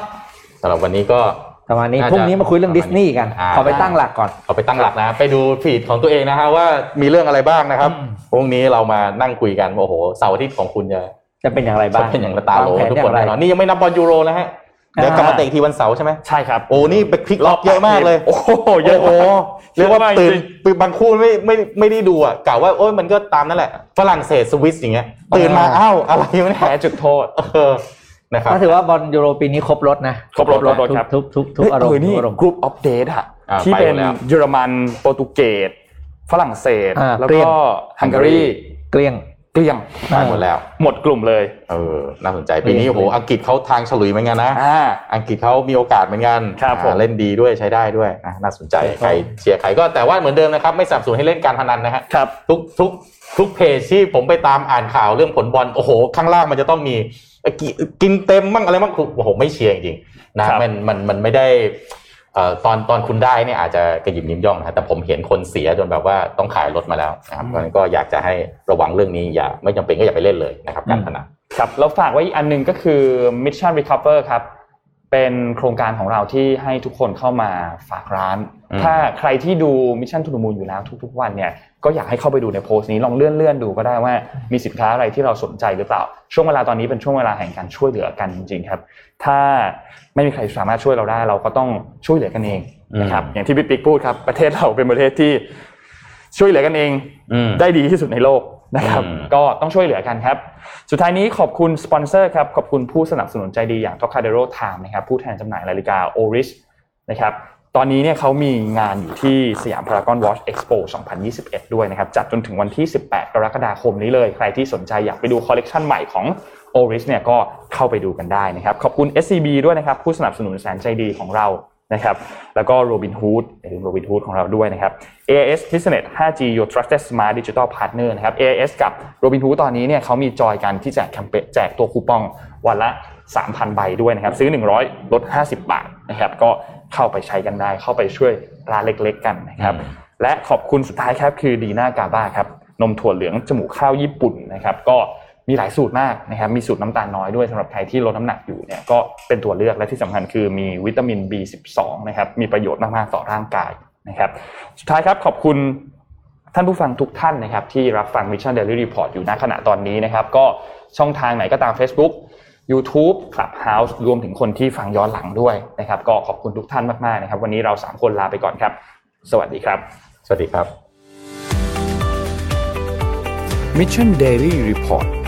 สำหรับวันนี้ก็ประมาณนี้น่าจะพรุ่งนี้มาคุยเรื่องดิสนีย์กันอ่าขอไปตั้งหลักก่อนเอาไปตั้งหลักนะ ไปดู feed ของตัวเองนะฮะว่ามีเรื่องอะไรบ้างนะครับอืมพรุ่งนี้เรามานั่งคุยกันโอ้โหเสาร์อาทิตย์ของคุณจะ จะเป็นอย่างไรบ้างจะเป็นอย่างไรตาโลวงแผทุกอย่คนงไรแน่นอนนี่ยังไม่นับบอลยูโรนะฮะเดี๋ยวกลับมาอ่าเตะอีกทีวันเสาร์ใช่ไหมใช่ครับโอ้นี่ไปพลิกล็อกเยอะมากเลย โอ้โหเยอะโอ้มากโหเรียกว่าเยอะมากตื่นจริงบางคู่ไม่ไม่ไม่ได้ดูอะกล่าวว่าโอ้ยมันก็ตามนั่นแหละ ฝรั่งเศสสวิสอย่างเงี้ยตื่นมาอ๋ออ้าวอะไรวะเนี่ยแพ้จุดโทษเออนะครับก็ถือว่าบอลยูโรปีนี้ครบรสนะครบรสครบรสครับทุกทุกทุกทุกอารมณ์เอณ์อนี่ทุกอารมณ์ Group of Death อะอ่าที่ไปเป็นหมดแล้วเยอรมันโปรตุเกสฝรั่งเศสอ่าแล้วก็ฮังการีเกลี้ยงเกลี้ยง เกลี้ยงไปหมดแล้ว หมดกลุ่มเลย เออ น่าสนใจปีนี้เออโอ้โหอังกฤษเขาทางฉลุยเหมือนกันนะอ่าอังกฤษเขามีโอกาสเหมือนกันครับผมอ่าเล่นดีด้วยใช้ได้ด้วยนะน่าสนใจครับใครเชียร์ใครก็แต่ว่าเหมือนเดิมนะครับไม่สนับสนุนให้เล่นการพนันนะฮะครับทุกทุกทุกเพจที่ผมไปตามอ่านข่าวเรื่องผลบอลโอ้โห ข้างล่างมันจะต้องมีเอ่อกิกินเต็มมั่งอะไรมั่งโอ้โหไม่เชียร์จริงๆนะครับมันมันมันไม่ได้เอ่อ ตอนตอนคุณได้เนี่ยอาจจะกระหยิบยิ้มย่องนะฮะแต่ผมเห็นคนเสียจนแบบว่าต้องขายรถมาแล้วนะครับเพราะฉะนั้นก็อยากจะให้ระวังเรื่องนี้อย่าไม่จำเป็นก็อย่าไปเล่นเลยนะครับการพนันครับแล้วฝากไว้อีกอันหนึงก็คือ Mission Recover ครับเป็นโครงการของเราที่ให้ทุกคนเข้ามาฝากร้านอืมถ้าใครที่ดู Mission to the Moon อยู่แล้วทุกๆวันเนี่ย ก็อยากให้เข้าไปดูในโพสต์นี้ลองเลื่อนเลื่อนๆดูก็ได้ว่ามีสินค้าอะไรที่เราสนใจหรือเปล่า ช่วงเวลาตอนนี้เป็นช่วงเวลาแห่งการช่วยเหลือกันจริงๆครับ ถ้าไม่มีใครสามารถช่วยเราได้ เราก็ต้องช่วยเหลือกันเองนะครับอย่างที่พี่ปิ๊กพูดครับประเทศเราเป็นประเทศที่ช่วยเหลือกันเองอืมได้ดีที่สุดในโลกนะครับอืมก็ต้องช่วยเหลือกันครับ สุดท้ายนี้ขอบคุณสปอนเซอร์ครับขอบคุณผู้สนับสนุนใจดีอย่าง t o c a d e r o Time นะครับผู้แทนจำหน่ายนาฬิกา Oris นะครับ ตอนนี้เนี่ยเขามีงานอยู่ที่สยามพารากอน Watch Expo 2021 ด้วยนะครับ จัดจนถึงวันที่ 18 กรกฎาคมนี้เลย ใครที่สนใจอยากไปดูคอลเลกชันใหม่ของ Oris เนี่ยก็เข้าไปดูกันได้นะครับ ขอบคุณ SCB ด้วยนะครับ ผู้สนับสนุนแสนใจดีของเรานะครับ แล้วก็ Robinhood อย่าลืม Robinhood ของเราด้วยนะครับ AIS Business 5G Your Trusted Smart Digital Partner นะครับ AIS กับ Robinhood ตอนนี้เนี่ยเขามีจอยกันที่แจกแคมเปญแจกตัวคูปองวันละ 3,000 ใบด้วยนะครับ ซื้อ 100 ลด 50 บาทนะครับ ก็ เข้าไปใช้กันได้ เข้าไปช่วยร้านเล็ก ๆ กันนะครับ และขอบคุณสุดท้ายครับคือดีน่ากาบ้าครับนมถั่วเหลืองจมูกข้าวญี่ปุ่นนะครับ ก็มีหลายสูตรมากนะครับ มีสูตรน้ำตาลน้อยด้วยสำหรับใครที่ลดน้ำหนักอยู่เนี่ยก็เป็นตัวเลือกและที่สำคัญคือมีวิตามิน B12 นะครับ มีประโยชน์มากๆต่อร่างกายนะครับ สุดท้ายครับขอบคุณท่านผู้ฟังทุกท่านนะครับที่รับฟัง Mission Daily Report อยู่ณขณะตอนนี้นะครับ ก็ช่องทางไหนก็ตาม Facebook YouTube Clubhouse รวมถึงคนที่ฟังย้อนหลังด้วยนะครับ ก็ขอบคุณทุกท่านมากๆนะครับ วันนี้เราสามคนลาไปก่อนครับ สวัสดีครับ สวัสดีครับ Mission Daily Report